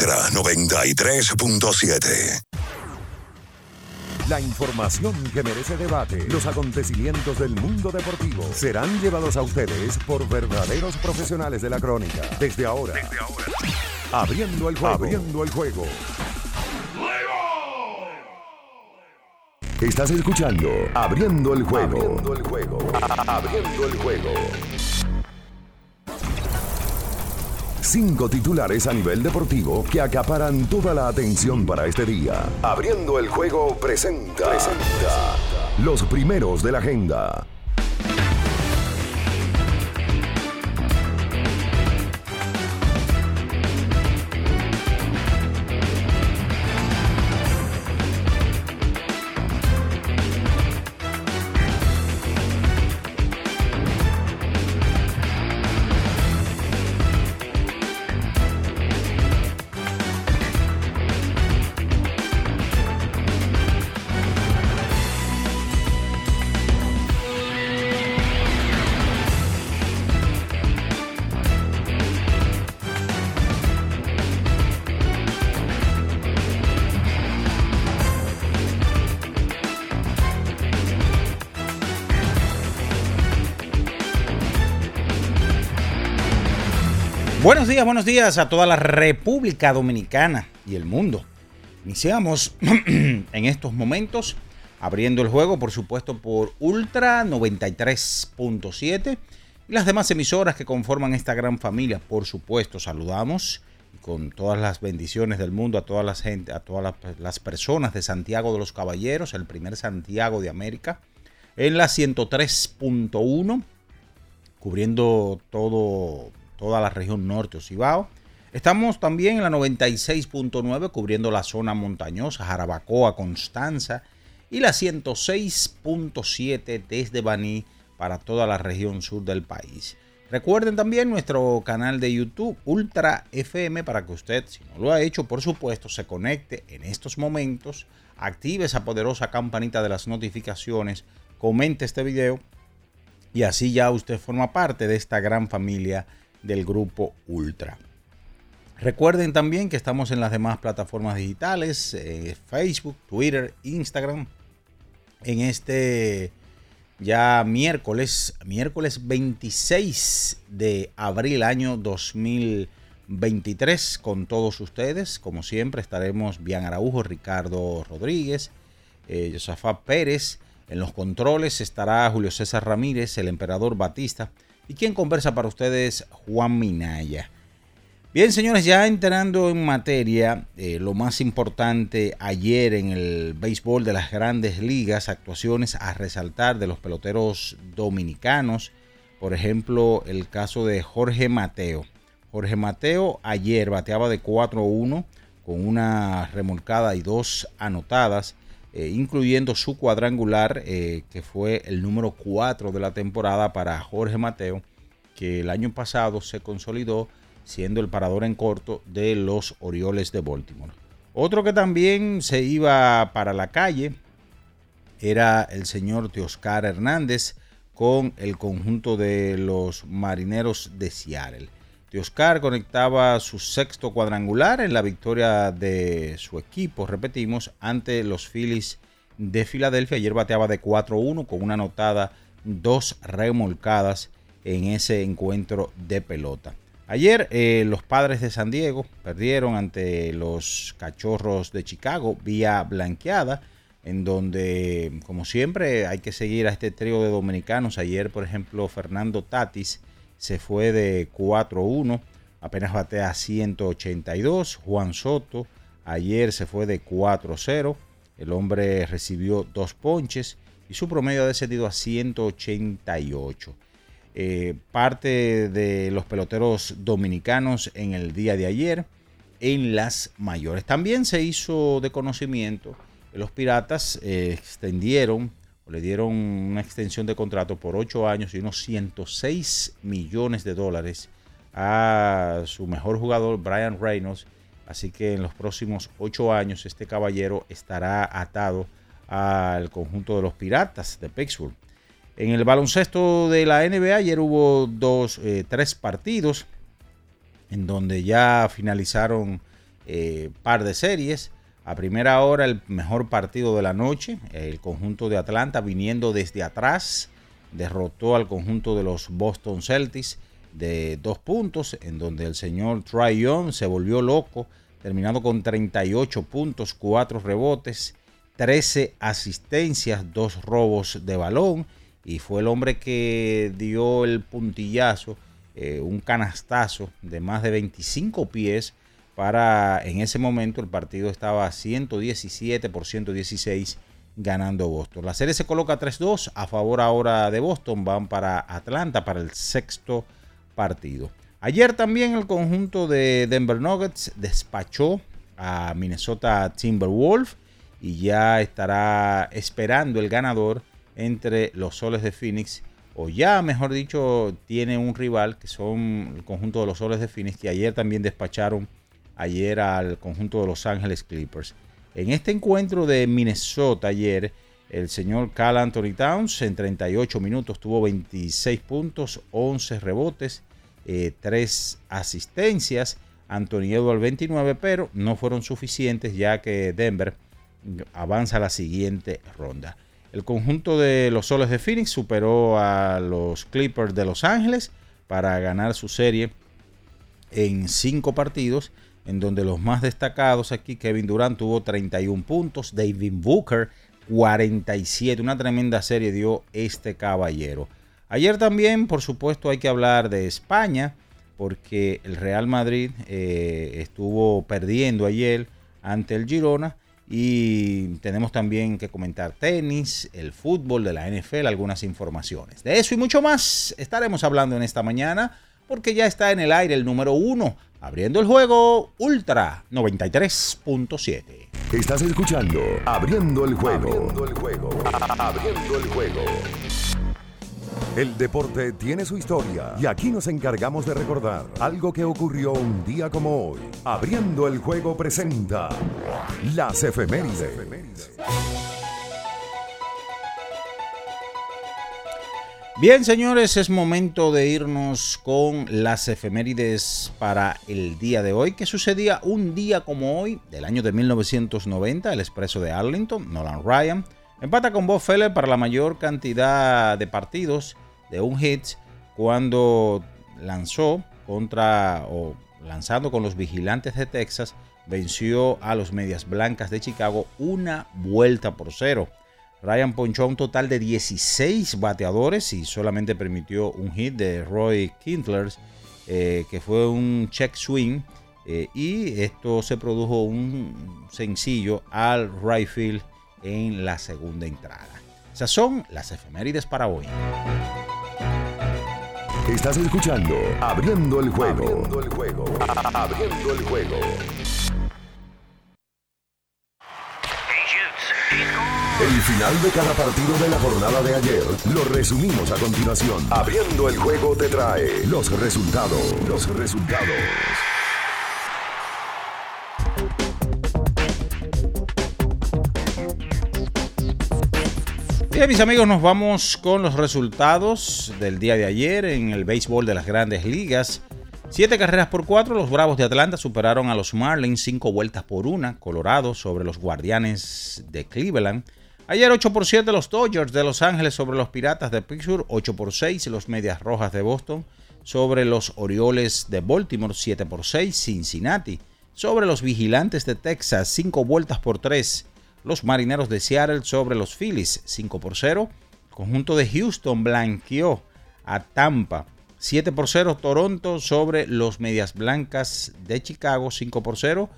Ultra 93.7. La información que merece debate, los acontecimientos del mundo deportivo serán llevados a ustedes por verdaderos profesionales de la crónica. Desde ahora, Desde ahora. abriendo el juego. Abriendo el juego. Estás escuchando Abriendo el juego. Abriendo el juego. Abriendo el juego. Cinco titulares a nivel deportivo que acaparan toda la atención para este día. Abriendo el juego presenta, presenta los primeros de la agenda. Buenos días, buenos días a toda la República Dominicana y el mundo. Iniciamos en estos momentos abriendo el juego, por supuesto, por Ultra 93.7 y las demás emisoras que conforman esta gran familia. Por supuesto, saludamos con todas las bendiciones del mundo a todas las gente, a todas las, personas de Santiago de los Caballeros, el primer Santiago de América, en la 103.1, cubriendo todo toda la región norte o Cibao. Estamos también en la 96.9 cubriendo la zona montañosa, Jarabacoa, Constanza y la 106.7 desde Baní para toda la región sur del país. Recuerden también nuestro canal de YouTube Ultra FM para que usted, si no lo ha hecho, por supuesto, se conecte en estos momentos, active esa poderosa campanita de las notificaciones, comente este video y así ya usted forma parte de esta gran familia del grupo Ultra. Recuerden también que estamos en las demás plataformas digitales, eh, Facebook, Twitter, Instagram. En este ya miércoles, miércoles 26 de abril año 2023 con todos ustedes. Como siempre estaremos Bian Araujo, Ricardo Rodríguez, eh, Pérez. En los controles estará Julio César Ramírez, el emperador Batista y quien conversa para ustedes, Juan Minaya. Bien, señores, ya entrando en materia, eh, lo más importante ayer en el béisbol de las grandes ligas, actuaciones a resaltar de los peloteros dominicanos. Por ejemplo, el caso de Jorge Mateo. Jorge Mateo ayer bateaba de 4-1 con una remolcada y dos anotadas. Eh, incluyendo su cuadrangular, eh, que fue el número 4 de la temporada para Jorge Mateo, que el año pasado se consolidó siendo el parador en corto de los Orioles de Baltimore. Otro que también se iba para la calle era el señor Teoscar Hernández con el conjunto de los Marineros de Seattle. Oscar conectaba su sexto cuadrangular en la victoria de su equipo, repetimos, ante los Phillies de Filadelfia. Ayer bateaba de 4-1 con una anotada, dos remolcadas en ese encuentro de pelota. Ayer eh, los padres de San Diego perdieron ante los cachorros de Chicago vía blanqueada, en donde, como siempre, hay que seguir a este trío de dominicanos. Ayer, por ejemplo, Fernando Tatis se fue de 4-1, apenas batea 182. Juan Soto ayer se fue de 4-0. El hombre recibió dos ponches y su promedio ha descendido a 188. Eh, parte de los peloteros dominicanos en el día de ayer en las mayores. También se hizo de conocimiento que los piratas eh, extendieron le dieron una extensión de contrato por 8 años y unos 106 millones de dólares a su mejor jugador, Brian Reynolds. Así que en los próximos 8 años este caballero estará atado al conjunto de los Piratas de Pittsburgh. En el baloncesto de la NBA ayer hubo dos, eh, tres partidos en donde ya finalizaron eh, par de series. A primera hora el mejor partido de la noche, el conjunto de Atlanta viniendo desde atrás, derrotó al conjunto de los Boston Celtics de dos puntos, en donde el señor Trae se volvió loco, terminando con 38 puntos, 4 rebotes, 13 asistencias, 2 robos de balón, y fue el hombre que dio el puntillazo, eh, un canastazo de más de 25 pies para, en ese momento el partido estaba 117 por 116 ganando Boston. La serie se coloca 3-2 a favor ahora de Boston, van para Atlanta para el sexto partido. Ayer también el conjunto de Denver Nuggets despachó a Minnesota Timberwolves y ya estará esperando el ganador entre los soles de Phoenix o ya mejor dicho tiene un rival que son el conjunto de los soles de Phoenix que ayer también despacharon ayer al conjunto de Los Ángeles Clippers. En este encuentro de Minnesota ayer el señor Cal Anthony Towns en 38 minutos tuvo 26 puntos, 11 rebotes, 3 eh, asistencias. Anthony Edwards 29, pero no fueron suficientes ya que Denver avanza a la siguiente ronda. El conjunto de los Soles de Phoenix superó a los Clippers de Los Ángeles para ganar su serie en 5 partidos, en donde los más destacados aquí, Kevin Durant tuvo 31 puntos, David Booker 47. Una tremenda serie dio este caballero. Ayer también, por supuesto, hay que hablar de España, porque el Real Madrid eh, estuvo perdiendo ayer ante el Girona. Y tenemos también que comentar tenis, el fútbol de la NFL, algunas informaciones. De eso y mucho más estaremos hablando en esta mañana, porque ya está en el aire el número uno Abriendo el juego, Ultra 93.7. Estás escuchando Abriendo el juego. Abriendo el juego. Abriendo el juego. El deporte tiene su historia y aquí nos encargamos de recordar algo que ocurrió un día como hoy. Abriendo el juego presenta las efemérides. Bien, señores, es momento de irnos con las efemérides para el día de hoy, que sucedía un día como hoy, del año de 1990, el expreso de Arlington, Nolan Ryan, empata con Bob Feller para la mayor cantidad de partidos de un hit cuando lanzó contra o lanzando con los vigilantes de Texas, venció a los Medias Blancas de Chicago una vuelta por cero. Ryan ponchó un total de 16 bateadores y solamente permitió un hit de Roy Kindler, eh, que fue un check swing. Eh, y esto se produjo un sencillo al right field en la segunda entrada. Esas son las efemérides para hoy. Estás escuchando Abriendo el juego. Abriendo el juego. Abriendo el juego. El final de cada partido de la jornada de ayer lo resumimos a continuación. Abriendo el juego te trae los resultados. Los resultados. Bien, mis amigos, nos vamos con los resultados del día de ayer en el béisbol de las grandes ligas. Siete carreras por cuatro, los Bravos de Atlanta superaron a los Marlins cinco vueltas por una, Colorado sobre los Guardianes de Cleveland. Ayer 8 por 7 los Dodgers de Los Ángeles sobre los Piratas de Pittsburgh, 8 por 6 los Medias Rojas de Boston sobre los Orioles de Baltimore, 7 por 6 Cincinnati sobre los Vigilantes de Texas, 5 vueltas por 3 los Marineros de Seattle sobre los Phillies, 5 por 0. conjunto de Houston blanqueó a Tampa, 7 por 0. Toronto sobre los Medias Blancas de Chicago, 5 por 0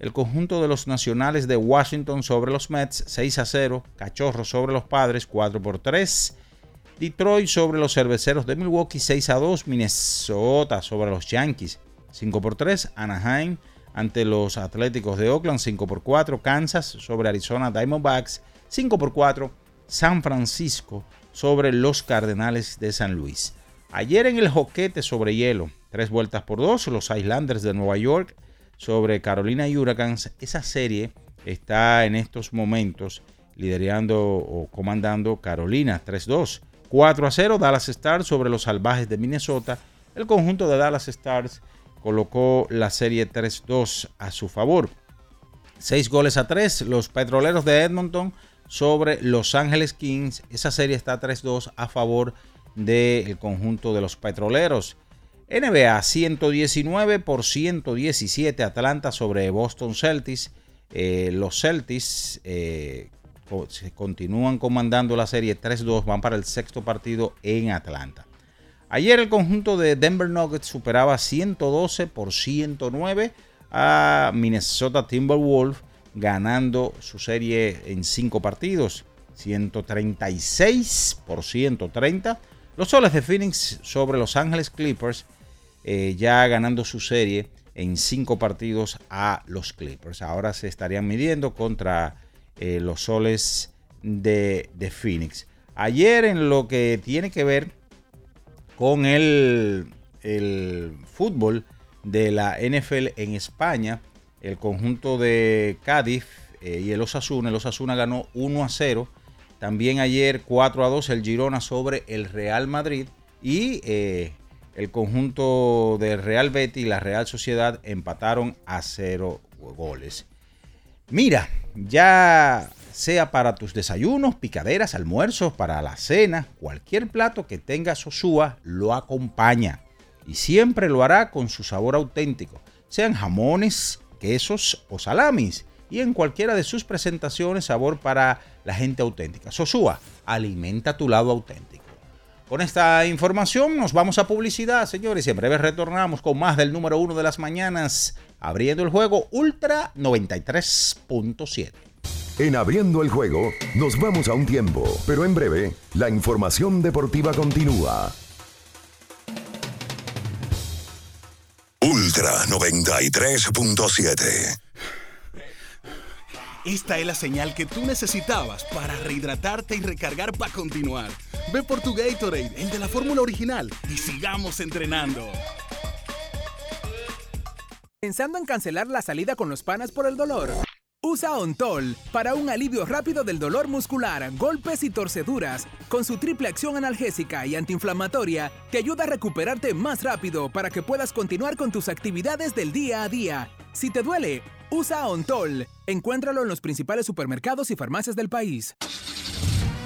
el conjunto de los Nacionales de Washington sobre los Mets 6 a 0, Cachorros sobre los Padres 4 por 3, Detroit sobre los Cerveceros de Milwaukee 6 a 2, Minnesota sobre los Yankees 5 por 3, Anaheim ante los Atléticos de Oakland 5 por 4, Kansas sobre Arizona Diamondbacks 5 por 4, San Francisco sobre los Cardenales de San Luis. Ayer en el joquete sobre hielo, 3 vueltas por 2, los Islanders de Nueva York sobre Carolina y Huracans. Esa serie está en estos momentos liderando o comandando Carolina 3-2. 4 0 Dallas Stars sobre los salvajes de Minnesota. El conjunto de Dallas Stars colocó la serie 3-2 a su favor. Seis goles a tres, los petroleros de Edmonton sobre Los Ángeles Kings. Esa serie está 3-2 a favor del conjunto de los petroleros. NBA 119 por 117 Atlanta sobre Boston Celtics. Eh, los Celtics eh, continúan comandando la serie 3-2, van para el sexto partido en Atlanta. Ayer el conjunto de Denver Nuggets superaba 112 por 109 a Minnesota Timberwolves, ganando su serie en cinco partidos, 136 por 130. Los soles de Phoenix sobre Los Ángeles Clippers, eh, ya ganando su serie en cinco partidos a los Clippers. Ahora se estarían midiendo contra eh, los soles de, Phoenix. Ayer en lo que tiene que ver con el, fútbol de la NFL en España, el conjunto de Cádiz eh, y el Osasuna, el Osasuna ganó 1 a 0. También ayer 4 a 2 el Girona sobre el Real Madrid y el conjunto de Real Betis y la Real Sociedad empataron a cero goles. Mira, ya sea para tus desayunos, picaderas, almuerzos, para la cena, cualquier plato que tenga Sosúa lo acompaña y siempre lo hará con su sabor auténtico, sean jamones, quesos o salamis y en cualquiera de sus presentaciones sabor para la gente auténtica. Sosúa, alimenta tu lado auténtico. Con esta información nos vamos a publicidad, señores, y en breve retornamos con más del número uno de las mañanas, abriendo el juego Ultra 93.7. En abriendo el juego, nos vamos a un tiempo, pero en breve, la información deportiva continúa. Ultra 93.7 esta es la señal que tú necesitabas para rehidratarte y recargar para continuar. Ve por tu Gatorade, el de la fórmula original, y sigamos entrenando. ¿Pensando en cancelar la salida con los panas por el dolor? Usa Ontol para un alivio rápido del dolor muscular, golpes y torceduras. Con su triple acción analgésica y antiinflamatoria, te ayuda a recuperarte más rápido para que puedas continuar con tus actividades del día a día. Si te duele, usa Ontol. Encuéntralo en los principales supermercados y farmacias del país.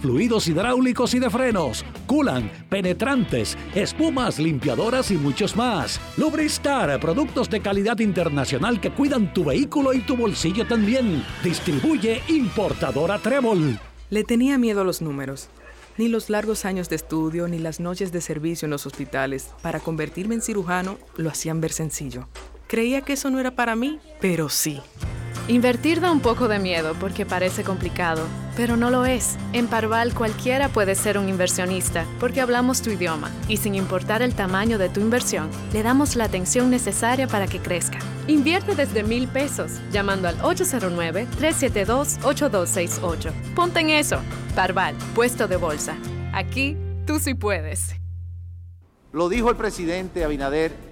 fluidos hidráulicos y de frenos, culan, penetrantes, espumas, limpiadoras y muchos más. Lubristar, productos de calidad internacional que cuidan tu vehículo y tu bolsillo también. Distribuye importadora Trébol. Le tenía miedo a los números. Ni los largos años de estudio ni las noches de servicio en los hospitales para convertirme en cirujano lo hacían ver sencillo. Creía que eso no era para mí, pero sí. Invertir da un poco de miedo porque parece complicado, pero no lo es. En Parval cualquiera puede ser un inversionista porque hablamos tu idioma y sin importar el tamaño de tu inversión, le damos la atención necesaria para que crezca. Invierte desde mil pesos llamando al 809-372-8268. Ponte en eso. Parval, puesto de bolsa. Aquí tú sí puedes. Lo dijo el presidente Abinader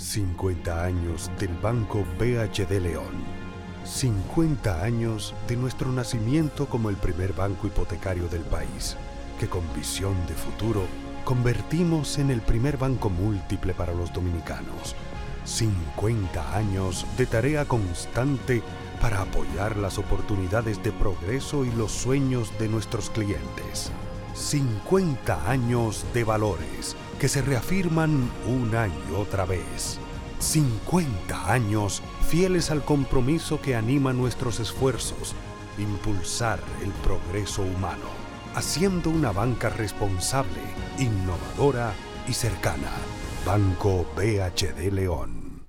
50 años del Banco BHD León. 50 años de nuestro nacimiento como el primer banco hipotecario del país, que con visión de futuro convertimos en el primer banco múltiple para los dominicanos. 50 años de tarea constante para apoyar las oportunidades de progreso y los sueños de nuestros clientes. 50 años de valores que se reafirman una y otra vez. 50 años fieles al compromiso que anima nuestros esfuerzos, impulsar el progreso humano, haciendo una banca responsable, innovadora y cercana. Banco BHD León.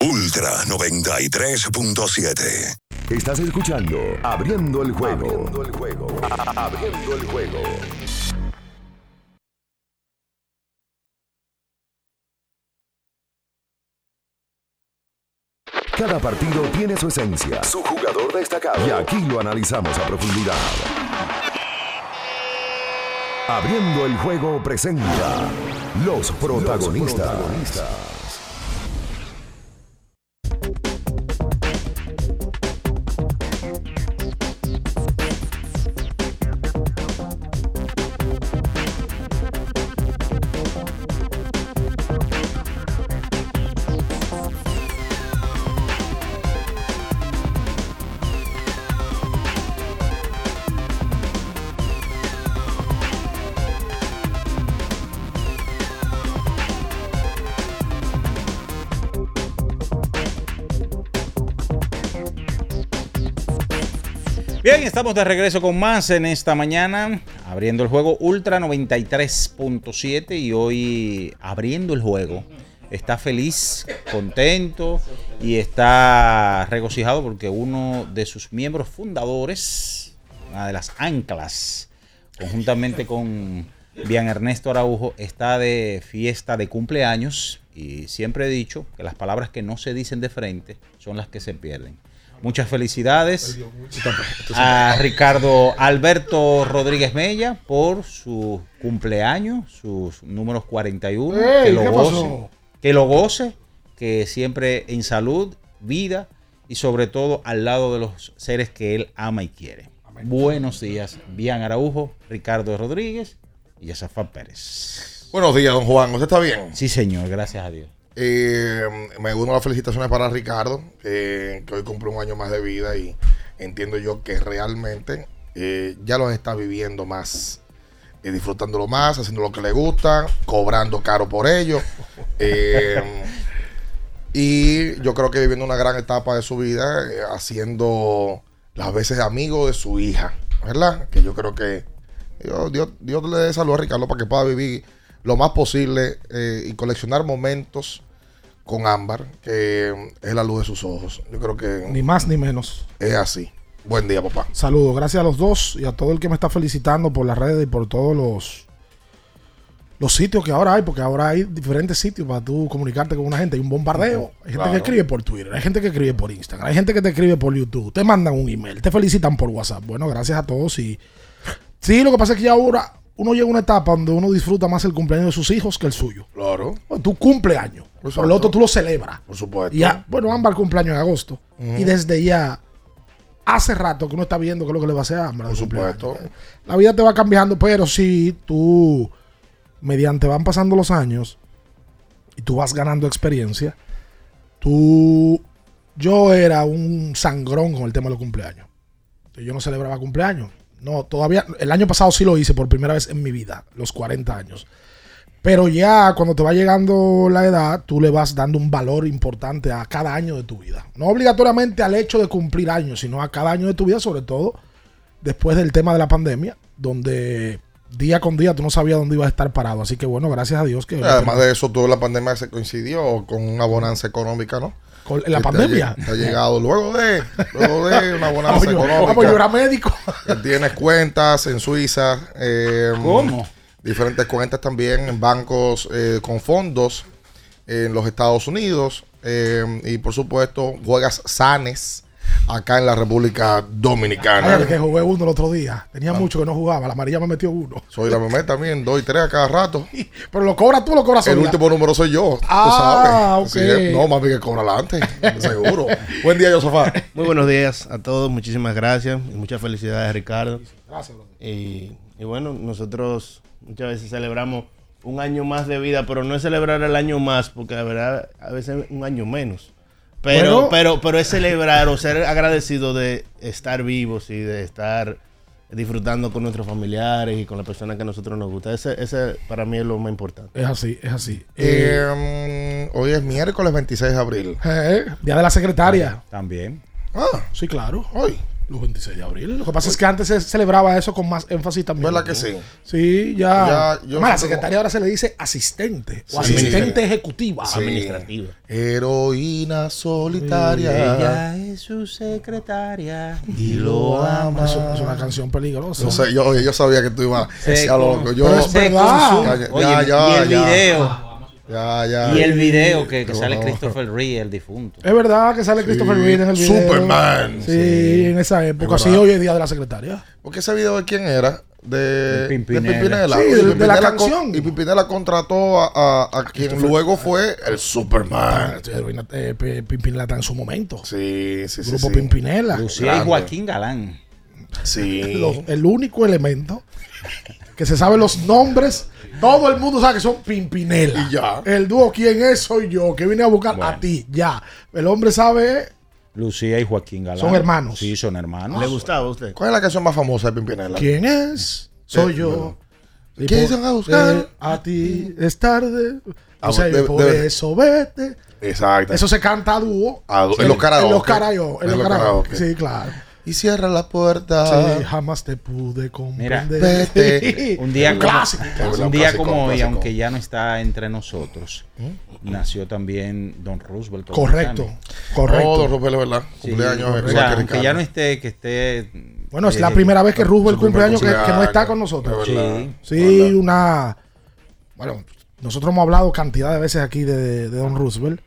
Ultra 93.7. Estás escuchando Abriendo el juego. Abriendo el juego. Abriendo el juego. Cada partido tiene su esencia, su jugador destacado. Y aquí lo analizamos a profundidad. Abriendo el juego presenta los protagonistas. Estamos de regreso con más en esta mañana, abriendo el juego Ultra 93.7 y hoy abriendo el juego. Está feliz, contento y está regocijado porque uno de sus miembros fundadores, una de las anclas, conjuntamente con Bian Ernesto Araujo, está de fiesta de cumpleaños y siempre he dicho que las palabras que no se dicen de frente son las que se pierden. Muchas felicidades a Ricardo Alberto Rodríguez Mella por su cumpleaños, sus números 41. Ey, que lo ¿qué goce, pasó? que lo goce, que siempre en salud, vida y sobre todo al lado de los seres que él ama y quiere. Buenos días, Bian Araujo, Ricardo Rodríguez y Yasafat Pérez. Buenos días, don Juan. ¿Usted está bien? Sí, señor, gracias a Dios. Eh, me uno a las felicitaciones para Ricardo, eh, que hoy cumple un año más de vida y entiendo yo que realmente eh, ya lo está viviendo más, eh, disfrutándolo más, haciendo lo que le gusta, cobrando caro por ello. Y yo creo que viviendo una gran etapa de su vida, haciendo las veces amigo de su hija, ¿verdad? Que yo creo que Dios, Dios, Dios le dé salud a Ricardo para que pueda vivir lo más posible eh, y coleccionar momentos con Ámbar, que es la luz de sus ojos. Yo creo que Ni más ni menos. es así. Buen día, papá. Saludos, gracias a los dos y a todo el que me está felicitando por las redes y por todos los los sitios que ahora hay, porque ahora hay diferentes sitios para tú comunicarte con una gente. Hay un bombardeo. Hay gente Claro. que escribe por Twitter, hay gente que escribe por Instagram, hay gente que te escribe por YouTube, te mandan un email, te felicitan por WhatsApp. Bueno, gracias a todos y sí, lo que pasa es que ya ahora uno llega a una etapa donde uno disfruta más el cumpleaños de sus hijos que el suyo. Claro. Bueno, tu cumpleaños. Por el otro tú lo celebras. Por supuesto. Y ya, bueno, Ámbar cumpleaños en agosto. Y desde ya, hace rato que uno está viendo qué es lo que le va a hacer a Ámbar. Por supuesto. La vida te va cambiando, pero si tú, mediante van pasando los años y tú vas ganando experiencia, tú. Yo era un sangrón con el tema de los cumpleaños. Yo no celebraba cumpleaños. No, todavía. El año pasado sí lo hice por primera vez en mi vida, los 40 años. Pero ya cuando te va llegando la edad, tú le vas dando un valor importante a cada año de tu vida. No obligatoriamente al hecho de cumplir años, sino a cada año de tu vida, sobre todo después del tema de la pandemia, donde día con día tú no sabías dónde ibas a estar parado. Así que bueno, gracias a Dios que... Además de eso, toda la pandemia se coincidió con una bonanza económica, ¿no? Con la te pandemia. ha lle- te ha llegado luego de, luego de una bonanza económica. vamos, yo era médico. Tienes cuentas en Suiza. eh, ¿Cómo? Diferentes cuentas también en bancos eh, con fondos en los Estados Unidos. eh, y por supuesto, juegas sanes acá en la República Dominicana. Ay, que jugué uno el otro día. Tenía mucho que no jugaba. La amarilla me metió uno. Soy la mamá también, doy tres a cada rato. Pero lo cobras tú, lo cobras El sola. último número soy yo, Ah, tú sabes. ok. Sí, no, mami, que cobra adelante, seguro. Buen día, Josafá. Muy buenos días a todos, muchísimas gracias y muchas felicidades, Ricardo. Gracias. Y, y bueno, nosotros muchas veces celebramos un año más de vida, pero no es celebrar el año más, porque la verdad a veces un año menos. Pero, Bueno. pero, pero es celebrar o ser agradecido de estar vivos y de estar disfrutando con nuestros familiares y con las personas que a nosotros nos gusta. Ese, ese para mí es lo más importante. Es así, es así. Eh, hoy es miércoles 26 de abril. Eh, Día de la secretaria. También. Ah, Sí, claro. hoy. Los 26 de abril. Lo que pasa es que antes se celebraba eso con más énfasis también. ¿Verdad que sí? Sí, ya. Ya, Además, la secretaria ahora se le dice asistente o Sí. asistente ejecutiva. Sí. Administrativa. Heroína solitaria. es su secretaria Y lo ama. Eso es una canción peligrosa. No sé, yo, oye, yo sabía que tú ibas a loco. Yo, Pero es verdad. consume. Ya, Oye, ya, ya, y el ya. video. Ya, ya. Y el video que, sale. Christopher Reeve, el difunto. Es verdad que sale Christopher Sí. Reeve en el video. Superman. Sí, en esa época. Es Sí, hoy es día de la secretaria. Porque ese video de quién era? De, Pimpinela. de Pimpinela. Sí, Y de- de la canción. y Pimpinela contrató a, a- a quien luego fue el Superman. Heroína, eh, Pimpinela está en su momento. Sí, sí, sí. Grupo sí. Pimpinela. Lucía y. Joaquín Galán. Sí. El único elemento que se sabe los nombres. Todo el mundo sabe que son Pimpinela. Y ya. El dúo, ¿quién es? Soy yo, que vine a buscar a Bueno. ti. Ya. El hombre sabe. Lucía y Joaquín Galán. Son hermanos. Sí, son hermanos. ¿Le gustaba a usted? ¿Cuál es la canción más famosa de Pimpinela? ¿Quién es? Soy Eh, yo. Y ¿Qué por- dicen a buscar? eh, a ti es tarde. Ah, O sea, de- por de- eso vete. Exacto. Eso se canta a dúo. A Sí, en los karaoke. En los karaoke. En los karaoke. Sí, claro. Y cierra la puerta. Sí, jamás te pude comprender. vete. Un día Un como, clásico. clásico. un día Clásico, como hoy, aunque ya no está entre nosotros, nació también Don Roosevelt. Correcto. saben. Correcto. Oh, don Rupert, ¿verdad? Sí, Cumpleaños. o igual sea, que aunque ya no esté, que esté. Bueno, es eh, la primera vez que Roosevelt su primer cumple años que, que no cumpleaños. está con nosotros. Sí. Sí, una. Bueno, nosotros hemos hablado cantidad de veces aquí de, de Don Roosevelt.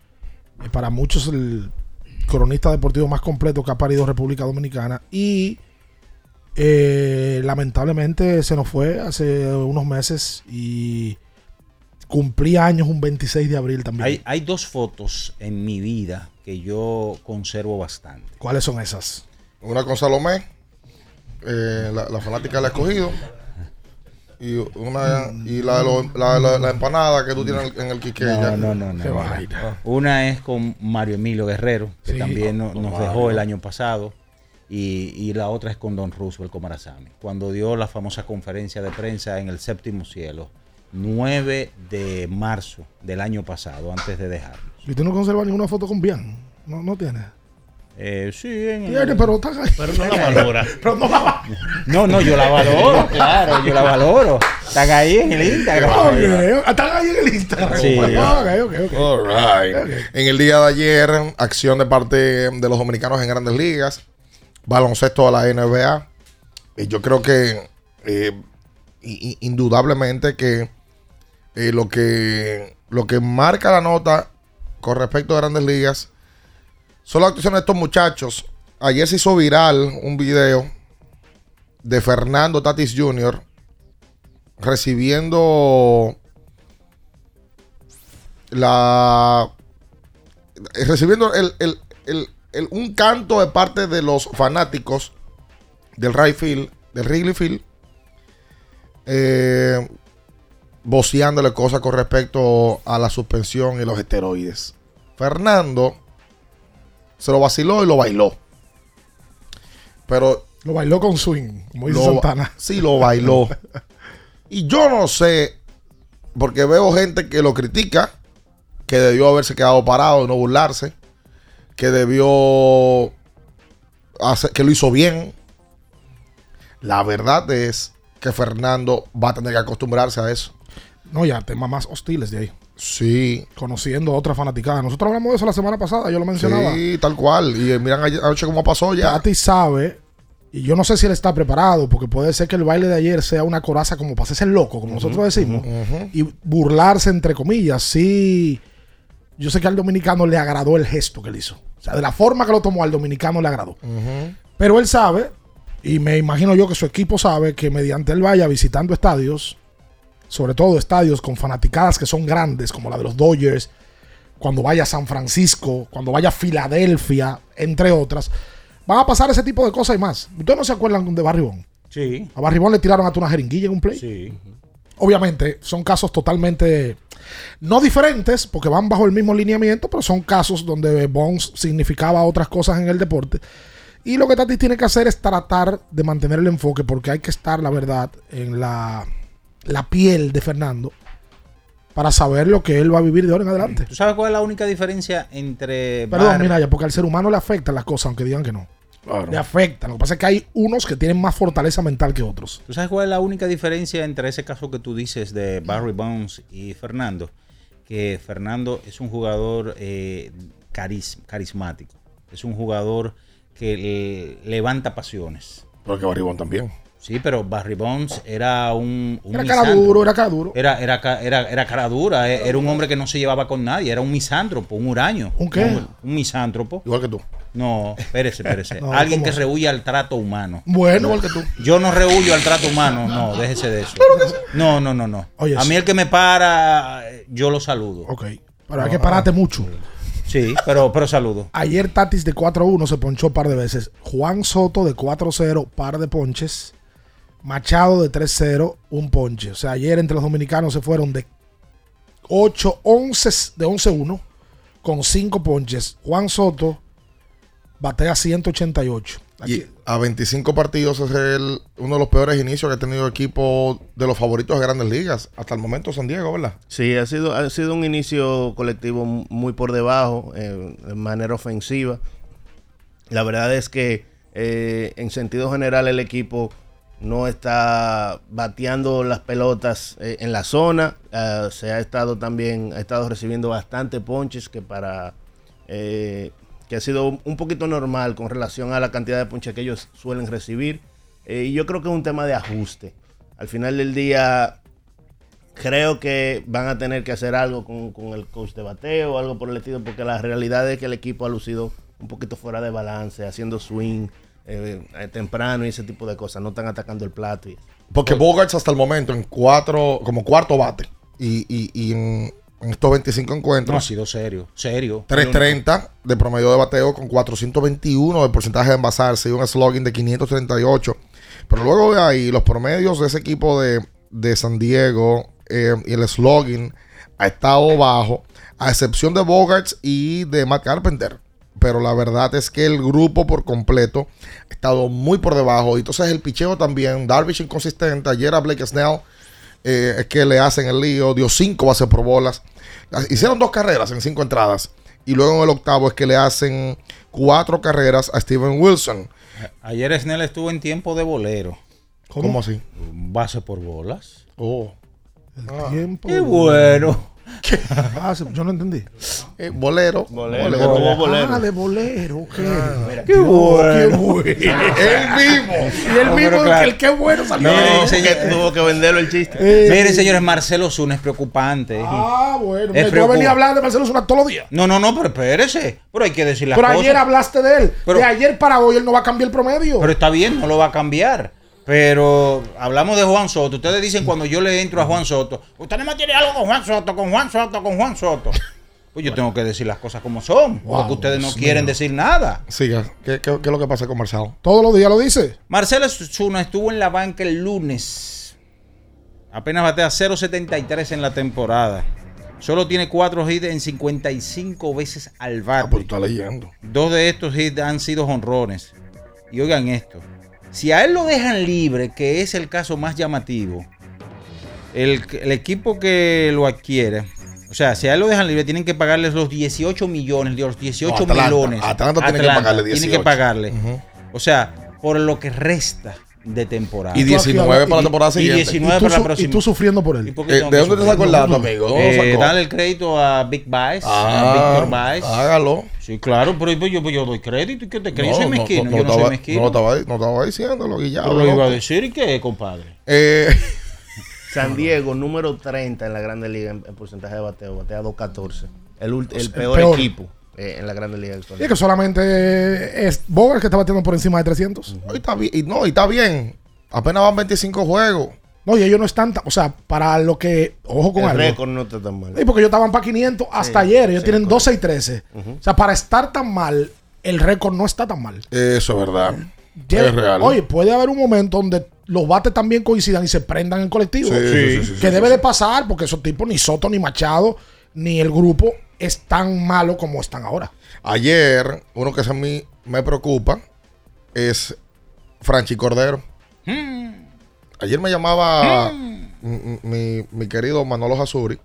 Eh, para muchos, el cronista deportivo más completo que ha parido República Dominicana. Y eh, lamentablemente se nos fue hace unos meses y cumplía años un 26 de abril también. Hay, hay dos fotos en mi vida que yo conservo bastante. ¿Cuáles son esas? Una con Salomé, eh, la, la fanática del escogido. Y una y la, de lo- la, la- la empanada que tú tienes en el Quiqueya. No, no, no, no. Una es con Mario Emilio Guerrero, que Sí. también no- nos Mario. dejó el año pasado. Y, y la otra es con Don Roosevelt Comarazami, cuando dio la famosa conferencia de prensa en el séptimo cielo, 9 de marzo del año pasado, antes de dejarnos. ¿Y tú no conservas ninguna foto con Bian? No, no tienes. Eh, sí, en el- Tiene, pero están ahí. Pero no la valora. Pero no la No, no, yo la valoro, claro, yo la valoro. Están ahí en el Instagram. Están ahí en el Instagram. Sí. Ok, ok, ok. All right. En el día de ayer, acción de parte de los dominicanos en grandes ligas, baloncesto a la NBA. Y yo creo que eh, indudablemente que eh, lo que lo que marca la nota con respecto a grandes ligas son las actuaciones de estos muchachos. Ayer se hizo viral un video de Fernando Tatis Jr. recibiendo la recibiendo el, el- el- un canto de parte de los fanáticos del right field, del Wrigley Field, eh, voceándole cosas con respecto a la suspensión y los esteroides. Fernando se lo vaciló y lo bailó. Pero Lo bailó con swing, como dice lo- Santana. Sí, lo bailó. y yo no sé, porque veo gente que lo critica, que debió haberse quedado parado y no burlarse, que debió hacer, que lo hizo bien. La verdad es que Fernando va a tener que acostumbrarse a eso. No, ya, temas más hostiles de ahí. Sí. Conociendo otra fanaticada. Nosotros hablamos de eso la semana pasada, yo lo mencionaba. Sí, tal cual. Y eh, miran anoche cómo pasó ya. Tati sabe, y yo no sé si él está preparado, porque puede ser que el baile de ayer sea una coraza como para hacerse loco, como nosotros decimos, y burlarse entre comillas. Sí, yo sé que al dominicano le agradó el gesto que él hizo. O sea, de la forma que lo tomó al dominicano le agradó. Pero él sabe, y me imagino yo que su equipo sabe, que mediante él vaya visitando estadios, sobre todo estadios con fanaticadas que son grandes, como la de los Dodgers, cuando vaya a San Francisco, cuando vaya a Filadelfia, entre otras, van a pasar ese tipo de cosas y más. ¿Ustedes no se acuerdan de Barribón? Sí. A Barribón le tiraron hasta una jeringuilla en un play. Sí. Obviamente, son casos totalmente no diferentes, porque van bajo el mismo lineamiento, pero son casos donde Bones significaba otras cosas en el deporte. Y lo que Tatis tiene que hacer es tratar de mantener el enfoque porque hay que estar, la verdad, en la, la piel de Fernando para saber lo que él va a vivir de ahora en adelante. ¿Tú sabes cuál es la única diferencia entre... Perdón, Bar- mira, ya, porque al ser humano le afectan las cosas, aunque digan que no. Le afecta. Lo que pasa es que hay unos que tienen más fortaleza mental que otros. ¿Tú sabes cuál es la única diferencia entre ese caso que tú dices de Barry Bonds y Fernando? Que Fernando es un jugador eh, caris- carismático. Es un jugador que le- levanta pasiones. Porque Barry Bonds también. Sí, pero Barry Bonds era un, un Era cara duro, era cara duro. Era, era, era, era cara dura, eh, era un hombre que no se llevaba con nadie, era un misántropo, un huraño. ¿Un qué? Un, un misántropo. Igual que tú. No, espérese, espérese. No, Alguien que rehuye al trato humano. Bueno, igual que tú. Yo no rehuyo al trato humano, no, déjese de eso. No, no, no, no. Oye, A sí. mí el que me para, yo lo saludo. Ok. Pero hay que pararte mucho. Sí, pero, pero saludo. Ayer Tatis de 4-1 se ponchó un par de veces. Juan Soto de 4-0, par de ponches. Machado de 3-0, un ponche. O sea, ayer entre los dominicanos se fueron de 8, 11, de 11-1 con 5 ponches. Juan Soto batea 188. Aquí- Y a 25 partidos es el, uno de los peores inicios que ha tenido el equipo de los favoritos de grandes ligas. Hasta el momento San Diego, ¿verdad? Sí, ha sido, ha sido un inicio colectivo mu- muy por debajo, eh, de manera ofensiva. La verdad es que eh, en sentido general el equipo no está bateando las pelotas eh, en la zona. Ah, se ha estado también, ha estado recibiendo bastante ponches que para eh, que ha sido un poquito normal con relación a la cantidad de ponches que ellos suelen recibir. Eh, y yo creo que es un tema de ajuste. Al final del día, creo que van a tener que hacer algo con, con el coach de bateo algo por el estilo, porque la realidad es que el equipo ha lucido un poquito fuera de balance, haciendo swing eh, eh, temprano y ese tipo de cosas. No están atacando el plato. Y, Porque Bogarts hasta el momento en cuatro, como cuarto bate. Y, y, y en, en estos 25 No ha encuentros, sido serio, serio. 330 de promedio de bateo con 421 de porcentaje de envasarse y un slugging de 538. Pero luego de ahí, los promedios de ese equipo de, de San Diego eh, y el slugging ha estado bajo, a excepción de Bogarts y de Matt Carpenter. Pero la verdad es que el grupo por completo ha estado muy por debajo. Y entonces el picheo también, Darvish inconsistente. Ayer a Blake Snell eh, es que le hacen el lío, dio cinco bases por bolas. Hicieron dos carreras en cinco entradas. Y luego en el octavo es que le hacen cuatro carreras a Steven Wilson. Ayer Snell estuvo en tiempo de bolero. ¿Cómo, así? Base por bolas. Oh. Tiempo. Qué bueno. Ah, yo no entendí. Eh, bolero. Bolero, como bolero. Ah, de bolero. ok. Qué Dios, bueno. qué bueno. Él mismo. Y el No, mismo, pero claro. el que bueno salió. No, señor- que tuvo que venderlo el chiste. Eh, Miren, señores, Marcelo Zuna es preocupante. Ah, bueno. Es Yo venía a hablar de Marcelo Zuna todos los días. No, no, no, pero espérese. Pero hay que decir las Pero cosas. ayer hablaste de él. Pero- de ayer para hoy él no va a cambiar el promedio. Pero está bien, no lo va a cambiar. Pero hablamos de Juan Soto. Ustedes dicen cuando yo le entro a Juan Soto, usted no me tiene algo con Juan Soto, con Juan Soto, con Juan Soto. Pues yo tengo que decir las cosas como son, Wow, porque ustedes no quieren decir nada. Siga. ¿Qué, qué, qué es lo que pasa con Marcelo? Todos los días lo dice. Marcelo Zuna estuvo en la banca el lunes. Apenas batea 0.73 en la temporada. Solo tiene 4 hits en 55 veces al Ah, pues bate. está leyendo. Dos de estos hits han sido honrones. Y oigan esto. Si a él lo dejan libre, que es el caso más llamativo, el, el equipo que lo adquiere, o sea, si a él lo dejan libre, tienen que pagarles los 18 millones, los 18 No, Atlanta. millones. Atlanta tiene que pagarle Tiene 18. que pagarle. O sea, por lo que resta de temporada. Y 19 para la temporada Y siguiente. 19 y, tú para la su- y próxima. tú sufriendo por ¿Y él. Eh, ¿De dónde te sacó el dato, amigo? ¿Dónde Eh, dale el crédito a Big Baez, Ah, a Víctor Baez. Hágalo. Sí, claro, pero yo, yo, yo doy crédito. ¿Y qué te crees? Yo soy no, mezquino. no, yo no estaba, soy mezquino. No lo estaba, no estaba diciéndolo, Guillermo. Pero lo iba a decir, ¿y qué, compadre? Eh, San Diego, número 30 en la Grande Liga en, en porcentaje de bateo, batea 2.14. El, ult- el peor, peor. equipo eh, en la Grande Liga Y es actual. que solamente es Bogart que está batiendo por encima de 300. y está bien, y no, y está bien. Apenas van 25 juegos. No, y ellos no están, tan- o sea, para lo que, ojo con El algo. récord no está tan mal. Sí, porque ellos estaban para 500 hasta ayer, ellos tienen 12 y 13. O sea, para estar tan mal, el récord no está tan mal. Eso es verdad. Es real. Oye, puede haber un momento donde los bates también coincidan y se prendan en colectivo. Sí, sí, sí, sí, que sí, debe sí, de pasar porque esos tipos, ni Soto, ni Machado, ni el grupo, es tan malo como están ahora. Ayer, uno que a mí me preocupa es Franchi Cordero. Ayer me llamaba mi, mi- mi querido Manolo Jasuri,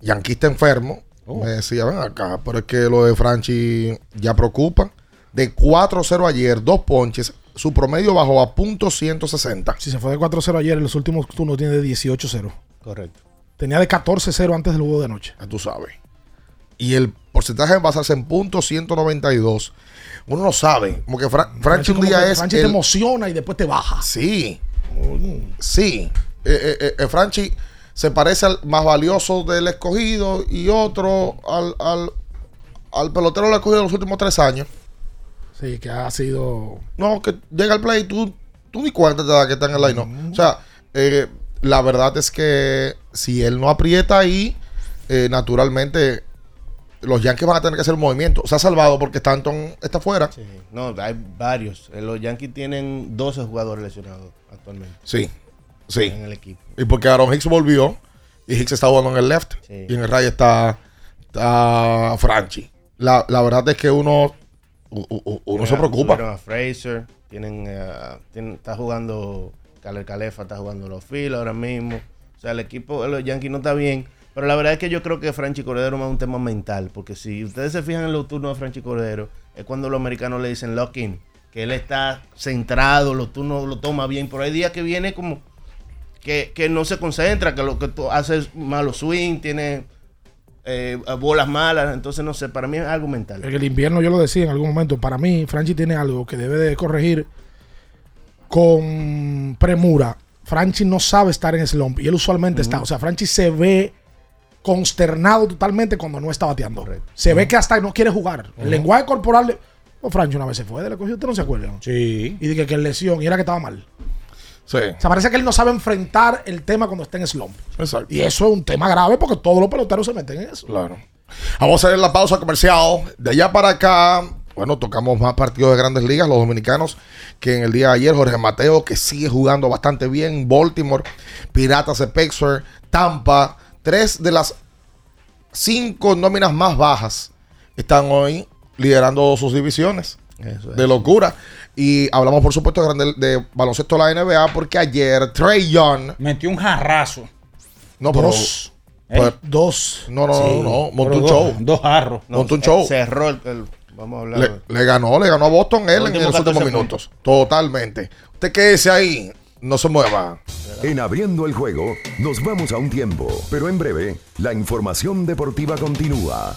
yanquista enfermo. Me decía, ven acá, pero es que lo de Franchi ya preocupa. De 4-0 ayer, dos ponches, su promedio bajó a punto .160. Si se fue de 4-0 ayer, en los últimos turnos tiene de 18-0. Correcto. Tenía de 14-0 antes del juego de anoche. Ya tú sabes. Y el porcentaje de basarse en punto 192. Uno no sabe. Como que Fra- Franchi un día es. Franchi el- te emociona y después te baja. Sí. Sí. Eh, eh, eh, Franchi se parece al más valioso del escogido y otro al, al, al pelotero del escogido de los últimos tres años. Sí, que ha sido. No, que llega al play y tú, tú ni cuenta te das que está en el line. O sea, eh, la verdad es que si él no aprieta ahí, eh, naturalmente los Yankees van a tener que hacer un movimiento. Se ha salvado porque Stanton está fuera. Sí. No, hay varios. Eh, Los Yankees tienen 12 jugadores lesionados actualmente. Sí, sí. En el equipo. Y porque Aaron Hicks volvió y Hicks está jugando en el left Sí. y en el right está, está Franchi. La, la verdad es que uno, uno se preocupa. a Fraser, tienen, eh, tienen- está jugando Caler Calefa, está jugando los Phil ahora mismo. O sea, el equipo de los Yankees no está bien. Pero la verdad es que yo creo que Franchi Cordero es más un tema mental. Porque si ustedes se fijan en los turnos de Franchi Cordero, es cuando los americanos le dicen lock in. Que él está centrado, los turnos lo toma bien. Pero hay días que viene como que, que no se concentra, que lo que tú haces malo swing, tiene eh, bolas malas. Entonces, no sé, para mí es algo mental. En el invierno yo lo decía en algún momento. Para mí, Franchi tiene algo que debe de corregir con premura. Franchi no sabe estar en slump y él usualmente está. O sea, Franchi se ve consternado totalmente cuando no está bateando. Se ve que hasta no quiere jugar. El lenguaje corporal. de- Oh, Franchi una vez se fue de la cosa, usted no se acuerda. Sí. Y dije que es lesión y era que estaba mal. Sí. O sea, parece que él no sabe enfrentar el tema cuando está en slump. Exacto. Y eso es un tema grave porque todos los peloteros se meten en eso. Claro. Vamos a hacer la pausa comercial. De allá para acá, bueno, tocamos más partidos de grandes ligas, los dominicanos, que en el día de ayer, Jorge Mateo, que sigue jugando bastante bien, Baltimore, Piratas de Tampa, tres de las cinco nóminas más bajas están hoy liderando sus divisiones. Eso es. De locura. Y hablamos, por supuesto, de, baloncesto de la NBA, porque ayer Trey Young Metió un jarrazo. No, pero. Dos. pues, Dos. No, no, Sí, no, no. Montó un dos- show. dos jarros. No, Montó un eh, show. Cerró el, el- Vamos a hablar. Le, le ganó, le ganó a Boston él en los últimos 14 minutos. Totalmente. Usted quédese ahí, no se mueva. En abriendo el juego, nos vamos a un tiempo, pero en breve, la información deportiva continúa.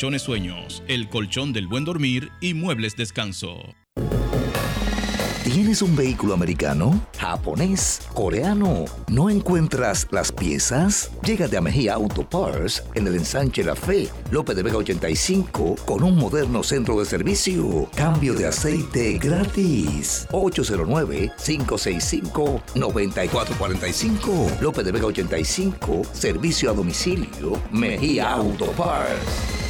sueños, el colchón del buen dormir y muebles descanso. ¿Tienes un vehículo americano, japonés, coreano? ¿No encuentras las piezas? Llégate a Mejía Auto Parts en el ensanche La Fe, López de Vega 85, con un moderno centro de servicio. Cambio de aceite gratis. 809-565-9445. López de Vega 85, servicio a domicilio. Mejía Auto Parts.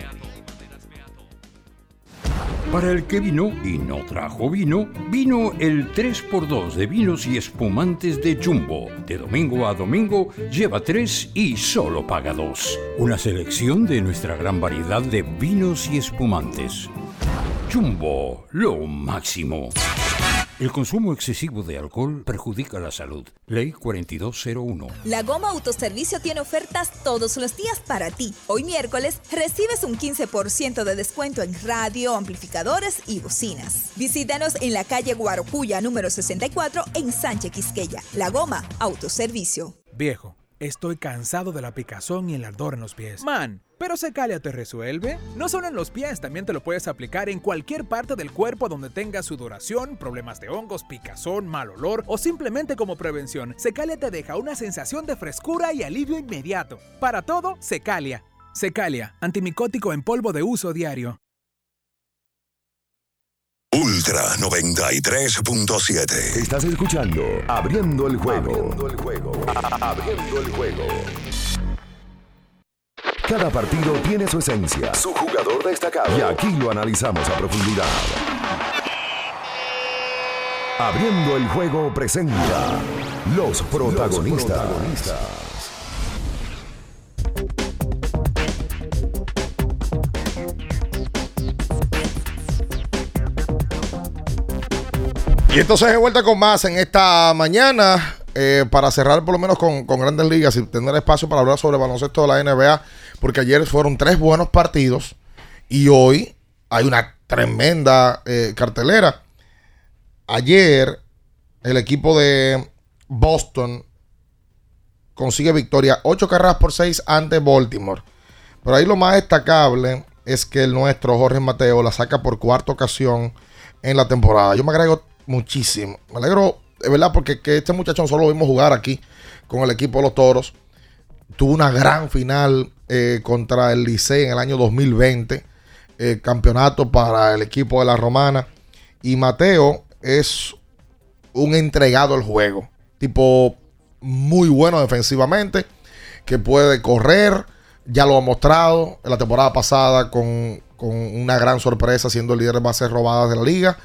Para el que vino y no trajo vino, vino el 3x2 de vinos y espumantes de Jumbo. De domingo a domingo, lleva 3 y solo paga 2. Una selección de nuestra gran variedad de vinos y espumantes. Jumbo, lo máximo. El consumo excesivo de alcohol perjudica la salud. Ley 4201. La Goma Autoservicio tiene ofertas todos los días para ti. Hoy miércoles recibes un 15% de descuento en radio, amplificadores y bocinas. Visítanos en la calle Guarocuya número 64 en Sánchez Quisqueya. La Goma Autoservicio. Viejo, estoy cansado de la picazón y el ardor en los pies. Man, pero Secalia te resuelve. No solo en los pies, también te lo puedes aplicar en cualquier parte del cuerpo donde tengas sudoración, problemas de hongos, picazón, mal olor o simplemente como prevención. Secalia te deja una sensación de frescura y alivio inmediato. Para todo, Secalia. Secalia, antimicótico en polvo de uso diario. Ultra 93.7. Estás escuchando Abriendo el juego. Abriendo el juego. Abriendo el juego. Cada partido tiene su esencia, su jugador destacado. Y aquí lo analizamos a profundidad. Abriendo el juego presenta los protagonistas. Y entonces de vuelta con más en esta mañana. Eh, para cerrar por lo menos con, grandes ligas y tener espacio para hablar sobre baloncesto de la NBA, porque ayer fueron tres buenos partidos y hoy hay una tremenda eh, cartelera. Ayer el equipo de Boston consigue victoria, ocho carreras por seis ante Baltimore. Pero ahí lo más destacable es que el nuestro Jorge Mateo la saca por cuarta ocasión en la temporada. Yo me agrego muchísimo. Me alegro, de verdad, porque que este muchachón solo lo vimos jugar aquí con el equipo de los Toros. Tuvo una gran final eh, contra el Licey en el año 2020. eh, campeonato para el equipo de la Romana. Y Mateo es un entregado al juego. Tipo muy bueno defensivamente. Que puede correr. Ya lo ha mostrado en la temporada pasada con, con una gran sorpresa siendo el líder de bases robadas de la liga.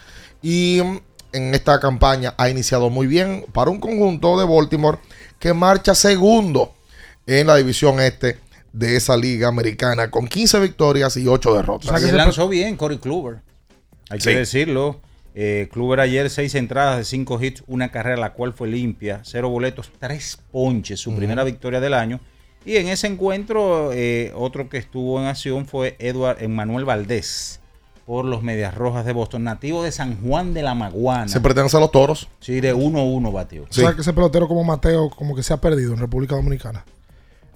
Y mm, en esta campaña ha iniciado muy bien para un conjunto de Baltimore que marcha segundo en la división este de esa liga americana con 15 victorias y 8 derrotas. Se lanzó bien Corey Kluber. Hay Sí. que decirlo. Eh, Kluber ayer seis entradas de cinco hits, una carrera la cual fue limpia, cero boletos, tres ponches, su primera victoria del año. Y en ese encuentro, eh, otro que estuvo en acción fue Edward Emmanuel Valdés por los Medias Rojas de Boston, nativo de San Juan de la Maguana. Se pertenece a los toros. Sí, de 1-1 batió. O sea, que ese pelotero como Mateo como que se ha perdido en República Dominicana.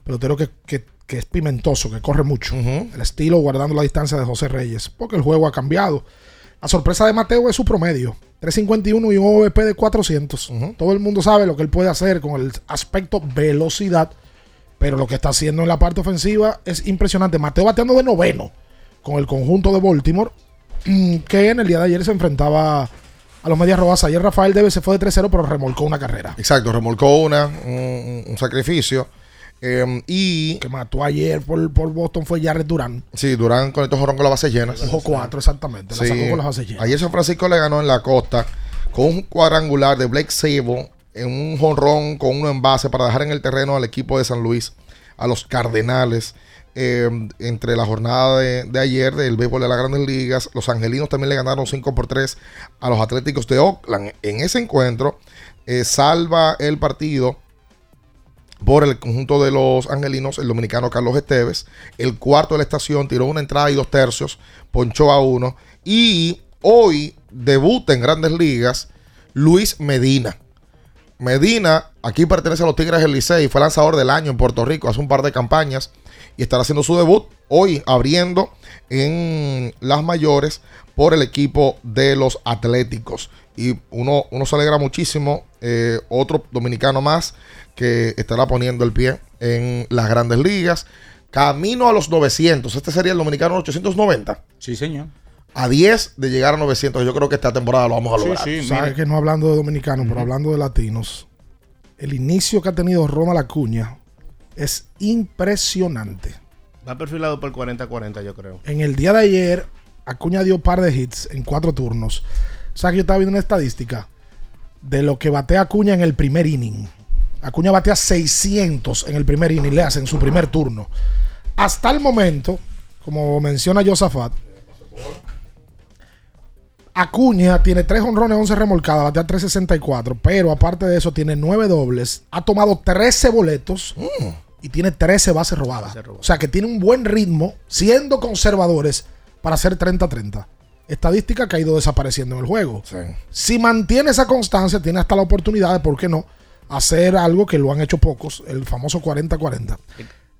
Pelotero que, que- que es pimentoso, que corre mucho. El estilo guardando la distancia de José Reyes. Porque el juego ha cambiado. La sorpresa de Mateo es su promedio. 351 y un OVP de 400. Todo el mundo sabe lo que él puede hacer con el aspecto velocidad. Pero lo que está haciendo en la parte ofensiva es impresionante. Mateo bateando de noveno con el conjunto de Baltimore. mm, Que en el día de ayer se enfrentaba a los Medias Rojas. Ayer Rafael Debe se fue de 3-0, pero remolcó una carrera. Exacto, remolcó una, un, un sacrificio. Eh, y. Que mató ayer por, por Boston fue Jared Durán. Sí, Durán con estos jorrón con las bases llenas. Ojo 4, exactamente. La Sí. sacó con las bases llenas. Ayer San Francisco le ganó en la costa con un cuadrangular de Blake Sable en un jonrón con un envase para dejar en el terreno al equipo de San Luis, a los Cardenales. Eh, entre la jornada de, de ayer del béisbol de las grandes ligas, los angelinos también le ganaron 5 por 3 a los Atléticos de Oakland. En ese encuentro, eh, salva el partido por el conjunto de los angelinos, el dominicano Carlos Esteves. El cuarto de la estación tiró una entrada y dos tercios, ponchó a uno. Y hoy debuta en grandes ligas Luis Medina. Medina, aquí pertenece a los Tigres del Licey, fue lanzador del año en Puerto Rico hace un par de campañas y estará haciendo su debut hoy abriendo en las mayores por el equipo de los Atléticos. Y uno, uno se alegra muchísimo, eh, otro dominicano más que estará poniendo el pie en las grandes ligas. Camino a los 900, este sería el dominicano 890. Sí, señor. A 10 de llegar a 900, yo creo que esta temporada lo vamos a lograr. Sabes que no hablando de dominicanos, pero hablando de latinos. El inicio que ha tenido Ronald Acuña es impresionante. Va perfilado por 40-40, yo creo. En el día de ayer, Acuña dio par de hits en cuatro turnos. O sea que yo estaba viendo una estadística de lo que batea Acuña en el primer inning. Acuña batea 600 en el primer inning, le hacen su primer turno. Hasta el momento, como menciona Josafat, Acuña tiene 3 honrones, 11 remolcadas, batea 364, pero aparte de eso tiene 9 dobles, ha tomado 13 boletos y tiene 13 bases robadas. O sea que tiene un buen ritmo, siendo conservadores, para hacer 30-30. Estadística que ha ido desapareciendo en el juego. Si mantiene esa constancia, tiene hasta la oportunidad de, ¿por qué no?, hacer algo que lo han hecho pocos, el famoso 40-40.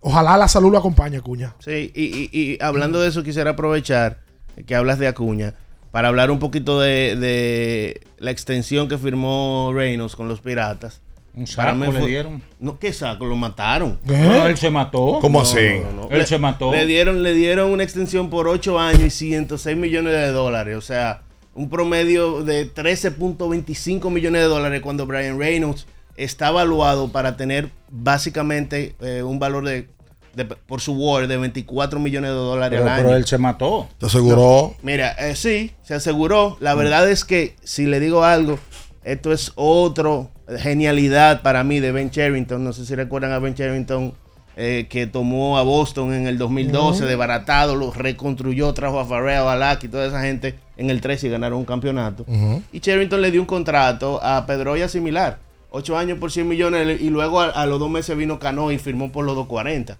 Ojalá la salud lo acompañe, Acuña. Sí, y, y- y hablando de eso, quisiera aprovechar que hablas de Acuña para hablar un poquito de, de la extensión que firmó Reynolds con los Piratas. Un Para saco le dieron. No, ¿qué saco? Lo mataron. No, él se mató. ¿Cómo No, así? no, no, no. Él Le- se mató. Le dieron, le dieron una extensión por 8 años y 106 millones de dólares. O sea, un promedio de 13.25 millones de dólares cuando Brian Reynolds está evaluado para tener básicamente eh, un valor de, de- por su Word de 24 millones de dólares Pero, al año. pero él se mató. ¿Te aseguró? Mira, eh, sí, se aseguró. La verdad es que, si le digo algo, esto es otro genialidad para mí de Ben Cherrington. No sé si recuerdan a Ben Cherrington eh, que tomó a Boston en el 2012, Ujú. desbaratado, lo reconstruyó, trajo a Farrell, a Lack y toda esa gente en el 13 y ganaron un campeonato. Y Cherrington le dio un contrato a Pedroya similar. 8 años por 100 millones y luego a, a los dos meses vino Cano y firmó por los 240.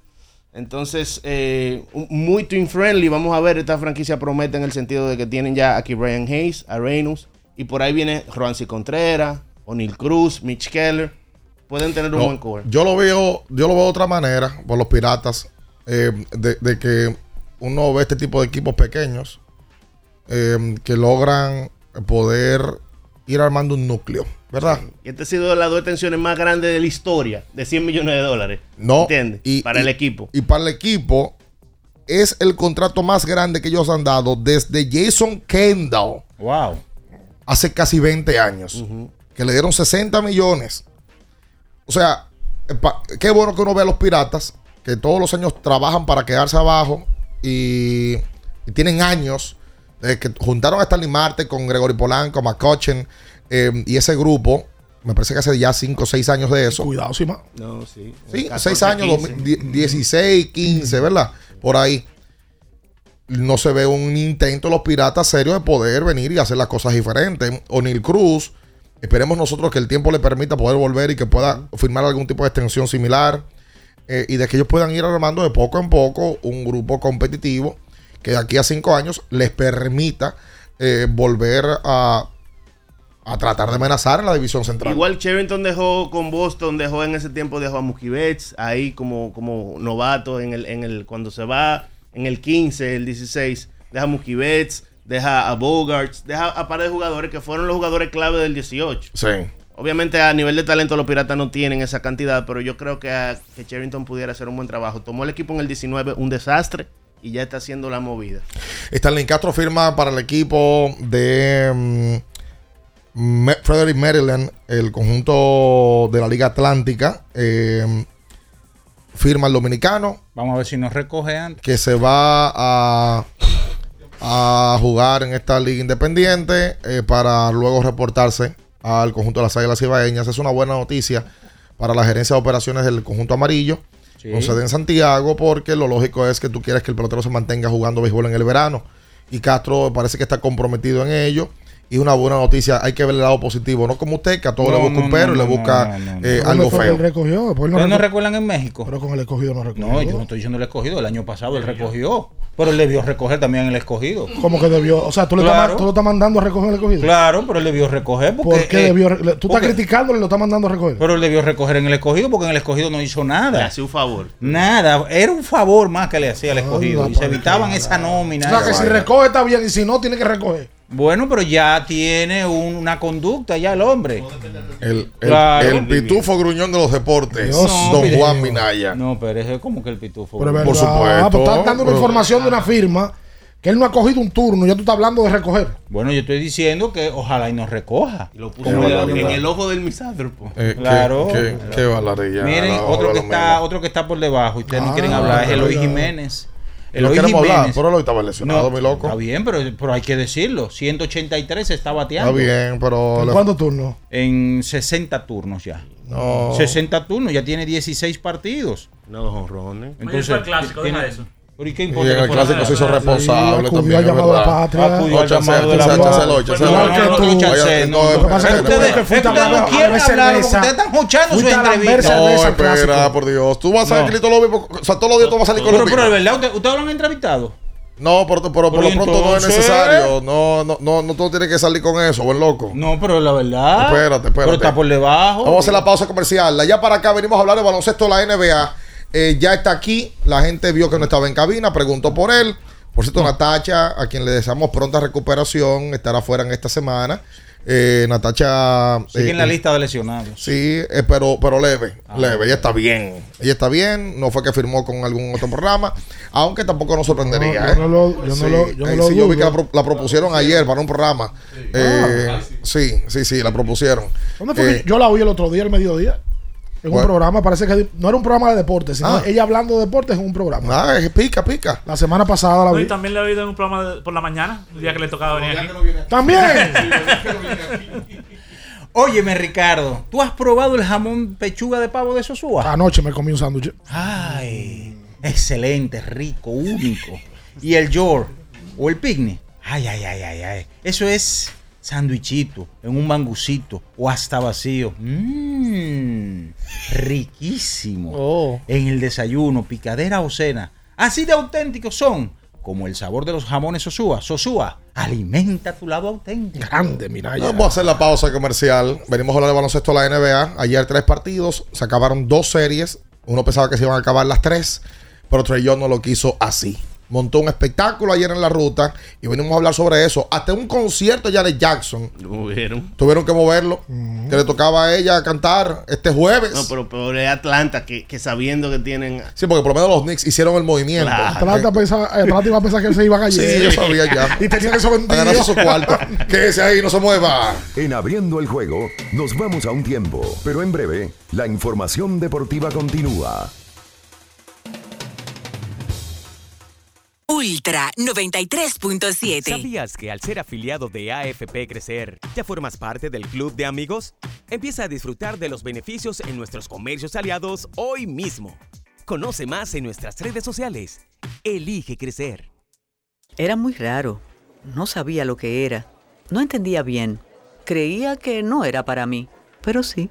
Entonces, eh, muy team friendly. Vamos a ver, esta franquicia promete en el sentido de que tienen ya aquí Brian Hayes, a Reynolds, y por ahí viene Roancy Contreras, O'Neill Cruz, Mitch Keller. Pueden tener un No, buen core. yo lo veo, yo lo veo de otra manera por los piratas, eh, de, de que uno ve este tipo de equipos pequeños eh, que logran poder ir armando un núcleo, ¿verdad? Y este ha sido las dos tensiones más grandes de la historia, de 100 millones de dólares. No. ¿Entiendes? y- Para el equipo. Y para el equipo es el contrato más grande que ellos han dado desde Jason Kendall. Wow. Hace casi 20 años. Que le dieron 60 millones. O sea, eh, qué bueno que uno ve a los piratas que todos los años trabajan para quedarse abajo y, y tienen años de que juntaron a Stanley Marte con Gregory Polanco, McCutcheon eh, y ese grupo. Me parece que hace ya 5 o 6 años de eso. Cuidado, sí, más. No, sí. Sí, 14, 6 años, 15. 2000, die- 16, 15, ¿verdad? Por ahí. No se ve un intento de los piratas serios de poder venir y hacer las cosas diferentes. O'Neill Cruz, esperemos nosotros que el tiempo le permita poder volver y que pueda firmar algún tipo de extensión similar. eh, y de que ellos puedan ir armando de poco en poco un grupo competitivo que de aquí a 5 años les permita eh, volver a, a tratar de amenazar en la división central. Igual Cherrington dejó con Boston, dejó en ese tiempo, dejó a Mookie Betts ahí como, como novato en el, en el, cuando se va en el 15, el 16, deja a Mookie Betts, deja a Bogarts, deja a par de jugadores que fueron los jugadores clave del 18. Sí. Obviamente a nivel de talento los piratas no tienen esa cantidad, pero yo creo que, a- que pudiera hacer un buen trabajo. Tomó el equipo en el 19, un desastre, y ya está haciendo la movida. Stanley Castro firma para el equipo de mm, Frederick Maryland, el conjunto de la Liga Atlántica. eh, firma el dominicano Vamos a ver si nos recoge antes. que se va a, a jugar en esta liga independiente eh, para luego reportarse al conjunto de las Águilas Ibaeñas. Es una buena noticia para la gerencia de operaciones del conjunto amarillo. Sí. Con sede en Santiago, porque lo lógico es que tú quieres que el pelotero se mantenga jugando béisbol en el verano. Y Castro parece que está comprometido en ello. Y una buena noticia, hay que ver el lado positivo. No como usted, que a todo No, le busca no, un pero no, y le no, busca no, no, no. eh, ¿Dónde algo feo. él recogió? No ¿Ustedes no reco- recuerdan en México? Pero con el escogido no recogió. No, yo no estoy diciendo el escogido. El año pasado él recogió. Pero él debió recoger también el escogido. ¿Cómo que debió? O sea, tú le, estás, tú lo estás mandando a recoger el escogido. Claro, pero él debió recoger. Porque, ¿Por qué eh, debió? re- Tú estás criticándole y lo estás mandando a recoger. Pero él debió recoger en el escogido porque en el escogido no hizo Le nada. hace un favor. Nada. Era un favor más que le hacía al escogido. Anda, y se evitaban esa nómina. o sea, que si recoge está bien y si no, tiene que recoger. Bueno, pero ya tiene un- una conducta ya el hombre. El, el- Claro. el pitufo gruñón de los deportes, Dios don. Juan Minaya. No, pero es como que el pitufo. Pero Por verdad, supuesto, pues estás dando una información de una firma que él no ha cogido un turno. Ya tú estás hablando de recoger. Bueno, yo estoy diciendo que ojalá y nos recoja. Y lo puso en, el ojo del misántropo. Eh, Claro. Qué, qué. Miren, No, otro que está, otro que está por debajo. Ustedes no Ah, quieren hablar es no, Eloy no. Jiménez. Eloy No queremos hablar, Jiménez- pero Eloy estaba lesionado, mi loco. Está bien, pero, pero hay que decirlo. 183 se está bateando. Está bien, pero. ¿En cuántos turnos? En 60 turnos ya. No. 60 turnos, ya tiene 16 partidos. No, dos honrones. Entonces, fue el clásico, tiene- deja eso. ¿Pero y qué Y importa? en el clásico se hizo responsable acudió también. llamado de verdad. patria. Acudió al llamado de la patria. No, no, tú. ustedes- tú- a no a quieren hablar, porque ustedes están escuchando su a entrevista. No, espera, por Dios. Tú vas a salir No. Quilito Lobby, o sea, todos los días tú vas a salir con Pero, los pero de mismos. verdad, ¿usted- ¿ustedes lo han entrevistado? No, pero, pero por Pero lo pronto no es necesario. No, no, no, no todo tiene que salir con eso, buen loco. No, pero la verdad. Espérate, espérate. Pero está por debajo. Vamos a hacer la pausa comercial. Allá para acá venimos a hablar de baloncesto de la NBA. Eh, ya está aquí. La gente vio que no estaba en cabina, preguntó por él. Por cierto, Natacha, a quien le deseamos pronta recuperación, estará fuera en esta semana. Eh, Natacha. Sigue eh, en la eh, lista de lesionados. Sí, eh, pero, pero leve, Ah. leve. Ella está bien. Ella está bien. No fue que firmó con algún otro programa. Aunque tampoco nos sorprendería. No, ¿eh? yo no lo- yo no Sí, lo- yo no eh, lo sí, yo vi que la, pro- la propusieron ayer para un programa. Eh, sí, sí, sí, la propusieron. ¿Dónde fue? que- Eh, yo la oí el otro día, al mediodía. En un programa, parece que no era un programa de deportes, sino Ah. ella hablando de deportes en un programa. Ah, es pica, pica. La semana pasada la No, y vi. también le he oído en un programa de- por la mañana, el día que le tocaba venir aquí. También. Óyeme, Ricardo, ¿tú has probado el jamón pechuga de pavo de Sosúa? Anoche me comí un sándwich. Ay, excelente, rico, único. Y el York o el picnic. Ay, ay, ay, ay, ay. Eso es sándwichito en un mangucito o hasta vacío. Mmm, riquísimo. Oh. En el desayuno, picadera o cena. Así de auténticos son como el sabor de los jamones Sosúa. Sosúa, alimenta tu lado auténtico. Grande, mira. Vamos a hacer la pausa comercial. Venimos a hablar de baloncesto de la NBA. Ayer tres partidos. Se acabaron dos series. Uno pensaba que se iban a acabar las tres. Pero Trey Young no lo quiso así. Montó un espectáculo ayer en la ruta. Y venimos a hablar sobre eso. Hasta un concierto ya de Jackson. Hubieron. Tuvieron que moverlo. Que le tocaba a ella cantar este jueves. No, pero peor es Atlanta, que, que sabiendo que tienen. Sí, porque por lo menos los Knicks hicieron el movimiento. Claro. Atlanta, pensaba, Atlanta iba a pensar que se iba a Sí, yo sabía ya. y tenían eso A vendido. su cuarto. Quédese ahí, no se mueva. En abriendo el juego, nos vamos a un tiempo, pero en breve, la información deportiva continúa. Ultra 93.7. ¿Sabías que al ser afiliado de AFP Crecer, ya formas parte del club de amigos? Empieza a disfrutar de los beneficios en nuestros comercios aliados hoy mismo. Conoce más en nuestras redes sociales. Elige crecer. Era muy raro. No sabía lo que era. No entendía bien. Creía que no era para mí, pero sí.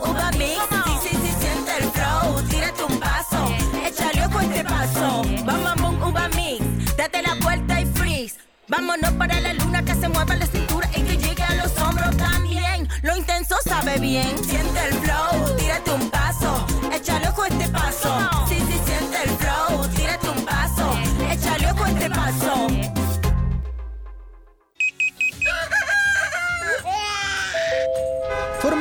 Vámonos para la luna que se mueva la cintura y que llegue a los hombros también. Lo intenso sabe bien. Siente el flow. Tírate un paso. Échale ojo este paso.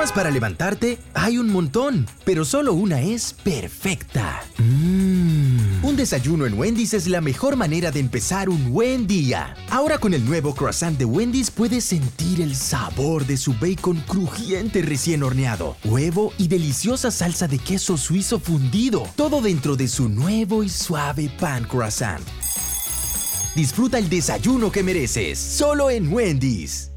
Para levantarte hay un montón, pero solo una es perfecta. Mm. Un desayuno en Wendy's es la mejor manera de empezar un buen día. Ahora con el nuevo croissant de Wendy's puedes sentir el sabor de su bacon crujiente recién horneado, huevo y deliciosa salsa de queso suizo fundido, todo dentro de su nuevo y suave pan croissant. Disfruta el desayuno que mereces, solo en Wendy's.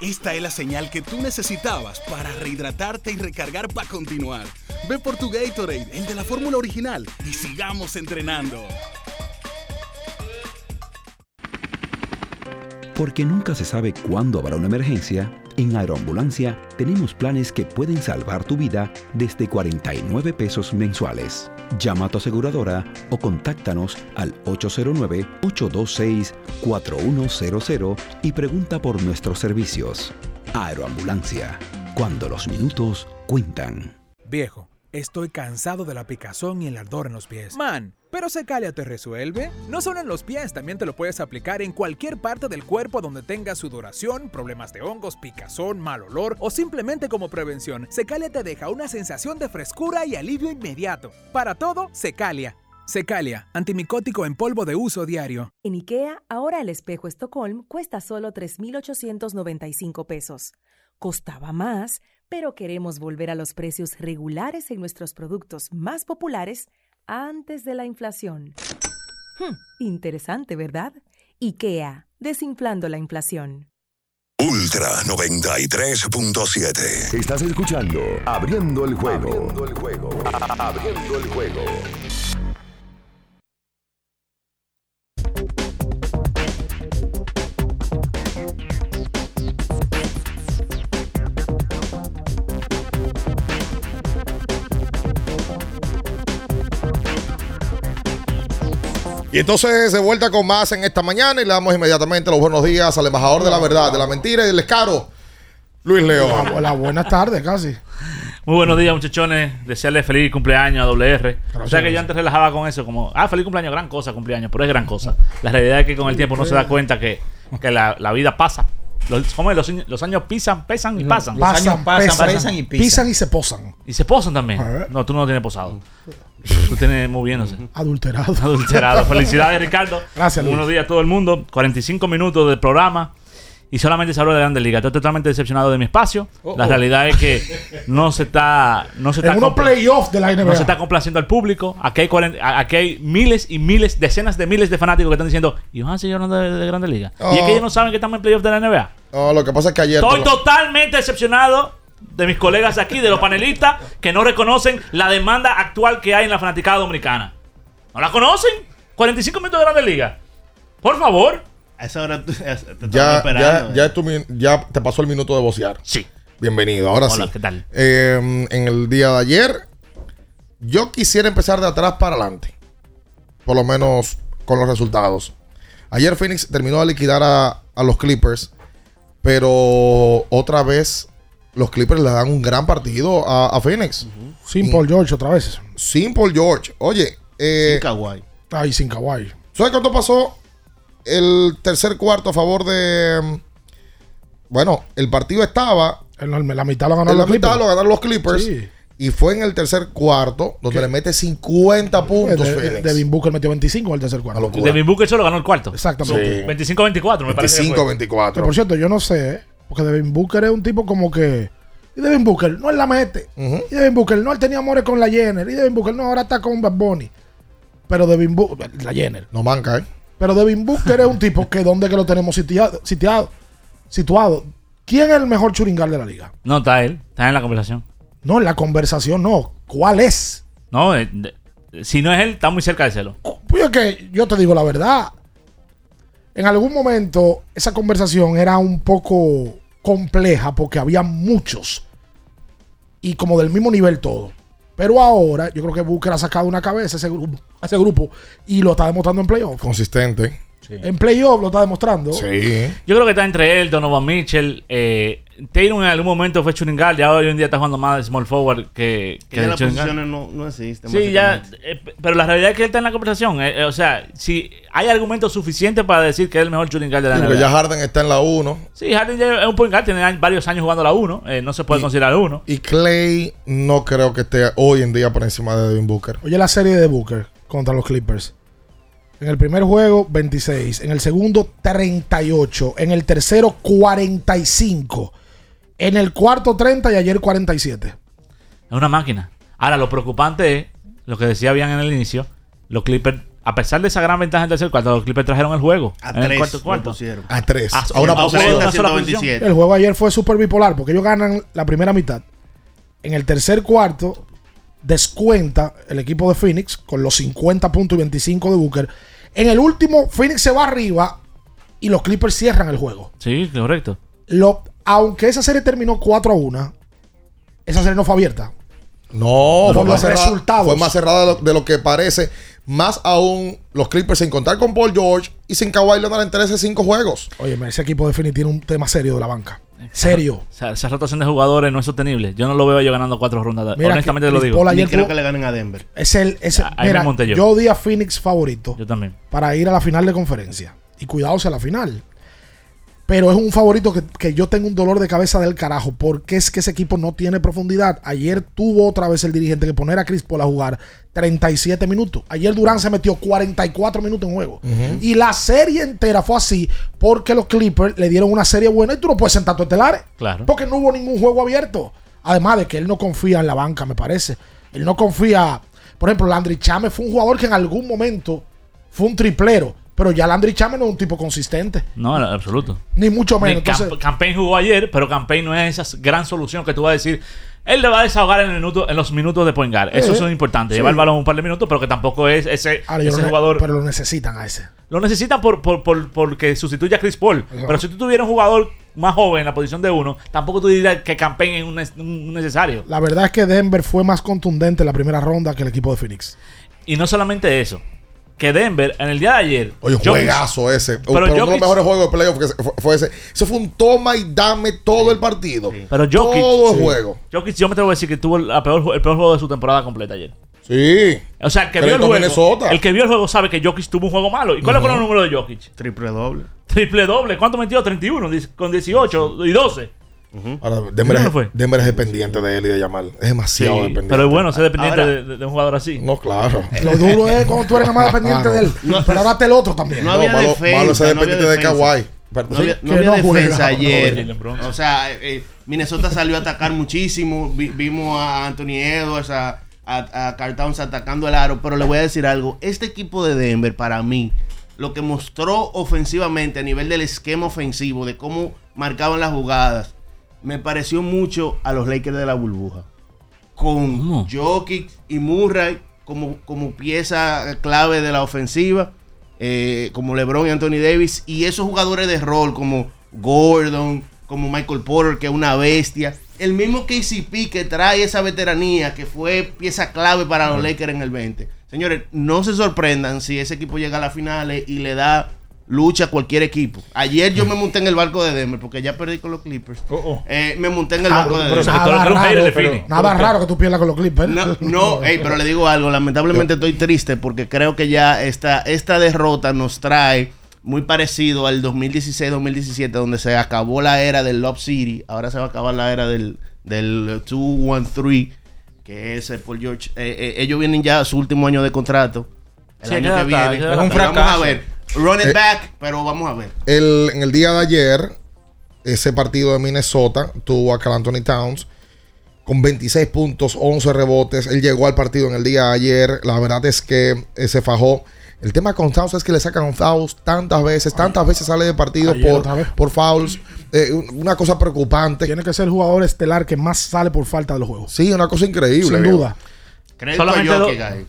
Esta es la señal que tú necesitabas para rehidratarte y recargar para continuar. Ve por tu Gatorade, el de la fórmula original, y sigamos entrenando. Porque nunca se sabe cuándo habrá una emergencia, en Aeroambulancia tenemos planes que pueden salvar tu vida desde 49 pesos mensuales. Llama a tu aseguradora o contáctanos al 809-826-4100 y pregunta por nuestros servicios. Aeroambulancia, cuando los minutos cuentan. Viejo, estoy cansado de la picazón y el ardor en los pies. Man, Pero Secalia te resuelve. No solo en los pies, también te lo puedes aplicar en cualquier parte del cuerpo donde tengas sudoración, problemas de hongos, picazón, mal olor o simplemente como prevención. Secalia te deja una sensación de frescura y alivio inmediato. Para todo, Secalia. Secalia, antimicótico en polvo de uso diario. En IKEA, ahora el espejo Stockholm cuesta solo 3.895 pesos. Costaba más, pero queremos volver a los precios regulares en nuestros productos más populares antes de la inflación. Hmm, interesante, ¿verdad? IKEA, desinflando la inflación. Ultra 93.7. Estás escuchando Abriendo el juego. Abriendo el juego. Abriendo el juego. Y entonces de vuelta con más en esta mañana y le damos inmediatamente los buenos días al embajador de la verdad, de la mentira y del escaro, Luis León. Hola, buenas tardes, casi. Muy buenos días, muchachones. Desearle feliz cumpleaños a WR. O sea que yo antes relajaba con eso, como, ah, feliz cumpleaños, gran cosa, cumpleaños, pero es gran cosa. La realidad es que con el tiempo uno se da cuenta que, que la, la vida pasa. Los, ¿cómo es? Los, años- los años pisan, pesan y pasan. Pasan, pesan, Pisan y se posan. Y se posan también. No, tú no lo tienes posado. Tú tienes moviéndose. Adulterado. Adulterado. Felicidades, Ricardo. Gracias, Luis. Buenos días a todo el mundo. 45 minutos del programa. Y solamente se habló de Grandes Ligas. Estoy totalmente decepcionado de mi espacio. Oh, La oh. realidad es que no se está. No se En está unos compla- playoffs de la NBA. no se está complaciendo al público. Aquí hay, 40 a- aquí hay miles y miles, decenas de miles de fanáticos que están diciendo, y van a seguir hablando de, de Grandes Ligas. Y es Oh. que ellos no saben que estamos en playoffs de la NBA. No, lo que pasa es que ayer. Estoy lo- totalmente decepcionado de mis colegas aquí, de los panelistas, que no reconocen la demanda actual que hay en la fanaticada dominicana. ¿No la conocen? 45 minutos de Grandes Ligas. Por favor. A esa hora tú- te ya, esperando. ya, ya, es tu min- ya te pasó el minuto de vocear. Sí. Bienvenido, ahora Hola, sí. ¿qué tal? Eh, en el día de ayer, yo quisiera empezar de atrás para adelante. Por lo menos con los resultados. Ayer Phoenix terminó de liquidar a, a los Clippers. Pero otra vez los Clippers le dan un gran partido a, a Phoenix. Sin Paul George otra vez. Sin Paul George. Oye. Eh, Sin Kawhi. Ay, sin Kawhi. ¿Sabes cuánto pasó el tercer cuarto a favor de... Bueno, el partido estaba... En la, mitad lo ganaron En la los mitad Clippers. lo ganaron los Clippers. Sí. Y fue en el tercer cuarto donde le mete 50 puntos. De- de- Phoenix. Devin Booker metió 25 en el tercer cuarto. Devin Booker solo ganó el cuarto. Exactamente. 25-24, me parece. que fue. 25-24. Que por cierto, yo no sé, ¿eh? porque Devin Booker es un tipo como que. Y Devin Booker no él la mete. Y Devin Booker no él tenía amores con la Jenner. Y Devin Booker no ahora está con Bad Bunny. Pero Devin Booker, la Jenner. No manca, ¿eh? Pero Devin Booker es un tipo que donde que lo tenemos sitiado, sitiado, situado. ¿Quién es el mejor churingal de la liga? No, está él. Está en la conversación. No, en la conversación no. ¿Cuál es? No, eh, de- si no es él, está muy cerca de celo. Pues es que yo te digo la verdad. En algún momento esa conversación era un poco compleja porque había muchos y como del mismo nivel todo. Pero ahora yo creo que Booker ha sacado una cabeza a ese grupo, a ese grupo y lo está demostrando en playoff. Consistente. En playoff lo está demostrando. Sí. Yo creo que está entre él, Donovan Mitchell. Eh, Tatum en algún momento fue Churingal, ya hoy en día está jugando más de small forward que, Que que ya de las shooting guard. posiciones no, no existen. Sí, ya, eh, pero la realidad es que él está en la conversación. eh, eh, o sea, si hay argumentos suficientes para decir que es el mejor shooting guard de la Sí, NBA. ya Harden está en la 1. Sí, Harden ya es un point guard, tiene varios años jugando la 1. no se puede considerar la 1. Y Clay no creo que esté hoy en día por encima de Devin Booker. Oye la serie de Booker contra los Clippers. En el primer juego, 26. En el segundo, 38. En el tercero, 45. En el cuarto, 30 y ayer 47. Es una máquina. Ahora, lo preocupante es lo que decía bien en el inicio. Los Clippers, a pesar de esa gran ventaja en el tercer cuarto, los Clippers trajeron el juego. A en el tres cuarto lo cuarto. pusieron. A 3. A- A una a posición. una sola. El juego ayer fue súper bipolar porque ellos ganan la primera mitad. En el tercer cuarto, descuenta el equipo de Phoenix con los 50 puntos y 25 de Booker. En el último, Phoenix se va arriba y los Clippers cierran el juego. Sí, correcto. Lo, aunque esa serie terminó 4 a 1, esa serie no fue abierta. No, fue más, cerrada, resultados. fue más cerrada de lo, de lo que parece. Más aún, los Clippers sin contar con Paul George y sin Kawhi Leonard en 13 5 juegos. Oye, ese equipo de Phoenix tiene un tema serio de la banca. Serio. O sea, esa rotación de jugadores no es sostenible. Yo no lo veo yo ganando cuatro rondas. Mira Honestamente que lo digo. Ayer Ni creo que le ganen a Denver. Es el, es el- Ah, ahí me mira, monté yo. yo di a Phoenix favorito Yo también. para ir a la final de conferencia. Y cuidado a la final. Pero es un favorito que, que yo tengo un dolor de cabeza del carajo. Porque es que ese equipo no tiene profundidad. Ayer tuvo otra vez el dirigente que poner a Chris Paul a jugar 37 minutos. Ayer Durán se metió 44 minutos en juego. Y la serie entera fue así porque los Clippers le dieron una serie buena y tú no puedes sentar tu estelares. Claro. Porque no hubo ningún juego abierto. Además de que él no confía en la banca, me parece. Él no confía. Por ejemplo, Landry Chame fue un jugador que en algún momento fue un triplero. Pero ya Landry Chame no es un tipo consistente. No, en absoluto. Ni mucho menos. Camp- Entonces, Campaign jugó ayer, pero Campaign no es esa gran solución que tú vas a decir. Él le va a desahogar en, el minuto, en los minutos de point guard. Eso Eh, es importante. sí. Llevar el balón un par de minutos, pero que tampoco es ese, jugador. Pero lo necesitan a ese. Lo necesitan por, por, por- porque sustituye a Chris Paul. Pero si tú tuvieras un jugador más joven en la posición de uno, tampoco tú dirías que Campaign es un, un necesario. La verdad es que Denver fue más contundente en la primera ronda que el equipo de Phoenix. Y no solamente eso. Que Denver, en el día de ayer. Oye, Jokic- juegazo ese. Pero Pero, uno de los mejores juegos de playoff que fue, fue ese. Eso fue un toma y dame todo el partido. Pero Jokic, Todo el sí. juego. Jokic, yo me tengo que decir que tuvo la peor, el peor juego de su temporada completa ayer. Sí. O sea, el que, vio el, juego, Minnesota. el que vio el juego sabe que Jokic tuvo un juego malo. ¿Y cuál fue el número de Jokic? Triple doble. Triple doble. ¿Cuánto metió? 31 diez- con 18 y 12. Ahora, Denver, ¿Qué es, fue? Denver es dependiente de él y de Yamal. Es demasiado Sí, dependiente. pero es bueno ser dependiente Ahora- de, un jugador así. No, claro. Lo duro es cuando tú eres más dependiente Ah, no. de él. pero ahora te el otro también. No había malo- defensa. malo ser no había dependiente de defensa. Kawhi. Pero- No había, no Que había no juega. defensa ayer. O sea, eh, eh, Minnesota salió a atacar muchísimo. Vi- vimos a Anthony Edwards, a, a, a Karl Towns atacando el aro. Pero le voy a decir algo. Este equipo de Denver, para mí, lo que mostró ofensivamente a nivel del esquema ofensivo, de cómo marcaban las jugadas, me pareció mucho a los Lakers de la burbuja. Con ¿Cómo? Jokic y Murray como, como pieza clave de la ofensiva, eh, como LeBron y Anthony Davis, y esos jugadores de rol como Gordon, como Michael Porter, que es una bestia. El mismo KCP que trae esa veteranía, que fue pieza clave para los Lakers en el 20. Señores, no se sorprendan si ese equipo llega a las finales y le da lucha cualquier equipo. Ayer yo me monté en el barco de Denver, porque ya perdí con los Clippers. Eh, me monté en el Ah, barco de pero Denver. un pero- Phoenix. nada raro que tú pierdas con los Clippers. No, no, ey, pero le digo algo, lamentablemente estoy triste porque creo que ya esta, esta derrota nos trae muy parecido al 2016-2017 donde se acabó la era del Love City, ahora se va a acabar la era del, del 2-1-3, que es eh, Paul George. Eh, eh, ellos vienen ya a su último año de contrato, el Sí, año que viene. queda Pero atrás. Vamos a ver, run it Eh, back, pero vamos a ver. El, en el día de ayer, ese partido de Minnesota tuvo a Carl Anthony Towns con 26 puntos, 11 rebotes. Él llegó al partido en el día de ayer. La verdad es que eh, se fajó. El tema con Towns es que le sacan fouls tantas veces, tantas veces sale de partido por, por fouls. Eh, un- una cosa preocupante. Tiene que ser el jugador estelar que más sale por falta de los juegos. Sí, una cosa increíble. Sin duda.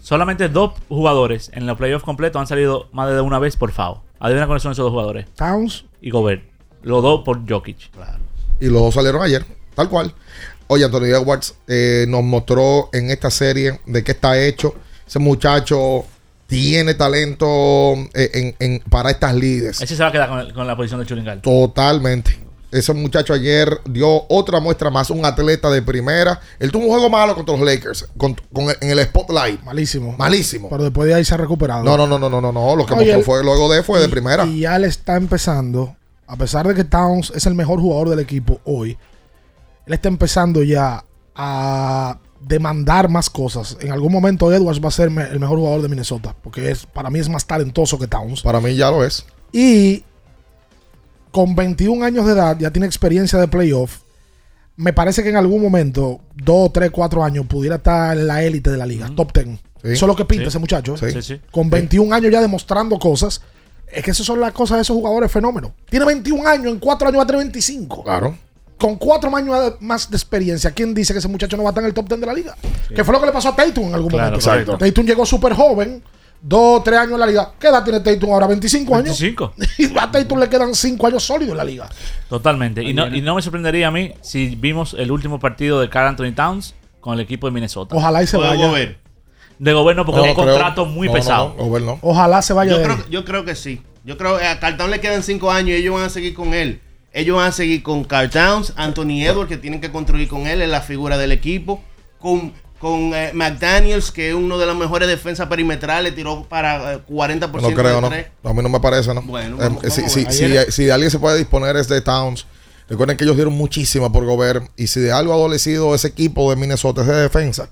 Solamente, do- dos jugadores en los playoffs completos han salido más de una vez por FAO. Adivina cuáles son esos dos jugadores. Towns. Y Gobert. Los dos por Jokic. Y los dos salieron ayer, tal cual. Oye, Anthony Edwards eh, nos mostró en esta serie de qué está hecho. Ese muchacho tiene talento eh, en, en- para estas líderes. Ese se va a quedar con, el- con la posición de Churingal. Totalmente. Ese muchacho ayer dio otra muestra más, un atleta de primera. Él tuvo un juego malo contra los Lakers, con- con el- en el spotlight. Malísimo. Malísimo. Pero después de ahí se ha recuperado. No, no, no, no, no, no, no. Lo que Oye, mostró fue luego de fue de primera. Y ya le está empezando, a pesar de que Towns es el mejor jugador del equipo hoy, él está empezando ya a demandar más cosas. En algún momento Edwards va a ser me- el mejor jugador de Minnesota, porque es para mí es más talentoso que Towns. Para mí ya lo es. Y con 21 años de edad, ya tiene experiencia de playoff. Me parece que en algún momento, 2, 3, 4 años, pudiera estar en la élite de la liga, top 10. Sí. Eso es lo que pinta Sí. ese muchacho. ¿eh? Sí. Sí, sí. Con 21 años ya demostrando cosas. Es que esas son las cosas de esos jugadores fenómenos. Tiene 21 años, en 4 años va a tener 25. Claro. Con 4 años más de experiencia, ¿quién dice que ese muchacho no va a estar en el top 10 de la liga? Que fue lo que le pasó a Tatum en algún Claro, momento. correcto. Tatum llegó súper joven, 2, 3 años en la liga. ¿Qué edad tiene Tatum ahora? ¿25 años? 25. Y a Tatum le quedan 5 años sólidos en la liga. Totalmente. Y no, y no me sorprendería a mí si vimos el último partido de Carl Anthony Towns con el equipo de Minnesota. Ojalá y se vaya. ver. De gobierno porque No, es un creo- contrato muy no, pesado. no, Over no. Ojalá se vaya Yo de creo, yo creo que sí. Yo creo que a Cartón le quedan cinco años y ellos van a seguir con él. Ellos van a seguir con Carl Towns, Anthony Edwards, que tienen que construir con él, es la figura del equipo. Con, con eh, McDaniels, que es uno de los mejores defensas perimetrales, tiró para eh, 40% No creo, de ¿no? tres. A mí no me parece, ¿no? Bueno, Eh, vamos- si, vamos si, si- si de alguien se puede disponer es de Towns. Recuerden que ellos dieron muchísimo por Gobert. Y si de algo ha adolecido ese equipo de Minnesota es de defensa.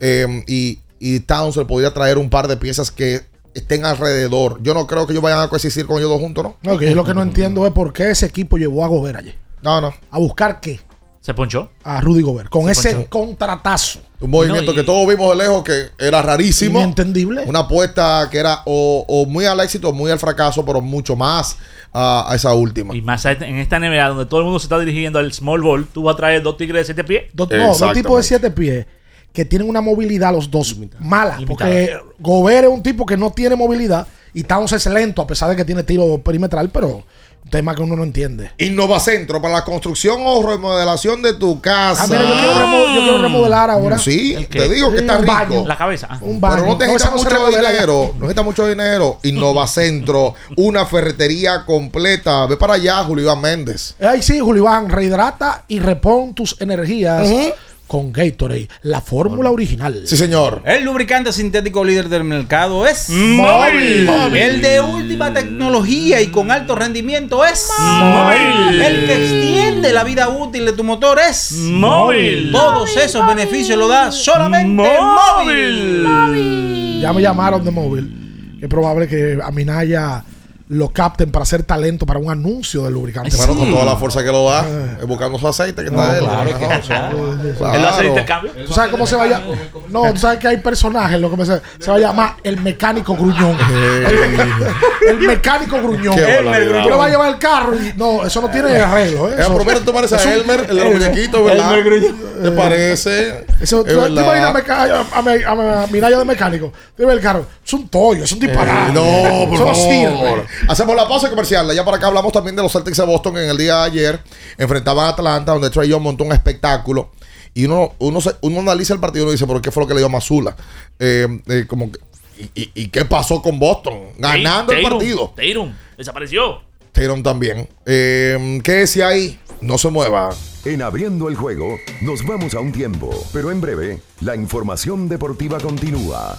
eh, y, y Towns le podría traer un par de piezas que estén alrededor. Yo no creo que ellos vayan a coexistir con ellos dos juntos, ¿no? No, que yo lo que no entiendo es por qué ese equipo llevó a Gobert allí. No, no. ¿A buscar qué? Se ponchó. A Rudy Gobert. Con Se ese ponchó. contratazo. Un movimiento No, y- que todos vimos de lejos que era rarísimo. Inentendible. Una apuesta que era o, o muy al éxito o muy al fracaso, pero mucho más a, a esa última. Y más en esta NBA donde todo el mundo se está dirigiendo al small ball, tú vas a traer dos tigres de siete pies. No, dos tipos de siete pies que tienen una movilidad los dos mala. Porque Gobert es un tipo que no tiene movilidad y Towns es lento a pesar de que tiene tiro perimetral, pero tema que uno no entiende. Innova Centro para la construcción o remodelación de tu casa. Ah, mira, yo quiero, remo- yo quiero remodelar ahora. Sí, te digo que está un rico. baño. La cabeza. ah. Un baño. Pero no No, necesita no mucho dinero. No necesita mucho dinero. Innova Centro, una ferretería completa. Ve para allá, Julio Iván Méndez. Ay, sí, Julio Iván, rehidrata y repon tus energías Ujú. Con Gatorade, la fórmula original. Sí, señor. El lubricante sintético líder del mercado es Móvil. El de última tecnología y con alto rendimiento es Móvil. El que extiende la vida útil de tu motor es Móvil. Todos esos beneficios lo da solamente móvil. Ya me llamaron de móvil. Es probable que a Minaya lo capten para hacer talento para un anuncio de lubricante. Bueno, con toda la fuerza que lo da, eh, buscando su aceite que está él. claro que no. Claro. ¿Él hace intercambio? ¿Tú sabes cómo se va a llamar? No, tú sabes que hay personajes, lo que me se, se va a llamar el mecánico gruñón. el mecánico gruñón. Él le vas a llevar el carro y no, eso no tiene arreglo. ¿eh? Eh, Eso- menos tú pareces a Elmer, el de los eh, muñequitos, ¿verdad? Elmer Gruñón. ¿Te parece? Eso, Es tú, imaginas a, a, de mecánico. Tú ves el carro. Es un tollo, es un disparate. Eh, no, por no favor. Hacemos la pausa comercial. Ya para acá hablamos también de los Celtics de Boston que en el día de ayer enfrentaban a Atlanta, donde Trey Young montó un espectáculo. Y uno, uno, se- uno analiza el partido y uno dice, ¿pero qué fue lo que le dio a Mazula? Eh, eh, como que- y, y- y qué pasó con Boston? Ganando el partido. Tatum, desapareció. Tatum también. Eh, ¿Qué decía ahí? No se mueva. En abriendo el juego, nos vamos a un tiempo, pero en breve, la información deportiva continúa.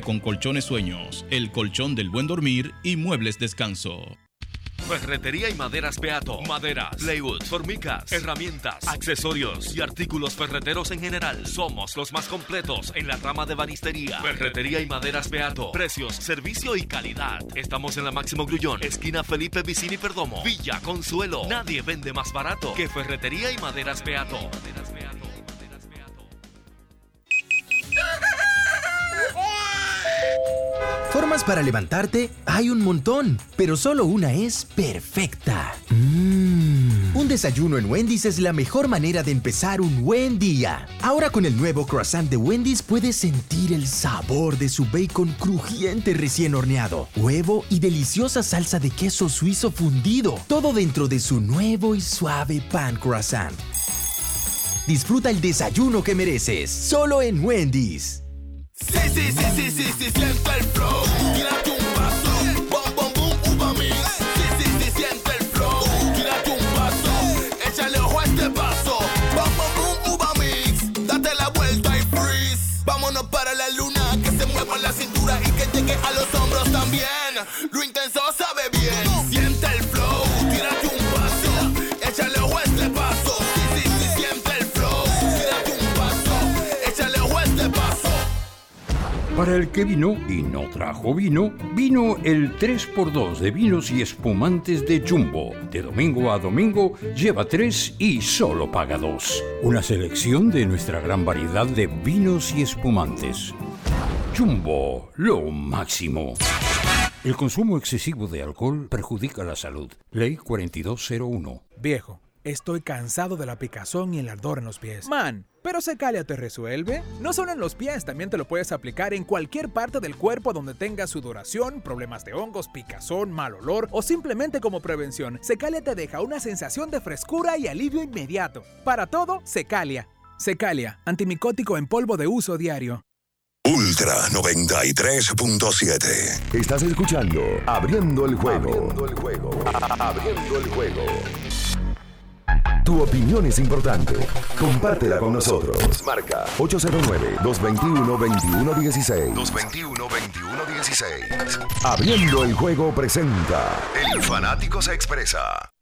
con colchones sueños, el colchón del buen dormir y muebles descanso. Ferretería y maderas Beato. Maderas, plywood, formicas, herramientas, accesorios y artículos ferreteros en general. Somos los más completos en la rama de banistería. Ferretería y maderas Beato. Precios, servicio y calidad. Estamos en la Máximo Grullón, esquina Felipe Vicini Perdomo, Villa Consuelo. Nadie vende más barato que Ferretería y maderas Beato. Formas para levantarte hay un montón, pero solo una es perfecta. Mm. Un desayuno en Wendy's es la mejor manera de empezar un buen día. Ahora con el nuevo croissant de Wendy's puedes sentir el sabor de su bacon crujiente recién horneado, huevo y deliciosa salsa de queso suizo fundido, todo dentro de su nuevo y suave pan croissant. Disfruta el desayuno que mereces, solo en Wendy's. Sí, sí, sí, sí, sí, sí, siente el flow. Tírate un paso. Bom, bom, boom, uva mix. Sí, sí, sí, siente el flow. Tírate un paso. Échale ojo a este paso. Bom, bom, boom, uva mix. Date la vuelta y freeze. Vámonos para la luna. Que se mueva la cintura y que llegue a los hombros también. Lo Para el que vino y no trajo vino, vino el 3x2 de vinos y espumantes de Jumbo. De domingo a domingo, lleva 3 y solo paga 2. Una selección de nuestra gran variedad de vinos y espumantes. Jumbo, lo máximo. El consumo excesivo de alcohol perjudica la salud. Ley 4201. Viejo, estoy cansado de la picazón y el ardor en los pies. Man, pero Secalia te resuelve. No solo en los pies, también te lo puedes aplicar en cualquier parte del cuerpo donde tengas sudoración, problemas de hongos, picazón, mal olor o simplemente como prevención. Secalia te deja una sensación de frescura y alivio inmediato. Para todo, Secalia. Secalia, antimicótico en polvo de uso diario. Ultra 93.7. Estás escuchando Abriendo el juego. Abriendo el juego. Abriendo el juego. Tu opinión es importante. Compártela con nosotros. Marca 809-221-2116. 221-2116. Abriendo el juego presenta. El fanático se expresa.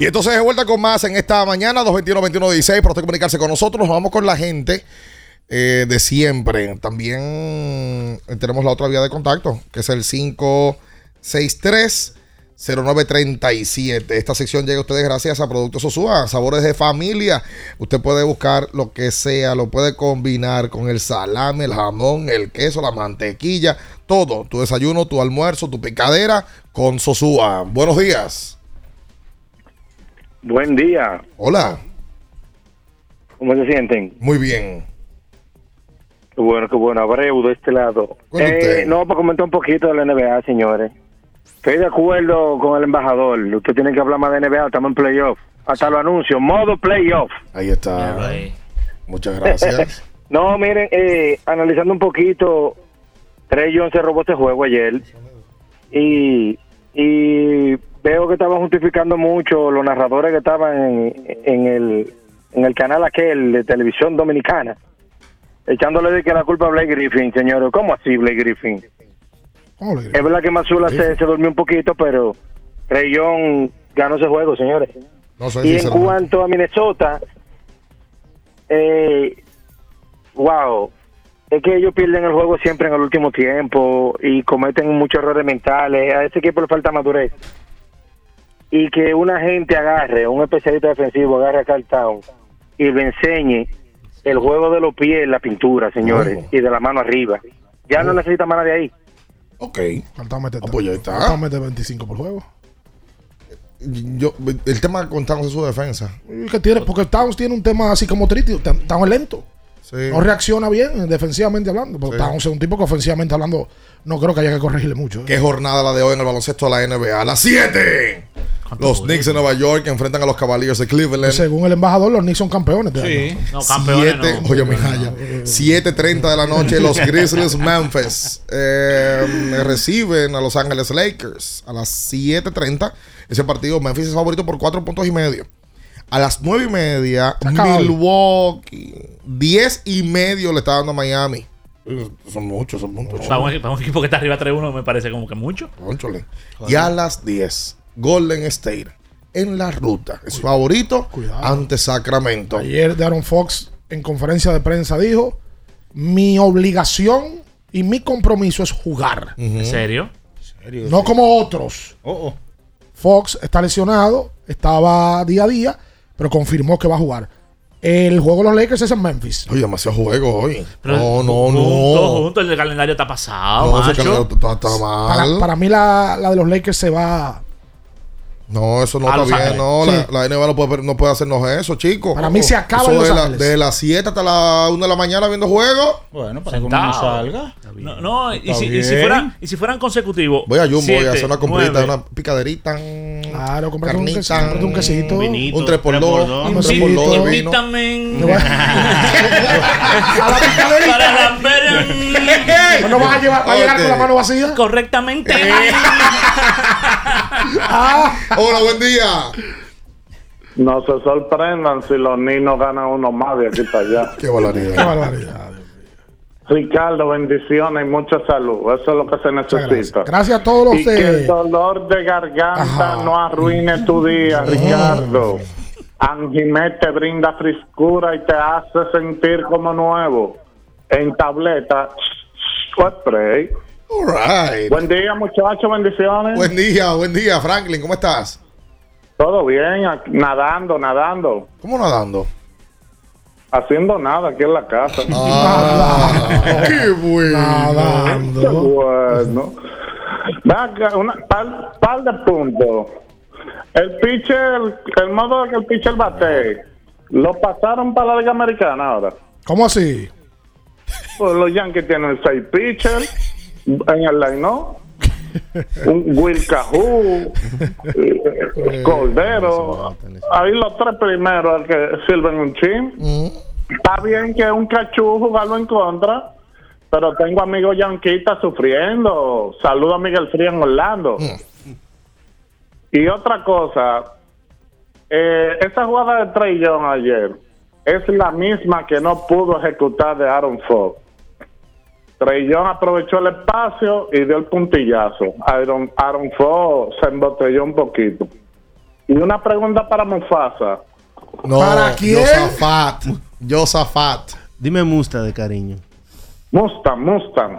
Y entonces de vuelta con más en esta mañana, 221-2116, para usted comunicarse con nosotros. Nos vamos con la gente eh, de siempre. También eh, tenemos la otra vía de contacto, que es el 563-0937. Esta sección llega a ustedes gracias a Productos Sosúa, sabores de familia. Usted puede buscar lo que sea, lo puede combinar con el salame, el jamón, el queso, la mantequilla, todo. Tu desayuno, tu almuerzo, tu picadera con Sosúa. Buenos días. Buen día. Hola. ¿Cómo se sienten? Muy bien. Qué bueno, qué bueno. Abreu de este lado. Eh, no, para comentar un poquito de la NBA, señores. Estoy de acuerdo con el embajador. Usted tiene que hablar más de NBA. Estamos en playoff. Hasta lo anuncio. Modo playoff. Ahí está. Muchas gracias. No, miren, eh, analizando un poquito, Trey Jones se robó este juego ayer y, y veo que estaban justificando mucho los narradores que estaban en, en el, en el canal aquel de televisión dominicana, echándole de que la culpa a Blake Griffin, señores. ¿Cómo así, Blake Griffin? Es verdad que Mazula se, se durmió un poquito, pero Jones ganó ese juego, señores. No Y en cuanto a Minnesota, eh, wow, es que ellos pierden el juego siempre en el último tiempo y cometen muchos errores mentales. A ese equipo le falta madurez. Y que una gente agarre, un especialista defensivo agarre a Carl Town y le enseñe el juego de los pies en la pintura, señores, y de la mano arriba. Ya no necesita más de ahí. Ok. Faltaba meter, Ah, pues ya está. faltaba meter 25 por juego. Yo, el tema con Towns es su defensa. ¿Y qué tiene? Porque Towns tiene un tema así como triste. Towns es lento. No reacciona bien, defensivamente hablando. Pero Sí. Towns es un tipo que ofensivamente hablando no creo que haya que corregirle mucho. ¿eh? Qué jornada la de hoy en el baloncesto de la NBA. A las 7. Los Knicks de Nueva York enfrentan a los Cavaliers de Cleveland. Según el embajador, los Knicks son campeones. de año. No, campeones Siete- no. Oye, Mijaya. 7.30 de la noche, los Grizzlies Memphis eh, reciben a Los Ángeles Lakers a las 7.30. Ese partido, Memphis es favorito por 4 puntos y medio. A las 9 y media. Milwaukee. 10 y medio le está dando a Miami. Son muchos, son puntos. Para un, para un equipo que está arriba 3-1 me parece como que mucho. Cónchale. Y a las 10, Golden State en la ruta. Es favorito ante Sacramento. Ayer Darren Fox en conferencia de prensa dijo, mi obligación y mi compromiso es jugar. ¿En serio? No como otros. Fox está lesionado, estaba día a día, pero confirmó que va a jugar. El juego de los Lakers es en Memphis. Oye, demasiado juego hoy. Pero no, no, no. juntos, el calendario está pasado, No, ese macho. calendario está, está Para, mal. para mí la, la de los Lakers se va... No, eso no A está bien. Ángeles. No, Sí. la, la NBA no puede, no puede hacernos eso, chicos. Para mí se acaba Eso en Los de, la- de las 7 hasta las 1 de la mañana viendo juegos. Bueno, para que uno no salga. No, no, y si, y, si fueran, y si fueran consecutivos. Voy a Jumbo, voy a siete, hacer una comprita, una picaderita. Claro, comprate un, Carnita, quesito, un quesito. un 3 por 2 un 3 por Invita- 2 de vino. Invítame. A la picadera. Para la No vas a, llevar, vas a llegar con la mano vacía. Correctamente. Hola, buen día. No se sorprendan si los niños ganan uno más de aquí para allá. Qué barbaridad. Qué barbaridad. Ricardo, bendiciones y mucha salud. Eso es lo que se necesita. Gracias a todos los Y que eh, el dolor de garganta no arruine tu día, Ricardo. Anjimé te brinda frescura y te hace sentir como nuevo. En tableta spray. All right. Buen día, muchachos, bendiciones. Buen día, buen día, Franklin. ¿Cómo estás? Todo bien, nadando, nadando. ¿Cómo nadando? Haciendo nada aquí en la casa. ¡Qué bueno! Qué bueno. Ven acá, una, par, par de puntos. El pitcher, el modo que el pitcher bate, lo pasaron para la Liga Americana ahora. ¿Cómo así? Pues los Yankees tienen seis pitchers en el line, ¿no? Un Will Cajú, Cordero. Ahí los tres primeros que sirven un chin. Está bien que un cachú jugarlo en contra, pero tengo amigos yanquistas sufriendo. Saludo a Miguel Frías en Orlando. Y otra cosa, eh, esa jugada de Trey Young ayer es la misma que no pudo ejecutar de Aaron Fox. Young aprovechó el espacio y dio el puntillazo. Aaron, Aaron Fox se embotelló un poquito. Y una pregunta para Mufasa. No, ¿Para quién? Josafat. Josafat. Dime Musta de cariño. Mustang, Mustang.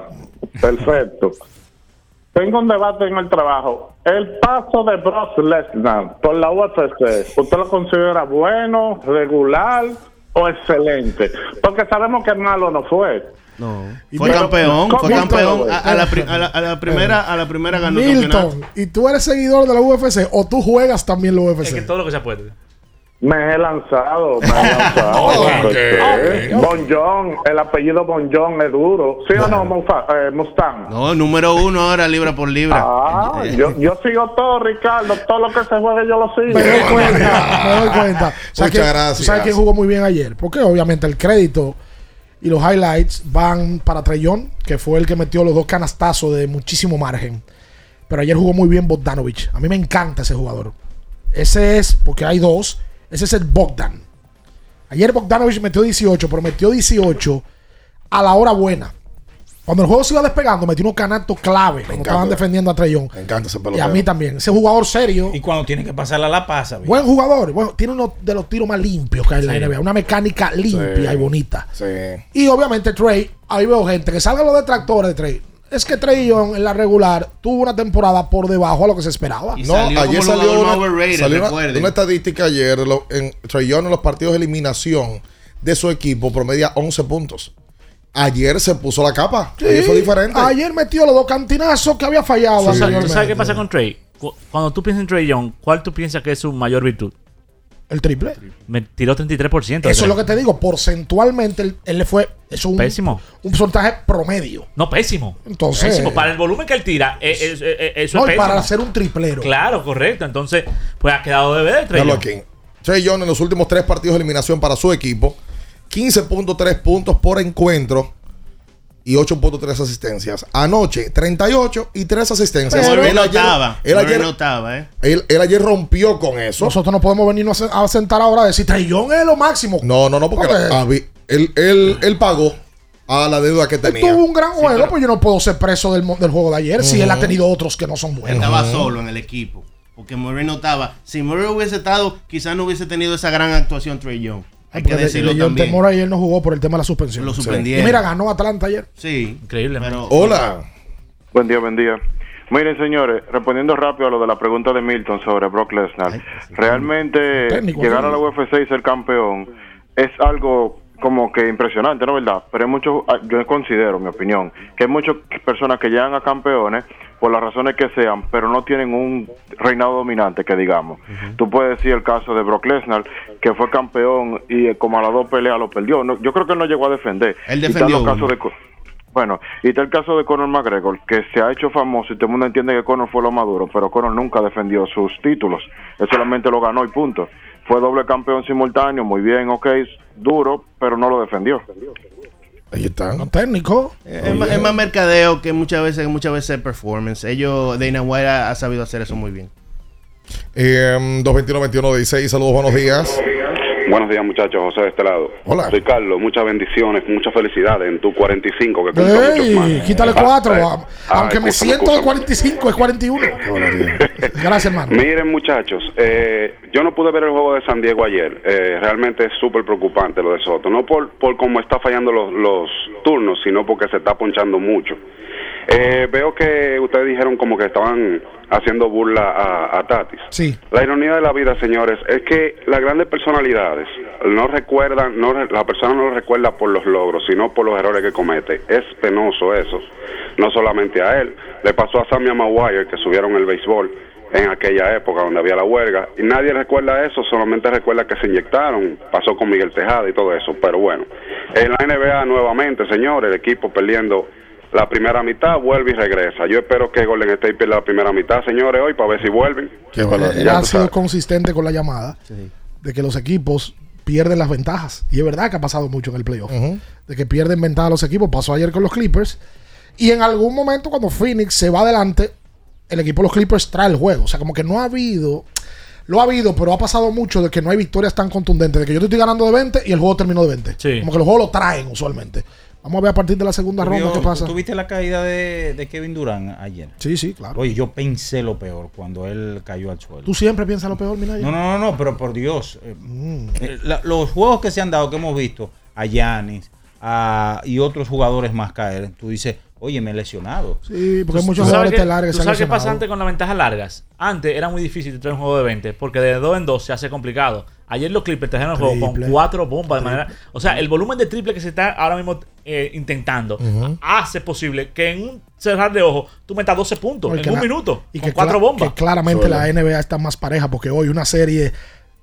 Perfecto. Tengo un debate en el trabajo. El paso de Brock Lesnar por la UFC, ¿usted lo considera bueno, regular o excelente? Porque sabemos que malo no fue. No. Y Fue pero- campeón, fue campeón. A, a la, eh, pri- a la- a la primera, a la primera ganó el campeonato. Milton, ¿y tú eres seguidor de la UFC o tú juegas también la UFC? Es que todo lo que se puede. Me he lanzado, me he lanzado. Ok, Sí. ok. Bon John, el apellido Bon John es duro. ¿Sí o no, Mufa- eh, Mustang? No, número uno ahora, libra por libra. Ah, yo, yo sigo todo, Ricardo. Todo lo que se juegue yo lo sigo. Me doy cuenta, me doy cuenta. O sea Muchas que- gracias. ¿tú ¿Sabes quién jugó muy bien ayer? Porque obviamente el crédito y los highlights van para Trellón, que fue el que metió los dos canastazos de muchísimo margen. Pero ayer jugó muy bien Bogdanovich. A mí me encanta ese jugador. Ese es, porque hay dos, ese es el Bogdan. Ayer Bogdanovich metió 18, pero metió 18 a la hora buena. Cuando el juego se iba despegando, metió unos canastos clave. Cuando estaban defendiendo a Trellón. Me encanta ese Y pelotero. a mí también. Ese jugador serio. Y cuando tiene que pasarla, la pasa. bien. Buen jugador. Bueno, tiene uno de los tiros más limpios que hay en la. NBA. Una mecánica limpia Sí. y bonita. Sí. Y obviamente Trey, ahí veo gente que salgan los detractores de Trey. Es que Trey Young en la regular tuvo una temporada por debajo a lo que se esperaba. No, ayer salió, una, salió una- una estadística ayer lo- en Trae Young en los partidos de eliminación de su equipo promedia 11 puntos. Ayer se puso la capa. Sí. Ayer fue diferente. Ayer metió los dos cantinazos que había fallado. ¿Tú sabes, qué pasa con Trey? Cu- Cuando tú piensas en Trey Young, ¿cuál tú piensas que es su mayor virtud? El triple. Me tiró 33%. Eso es lo que te digo. Porcentualmente, él, él le fue. Es un, Pésimo. un porcentaje promedio. No, pésimo. Entonces- Pésimo. Para el volumen que él tira, eh, eh, eso No, es pésimo. para ser un triplero. Claro, correcto. Entonces, pues ha quedado de ver Trey aquí. Trey Young en los últimos tres partidos de eliminación para su equipo, 15.3 puntos por encuentro y 8.3 asistencias. Anoche, 38 y 3 asistencias. Pero- él, no ayer, estaba, él, ayer, ¿eh? él- él ayer rompió con eso. Nosotros no podemos venirnos a a sentar ahora a decir Trey Young es lo máximo. No, no, no, porque ¿Por qué? habi- él, él- él pagó a la deuda que tenía. Tuvo un gran juego, pues yo no puedo ser preso del, del juego de ayer si él ha tenido otros que no son buenos. Estaba solo en el equipo. Porque Murray no estaba. Si Murray hubiese estado, quizás no hubiese tenido esa gran actuación Trey Young. Hay que decirlo de- de- también. Temor ayer no jugó por el tema de la suspensión. Lo suspendieron. Y mira, ganó Atlanta ayer. Sí. Increíble. Pero, Hola. Buen día, buen día. Miren, señores, respondiendo rápido a lo de la pregunta de Milton sobre Brock Lesnar, realmente Técnico, llegar a la UFC y ser campeón es algo como que impresionante, ¿no verdad? Pero hay muchos, ah, yo considero, mi opinión, que hay muchas personas que llegan a campeones por las razones que sean, pero no tienen un reinado dominante, que digamos. Tú puedes decir el caso de Brock Lesnar, que fue campeón y eh, como a las dos peleas lo perdió. No, yo creo que él no llegó a defender. Él defendió uno. de bueno, y está el caso de Conor McGregor, que se ha hecho famoso y todo el mundo entiende que Conor fue lo maduro, pero Conor nunca defendió sus títulos. Él solamente lo ganó y punto. Fue doble campeón simultáneo, muy bien, ok, duro, pero no lo defendió. Ahí están. técnico. Es, más, es más mercadeo que muchas veces, muchas veces performance. Ellos, Dana White ha, ha sabido hacer eso muy bien. Eh, 221-21-16, saludos, buenos días. Buenos días, muchachos. José de este lado. Hola. Soy Carlos. Muchas bendiciones, muchas felicidades en tu 45, que cumplo muchos más. quítale Ah, cuatro. eh, ah, aunque me escúchame, siento de escúchame. 45, es 41. Gracias, hermano. Miren, muchachos, eh, yo no pude ver el juego de San Diego ayer. Eh, realmente es súper preocupante lo de Soto. No por, por cómo está fallando los, los turnos, sino porque se está ponchando mucho. Eh, veo que ustedes dijeron como que estaban haciendo burla a, a Tatis. Sí. La ironía de la vida, señores, es que las grandes personalidades no recuerdan, no, la persona no lo recuerda por los logros, sino por los errores que comete. Es penoso eso. No solamente a él, le pasó a Sammy Maguire que subieron el béisbol en aquella época donde había la huelga y nadie recuerda eso, solamente recuerda que se inyectaron, pasó con Miguel Tejada y todo eso, pero bueno, en la NBA nuevamente, señores, el equipo perdiendo la primera mitad, vuelve y regresa. Yo espero que Golden State pierda la primera mitad, señores, hoy para ver si vuelven. Qué Él ha sido consistente con la llamada de que los equipos pierden las ventajas. Y es verdad que ha pasado mucho en el playoff. De que pierden ventaja los equipos. Pasó ayer con los Clippers. Y en algún momento, cuando Phoenix se va adelante, el equipo de los Clippers trae el juego. O sea, como que no ha habido. Lo ha habido, pero ha pasado mucho de que no hay victorias tan contundentes. De que yo te estoy ganando de 20 y el juego terminó de 20. Como que los juegos lo traen usualmente. Vamos a ver a partir de la segunda ronda Vio- qué pasa. ¿Tuviste la caída de, de Kevin Durant ayer? Sí, sí, claro. Oye, yo pensé lo peor cuando él cayó al suelo. Tú siempre piensas lo peor, mira. No, no, no, no, pero por Dios. eh, Mm. eh, la- los juegos que se han dado, que hemos visto, a Yanis y otros jugadores más caer, tú dices, oye, me he lesionado. Sí, porque hay ¿Tú muchos sabes jugadores que ¿Tú se han sabes qué pasa antes con las ventajas largas? Antes era muy difícil traer un juego de 20, porque de 2 en 2 se hace complicado. Ayer los Clippers trajeron el juego con cuatro bombas de manera. O sea, el volumen de triple que se está ahora mismo eh, intentando hace posible que en un cerrar de ojos tú metas 12 puntos en un la- minuto y con que cuatro bombas. Que claramente la NBA está más pareja porque hoy una serie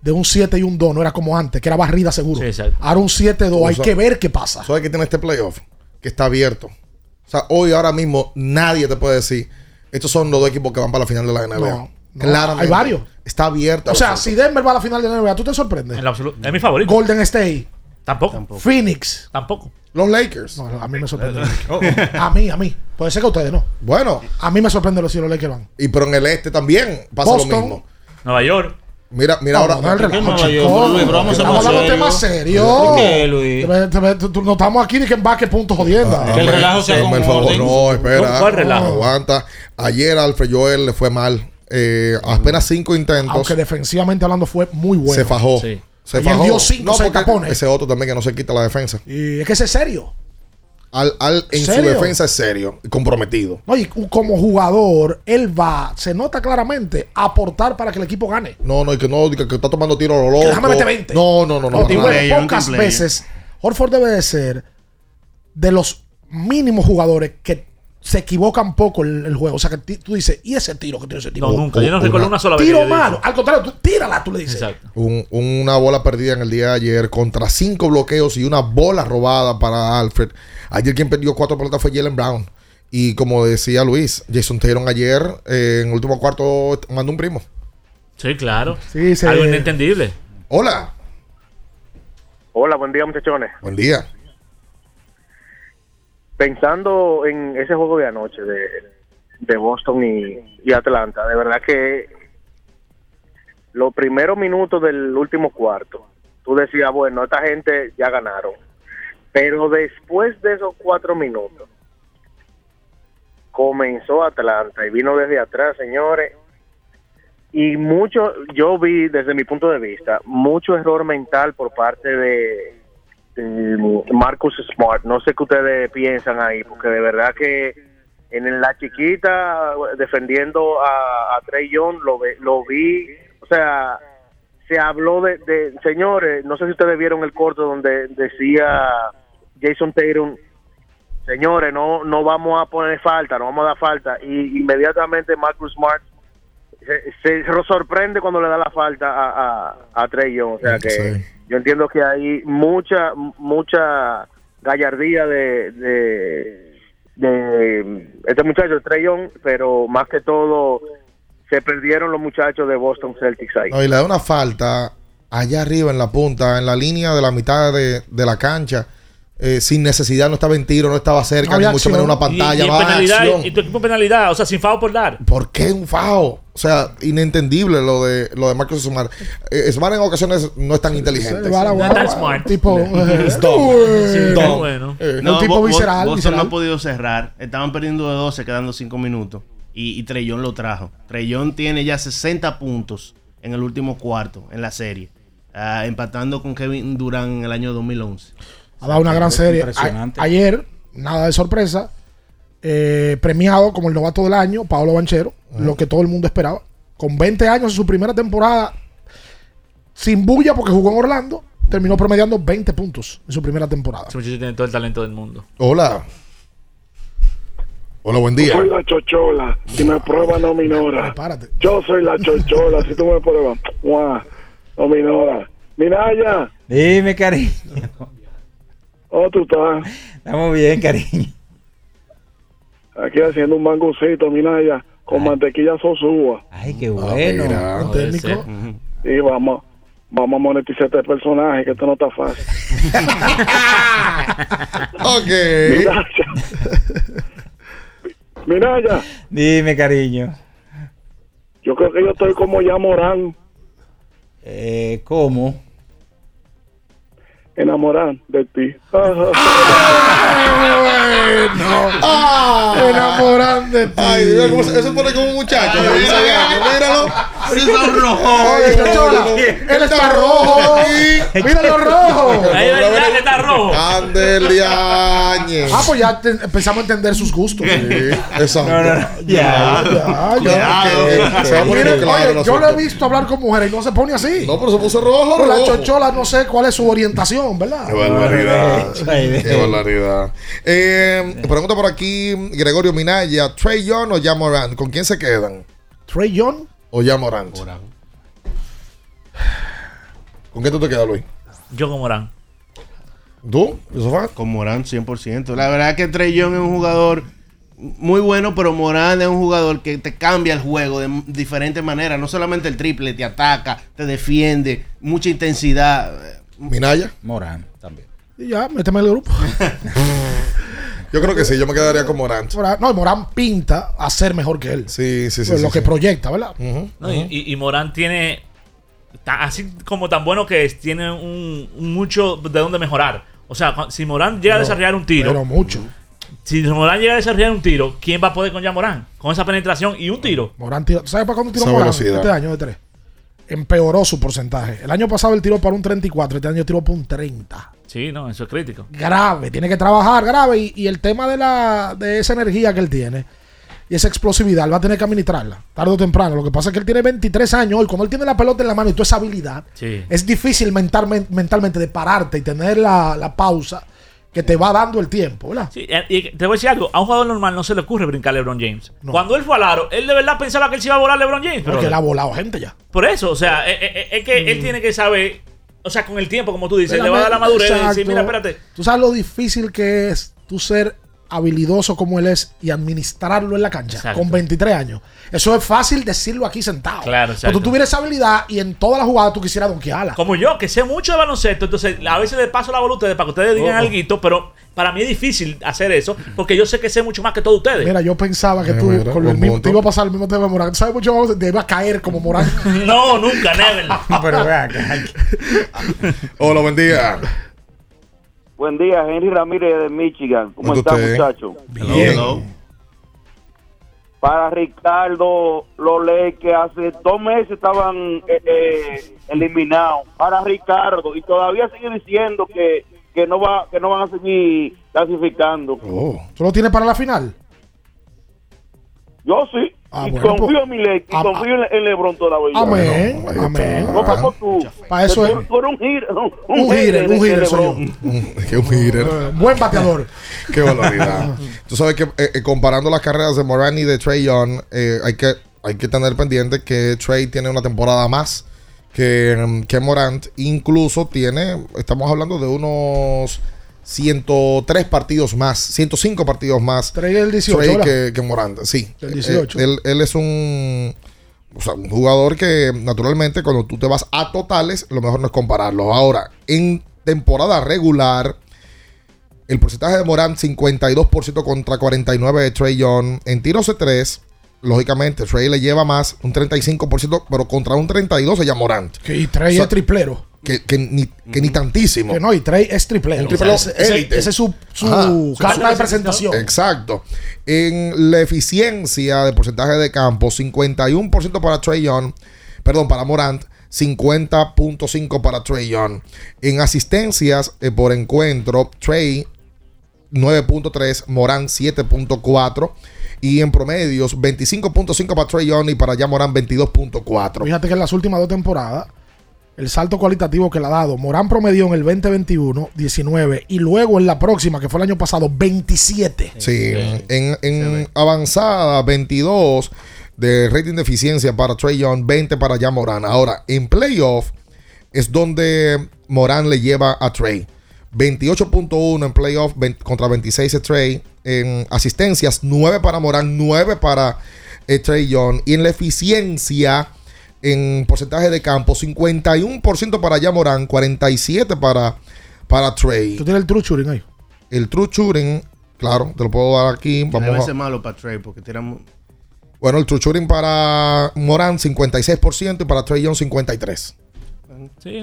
de un 7 y un 2 no era como antes, que era barrida seguro. Ahora un 7-2, hay que ver qué pasa. ¿Sabes que tiene este playoff? Que está abierto. O sea, hoy, ahora mismo, nadie te puede decir, estos son los dos equipos que van para la final de la NBA. No, no, Claramente. hay varios. Está abierto. O sea, si Denver va a la final de la NBA, ¿tú te sorprendes? Es mi favorito. Golden State. Tampoco. Phoenix. Tampoco. Los Lakers. No, no, a mí me sorprende. Lakers. a mí, a mí. Puede ser que a ustedes no. Bueno. A mí me sorprende los si los Lakers van. Y pero en el este también pasa Boston. lo mismo. Nueva York. Mira, mira No, ahora. no, no, el relajo. York, Luis, pero vamos a ser Estamos hablando de temas serios. ¿Por qué, Luis? No estamos aquí ni que en vaque punto jodienda. Ah, hombre, hombre, el favor, No, espera. ¿Cuál relajo? Aguanta. Ayer Alfred Joel le fue mal. Eh, apenas cinco intentos. Aunque defensivamente hablando fue muy bueno. se fajó. Sí. Se Y él fajó. dio cinco, porque tapones. Ese otro también que no se quita la defensa. Y es que ese es serio. Al, al- en su defensa es serio y comprometido. No, y como jugador, él va, se nota claramente, a aportar para que el equipo gane. No, no, y que no, que, que está tomando tiro a lo loco. déjame meter 20. No, no, no, no. pocas veces, Horford debe de ser de los mínimos jugadores que se equivocan poco el, el juego. O sea, que tú dices, ¿y ese tiro que tiene ese tipo? No, nunca. Yo no recuerdo una sola vez. Tiro yo malo. Al contrario, tú tírala, tú le dices. Un- una bola perdida en el día de ayer contra cinco bloqueos y una bola robada para Alfred. Ayer quien perdió cuatro pelotas fue Jalen Brown. Y como decía Luis, Jason Taylor ayer eh, en el último cuarto mandó un primo. Sí, claro. Sí, sí. Algo inentendible. Hola. Hola, buen día, muchachones. Buen día. Pensando en ese juego de anoche de, Boston y, y Atlanta, de verdad que los primeros minutos del último cuarto, tú decías, bueno, esta gente ya ganaron. Pero después de esos cuatro minutos, comenzó Atlanta y vino desde atrás, señores. Y mucho, yo vi desde mi punto de vista, mucho error mental por parte de, de Marcus Smart. No sé qué ustedes piensan ahí, porque de verdad que en la chiquita defendiendo a, Trey Young lo, lo vi, o sea, se habló de, de, señores, no sé si ustedes vieron el corto donde decía Jason Tatum, señores, no no vamos a poner falta, no vamos a dar falta, y inmediatamente Marcus Smart se, se sorprende cuando le da la falta a, a, a Trey Young, o sea que Sí. yo entiendo que hay mucha mucha gallardía de, de, de este muchacho Trey Young, pero más que todo se perdieron los muchachos de Boston Celtics ahí. No, y le da una falta allá arriba en la punta, en la línea de la mitad de, de la cancha. Eh, sin necesidad, no estaba en tiro, no estaba cerca, No ni mucho menos una pantalla. Y, y, penalidad, acción. y tu equipo en penalidad, o sea, sin foul por dar. ¿Por qué un FAO? O sea, inentendible lo de lo de Marcos Smart. Eh, Smart en ocasiones no es tan inteligente. No es tan smart. Tipo, eh, Es eh, bueno. Eh, un tipo visceral, Boston no ha podido cerrar. Estaban perdiendo de 12, quedando 5 minutos. Y, y Trellón lo trajo. Trellón tiene ya 60 puntos en el último cuarto en la serie. ah, empatando con Kevin Durant en el año 2011. Ha dado una gran serie. Impresionante. A- ayer, nada de sorpresa, eh, premiado como el novato del año, Pablo Banchero, lo que todo el mundo esperaba. Con 20 años en su primera temporada, sin bulla porque jugó en Orlando, terminó promediando 20 puntos en su primera temporada. Ese muchacho tiene todo el talento del mundo. Hola. Hola, buen día. Yo soy la chochola. Si me prueba, no minora. Yo soy la chochola. Si tú me pruebas, no minora. Minaya, Dime, cariño. ¿Cómo tú estás? Estamos bien, cariño. Aquí haciendo un mangucito, Minaya, con mantequilla sosúa. Ay, qué bueno. mira. Un técnico. Y vamos, vamos a monetizar este personaje, que esto no está fácil. ok. Minaya. Minaya, Dime, cariño. yo creo que yo estoy como ya Morán, Eh, ¿Cómo? Enamorán de ti. Ah, Enamoran de ti. Ay, Dios, ¿cómo se- eso pone como un muchacho. de 16 años, Míralo. Sí, son rojos. Oye, Chochola, él está rojo. Mira los rojos. Ahí verdad que está rojo. Andeliañe. Ah, pues ya te- empezamos a entender sus gustos. Exacto. No, no, no. Ya. Ya, ya. Que se va a poner Miren, claro oye, el yo lo he asunto. visto hablar con mujeres y no se pone así. No, pero se puso rojo, Pero la rojo. chochola no sé cuál es su orientación, ¿verdad? Qué barbaridad. Ay, Qué barbaridad. Eh, pregunta por aquí, Gregorio Minaya, Trey Young o Jamorant. ¿Con quién se quedan? Trey Young. ¿O Jamorant? ¿Con qué tú te quedas, Luis? Yo con Morán. ¿Tú? ¿Sofá? Con Morán 100%. La verdad que Trey Young es un jugador muy bueno, pero Morán es un jugador que te cambia el juego de diferentes maneras. No solamente el triple, te ataca, te defiende, mucha intensidad. ¿Minaya? Morán también. Y ya, méteme en el grupo. Yo creo que sí, yo me quedaría con Morant. Morán- no, y Morán pinta a ser mejor que él. Sí, sí, sí. Pues sí, lo que sí. proyecta, ¿verdad? No, y, y- y Morán tiene, así como tan bueno que es, tiene un, un mucho de dónde mejorar. O sea, si Morán llega a Pero- desarrollar un tiro, Pero mucho. si Morán llega a desarrollar un tiro, ¿quién va a poder con ya Morán? Con esa penetración y un tiro. Morán tiró. ¿Sabes para cuándo tiró Morán? velocidad. Este año de tres. Empeoró su porcentaje. El año pasado él tiró para un 34, este año tiró para un 30. Sí, no, eso es crítico. Grave, tiene que trabajar grave. Y, y el tema de, la, de esa energía que él tiene y esa explosividad, él va a tener que administrarla tarde o temprano. Lo que pasa es que él tiene 23 años hoy. Cuando él tiene la pelota en la mano y toda esa habilidad, Sí. es difícil mentalmen- mentalmente de pararte y tener la, la pausa que te va dando el tiempo, ¿verdad? Sí, eh, y te voy a decir algo, a un jugador normal no se le ocurre brincar a LeBron James. Cuando él fue al aro, él de verdad pensaba que él se iba a volar a LeBron James. Porque pero- él ha volado gente ya. Por eso, o sea, eh, eh, es que Mm. él tiene que saber, o sea, con el tiempo, como tú dices, le va a dar la madurez de decir, mira, espérate. Tú sabes lo difícil que es tú ser habilidoso como él es y administrarlo en la cancha Exacto. con 23 años. Eso es fácil decirlo aquí sentado. Claro, Pero exacto. tú tuvieras esa habilidad y en toda la jugada tú quisieras donkearla. Como yo, que sé mucho de baloncesto, entonces a veces le paso la bola a ustedes para que ustedes digan Oh, oh. algo, pero para mí es difícil hacer eso, porque yo sé que sé mucho más que todos ustedes. Mira, yo pensaba que Eh, tú mira, con el mismo, te iba a pasar el mismo tema de Morán. ¿Tú ¿Sabes mucho más? Te iba a caer como Morán. no, nunca, never. Pero ve acá. Hola, buen día. Buen día, Henry Ramírez de Michigan. ¿Cómo ¿Cómo está, muchacho? Bien. Para Ricardo, los que hace dos meses estaban eh, eh, eliminados. Para Ricardo, y todavía sigue diciendo que, que, no va, que no van a seguir clasificando. ¿Tú lo tienes para la final? Yo sí. Ah, y bueno, confío pues- en mi ley, y Ah, confío en, en Lebron todavía. Amén, amén. No como tú. Pa' eso es- tú eres un hitter. Un, Un un soy yo. Que. Eh, Buen bateador. Qué barbaridad. Tú sabes que eh, eh, comparando las carreras de Moran y de Trey Young, eh, hay, que, hay que tener pendiente que Trey tiene una temporada más que, que Morant. Incluso tiene, estamos hablando de unos 103 partidos más, 105 partidos más. Trey el 18, Trey ¿verdad? que, que Morant, sí. El 18. Eh, él, él es un, o sea, un jugador que naturalmente cuando tú te vas a totales, lo mejor no es compararlo. Ahora, en temporada regular, El porcentaje de Morant 52% contra 49 de Trey Young. En tiros de 3, lógicamente, Trey le lleva más, un 35%, pero contra un 32 ella Morant. Que y Trey O sea, es triplero. Que, que ni, que ni tantísimo. Que no, y Trey es triplero. Un triplero O sea, ese, ese es su, su carta de presentación. Exacto. En la eficiencia de porcentaje de campo, 51% para Trey Young, perdón, para Morant, 50.5 para Trey Young. En asistencias eh, por encuentro, Trey 9.3, Morant 7.4 y en promedios 25.5 para Trey Young y para ya Morant 22.4. Fíjate que en las últimas dos temporadas, el salto cualitativo que le ha dado, Morán promedió en el 2021 19 y luego en la próxima, que fue el año pasado, 27. Sí, en, en avanzada 22 de rating de eficiencia para Trey Young, 20 para ya Morán. Ahora, en playoff es donde Morán le lleva a Trey. 28.1 en playoff 20 contra 26 de Trey. En asistencias, 9 para Morán, 9 para eh, Trey Young. Y en la eficiencia, en porcentaje de campo, 51% para ya Morán, 47 para, para Trey. ¿Tú tienes el true shooting ahí? El true shooting, claro, te lo puedo dar aquí. A Vamos veces a- malo para Trey porque tiramos. bueno, el true shooting para Morán 56% y para Trey Young 53%.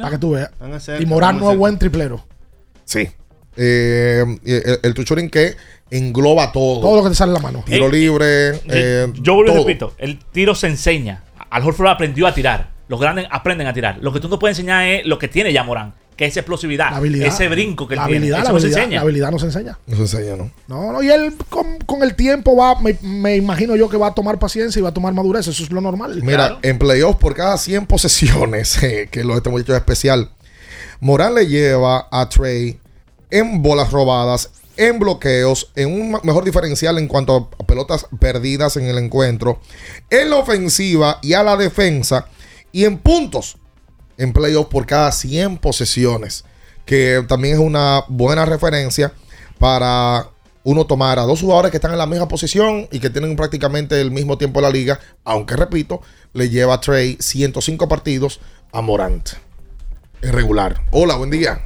Para que tú veas. Ser- Y Morán no es ser- buen triplero. Sí. Eh, el, el que engloba todo. Todo lo que te sale en la mano. Tiro Eh, libre. eh, Yo vuelvo y repito, el tiro se enseña. Al Horford aprendió a tirar. Los grandes aprenden a tirar. Lo que tú no puedes enseñar es lo que tiene ya Morán, que es esa explosividad, La habilidad. ese brinco que él la tiene. habilidad, Eso la no se enseña. la habilidad no se enseña. No se enseña, ¿no? No, no, y él con, con el tiempo va, me, me imagino yo que va a tomar paciencia y va a tomar madurez. Eso es lo normal. Mira, en playoffs por cada 100 posesiones, eh, que lo este muchacho es especial, Morán le lleva a Trey en bolas robadas, en bloqueos, en un mejor diferencial en cuanto a pelotas perdidas en el encuentro, en la ofensiva y a la defensa, y en puntos en playoffs por cada 100 posesiones, que también es una buena referencia para uno tomar a dos jugadores que están en la misma posición y que tienen prácticamente el mismo tiempo en la liga, aunque repito, le lleva a Trey 105 partidos a Morant. Es regular. Hola, buen día.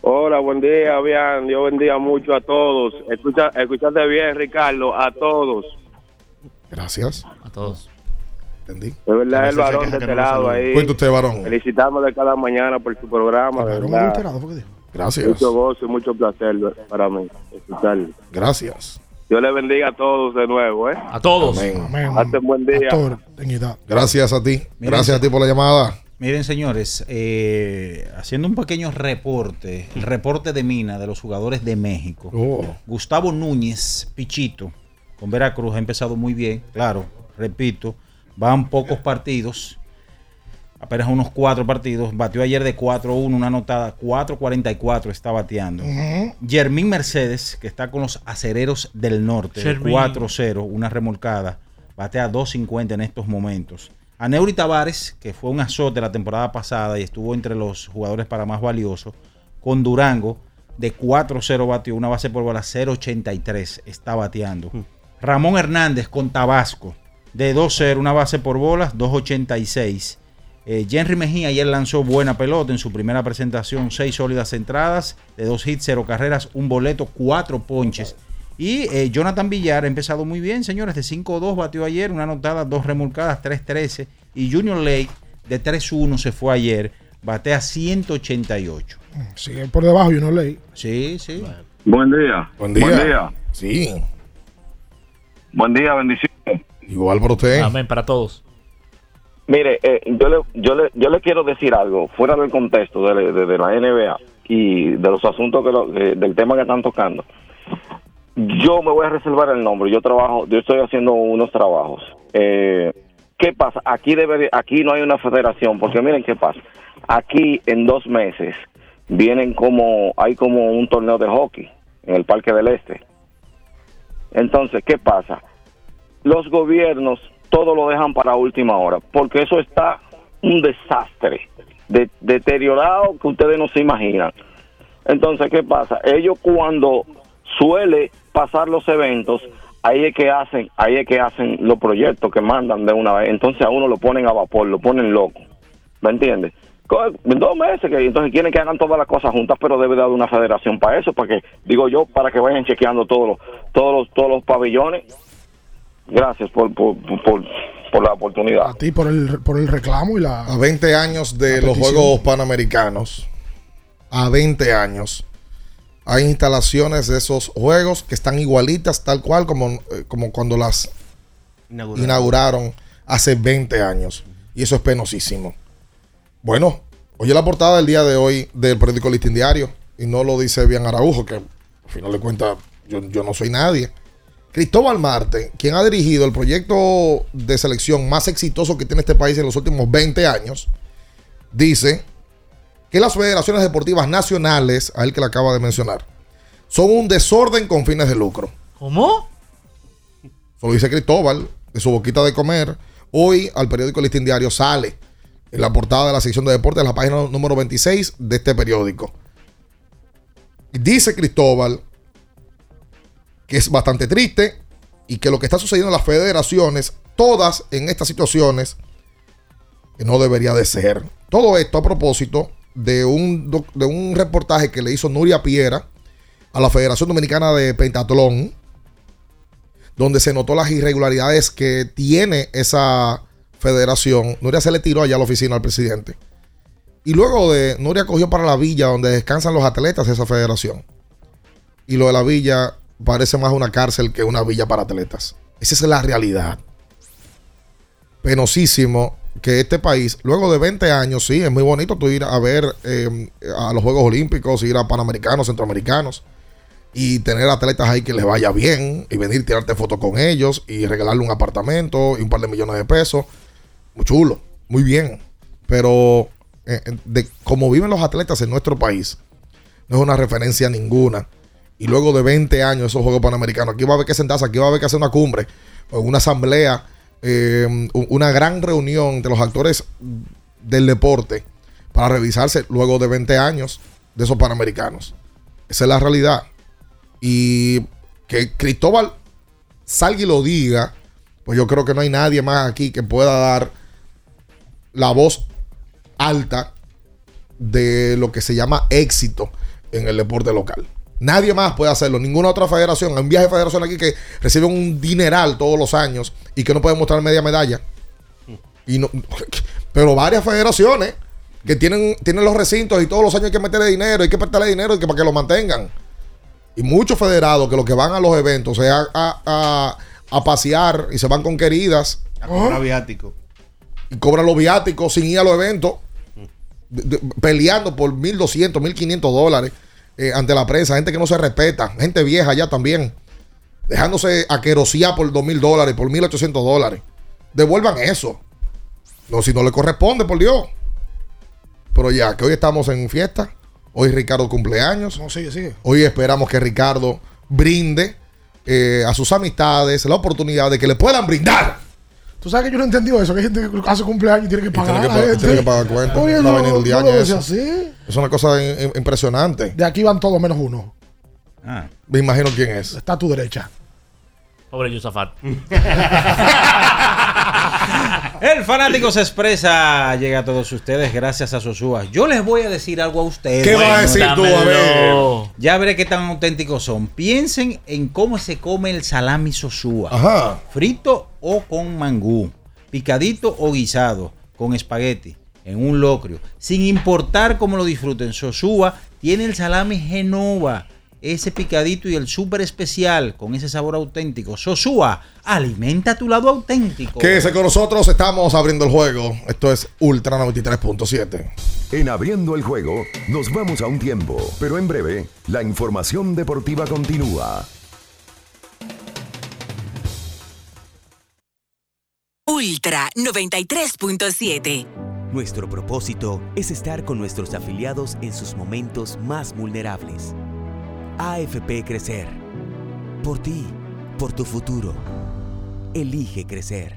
Hola, buen día, bien. Dios bendiga mucho a todos. Escucha, escuchaste bien, Ricardo, a todos. Gracias. A todos. Entendí. De verdad, A el varón de este lado ahí. Usted, varón. Felicitándole cada mañana por su programa, de. Gracias. Mucho gozo y mucho placer para mí escucharlo. Gracias. Dios le bendiga a todos de nuevo, ¿eh? A todos. Amén. Hasta buen día. Gracias a ti. Mira, Gracias a ti por la llamada. Miren, señores, eh, haciendo un pequeño reporte, el reporte de mina de los jugadores de México. Oh. Gustavo Núñez, Pichito, con Veracruz ha empezado muy bien, claro, repito, van pocos partidos, apenas unos cuatro partidos, batió ayer de 4-1, una anotada, 4-44 está bateando. Jermín Mercedes, que está con los acereros del norte, de Jermín. 4-0, una remolcada, batea 2.50 en estos momentos. A Neuri Tavares, que fue un azote la temporada pasada y estuvo entre los jugadores para más valiosos, con Durango, de 4-0 batió, una base por bola 0.83 está bateando. Ramón Hernández con Tabasco, de 2-0, una base por bolas, 2.86. Eh, Henry Mejía ayer lanzó buena pelota en su primera presentación, seis sólidas entradas, de dos hits, cero carreras, un boleto, cuatro ponches. Y eh, Jonathan Villar ha empezado muy bien, señores, de 5-2 batió ayer, una anotada, dos remolcadas, 3-13. Y Junior Lake de 3-1 se fue ayer, batea 188. Sigue por debajo uno ley. Sí, sí. Buen día. Buen día. Sí. Buen día, bendiciones. Igual por usted. Amén para todos. Mire, eh, yo, le, yo, le, yo le quiero decir algo, fuera del contexto de, de- de la NBA y de los asuntos que lo- eh, del tema que están tocando. Yo me voy a reservar el nombre. Yo trabajo, yo estoy haciendo unos trabajos. Eh, ¿Qué pasa? Aquí debe, aquí no hay una federación, porque miren qué pasa. Aquí en dos meses vienen como, hay como un torneo de hockey en el Parque del Este. Entonces, ¿qué pasa? Los gobiernos todo lo dejan para última hora, porque eso está un desastre, de- deteriorado que ustedes no se imaginan. Entonces, ¿qué pasa? Ellos cuando suele pasar los eventos, ahí es que hacen, ahí es que hacen los proyectos que mandan de una vez. Entonces a uno lo ponen a vapor, lo ponen loco. ¿Me entiendes? Dos meses, que entonces quieren que hagan todas las cosas juntas, pero debe de haber una federación para eso, para que, digo yo, para que vayan chequeando todos los, todos los, todos los pabellones. Gracias por, por, por, por la oportunidad. A ti por el, por el reclamo y la. A 20 años de los. Juegos Panamericanos, a 20 años, hay instalaciones de esos juegos que están igualitas, tal cual como, eh, como cuando las Inauguraron. inauguraron hace 20 años. Y eso es penosísimo. Bueno, oye la portada del día de hoy del periódico Listín Diario, y no lo dice bien Araujo, que al final de cuentas yo, yo no soy nadie. Cristóbal Marte, quien ha dirigido el proyecto de selección más exitoso que tiene este país en los últimos 20 años, dice que las federaciones deportivas nacionales, a él que le acaba de mencionar, son un desorden con fines de lucro. ¿Cómo? Eso lo dice Cristóbal, de su boquita de comer. Hoy al periódico Listín Diario sale en la portada de la sección de deportes, en la página número 26 de este periódico. Dice Cristóbal que es bastante triste y que lo que está sucediendo en las federaciones, todas en estas situaciones, que no debería de ser. Todo esto a propósito de un, de un reportaje que le hizo Nuria Piera a la Federación Dominicana de Pentatlón, donde se notó las irregularidades que tiene esa federación. Nuria se le tiró allá a la oficina al presidente. Y luego de Nuria cogió para la villa donde descansan los atletas de esa federación. Y lo de la villa parece más una cárcel que una villa para atletas. Esa es la realidad. Penosísimo que este país, luego de 20 años, sí, es muy bonito tú ir a ver eh, a los Juegos Olímpicos, ir a Panamericanos, Centroamericanos y tener atletas ahí que les vaya bien y venir tirarte fotos con ellos y regalarle un apartamento y un par de millones de pesos. Muy chulo, muy bien. Pero eh, eh, de cómo viven los atletas en nuestro país, no es una referencia ninguna. Y luego de 20 años esos Juegos Panamericanos, aquí va a haber que sentarse, aquí va a haber que hacer una cumbre, o una asamblea, un- una gran reunión entre los actores del deporte para revisarse luego de 20 años de esos Panamericanos. Esa es la realidad. Y que Cristóbal salga y lo diga, pues yo creo que no hay nadie más aquí que pueda dar la voz alta de lo que se llama éxito en el deporte local. Nadie más puede hacerlo, ninguna otra federación. Hay un viaje de federación aquí que recibe un dineral todos los años y que no puede mostrar media medalla. Y no, pero varias federaciones que tienen, tienen los recintos y todos los años hay que meterle dinero, hay que prestarle dinero y que para que lo mantengan. Y muchos federados que lo que van a los eventos es a, a- a- a pasear y se van con queridas A cobrar viático. y cobran los viáticos sin ir a los eventos, de- de- peleando por 1.200, 1.500 dólares eh, ante la prensa. Gente que no se respeta, gente vieja ya también, dejándose aquerosear por 2.000 dólares, por 1.800 dólares. Devuelvan eso. No, si no le corresponde, por Dios. Pero ya, que hoy estamos en fiesta. Hoy Ricardo cumpleaños. No, sigue, sigue. Hoy esperamos que Ricardo brinde eh, a sus amistades la oportunidad de que le puedan brindar. Tú sabes que yo no he entendido eso, que hay gente que hace cumpleaños y tiene que pagar. Tiene que, gente. tiene que pagar cuenta. Oye, no, no año decía eso. así. Es una cosa in- in- impresionante. De aquí van todos menos uno. Me imagino quién es. Está a tu derecha. Pobre Yusafat. El fanático se expresa, llega a todos ustedes gracias a Sosúa. Yo les voy a decir algo a ustedes. ¿Qué vas a decir tú? A ver. Ya veré qué tan auténticos son. Piensen en cómo se come el salami Sosúa. Ajá. Frito o con mangú. Picadito o guisado. Con espagueti. En un locrio. Sin importar cómo lo disfruten. Sosúa tiene el salami Genova. Ese picadito y el súper especial. Con ese sabor auténtico. Sosúa, alimenta tu lado auténtico. Quédese con nosotros, estamos abriendo el juego. Esto es Ultra 93.7. En abriendo el juego, nos vamos a un tiempo, pero en breve, la información deportiva continúa. Ultra 93.7. Nuestro propósito es estar con nuestros afiliados en sus momentos más vulnerables. AFP Crecer. Por ti, por tu futuro. Elige crecer.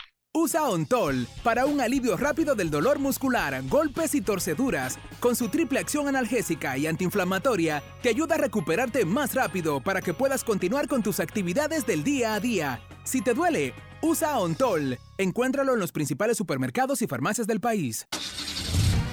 Usa Ontol para un alivio rápido del dolor muscular, golpes y torceduras. Con su triple acción analgésica y antiinflamatoria, te ayuda a recuperarte más rápido para que puedas continuar con tus actividades del día a día. Si te duele, usa Ontol. Encuéntralo en los principales supermercados y farmacias del país.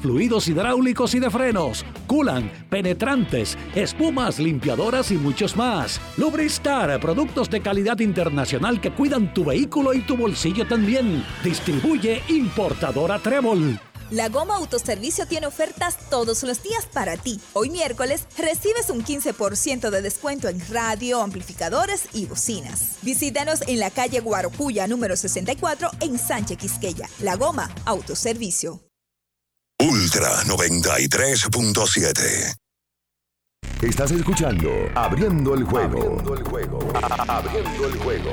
fluidos hidráulicos y de frenos, culan, penetrantes, espumas, limpiadoras y muchos más. Lubristar, productos de calidad internacional que cuidan tu vehículo y tu bolsillo también. Distribuye importadora Trébol. La Goma Autoservicio tiene ofertas todos los días para ti. Hoy miércoles recibes un 15% de descuento en radio, amplificadores y bocinas. Visítanos en la calle Guarocuya número 64 en Sánchez Quisqueya. La Goma Autoservicio. Ultra 93.7. Estás escuchando Abriendo el juego. Abriendo el juego. Abriendo el juego.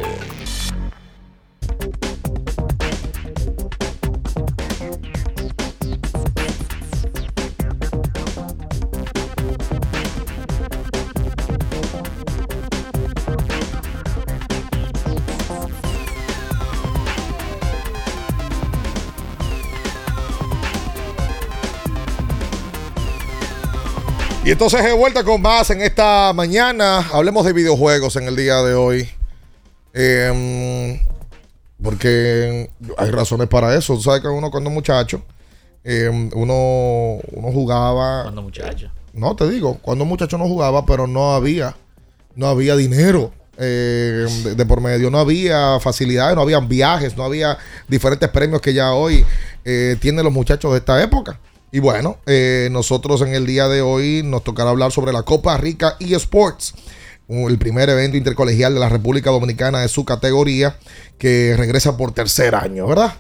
Y entonces de vuelta con más en esta mañana. Hablemos de videojuegos en el día de hoy. Em, porque hay razones para eso. Tú sabes que uno cuando muchacho, em, uno, uno jugaba. Cuando muchacho. No, te digo, cuando muchacho no jugaba, pero no había, no había dinero eh, de, de por medio, no había facilidades, no habían viajes, no había diferentes premios que ya hoy eh, tienen los muchachos de esta época. Y bueno, eh, nosotros en el día de hoy nos tocará hablar sobre la Copa Rica eSports, el primer evento intercolegial de la República Dominicana de su categoría, que regresa por tercer año, ¿verdad?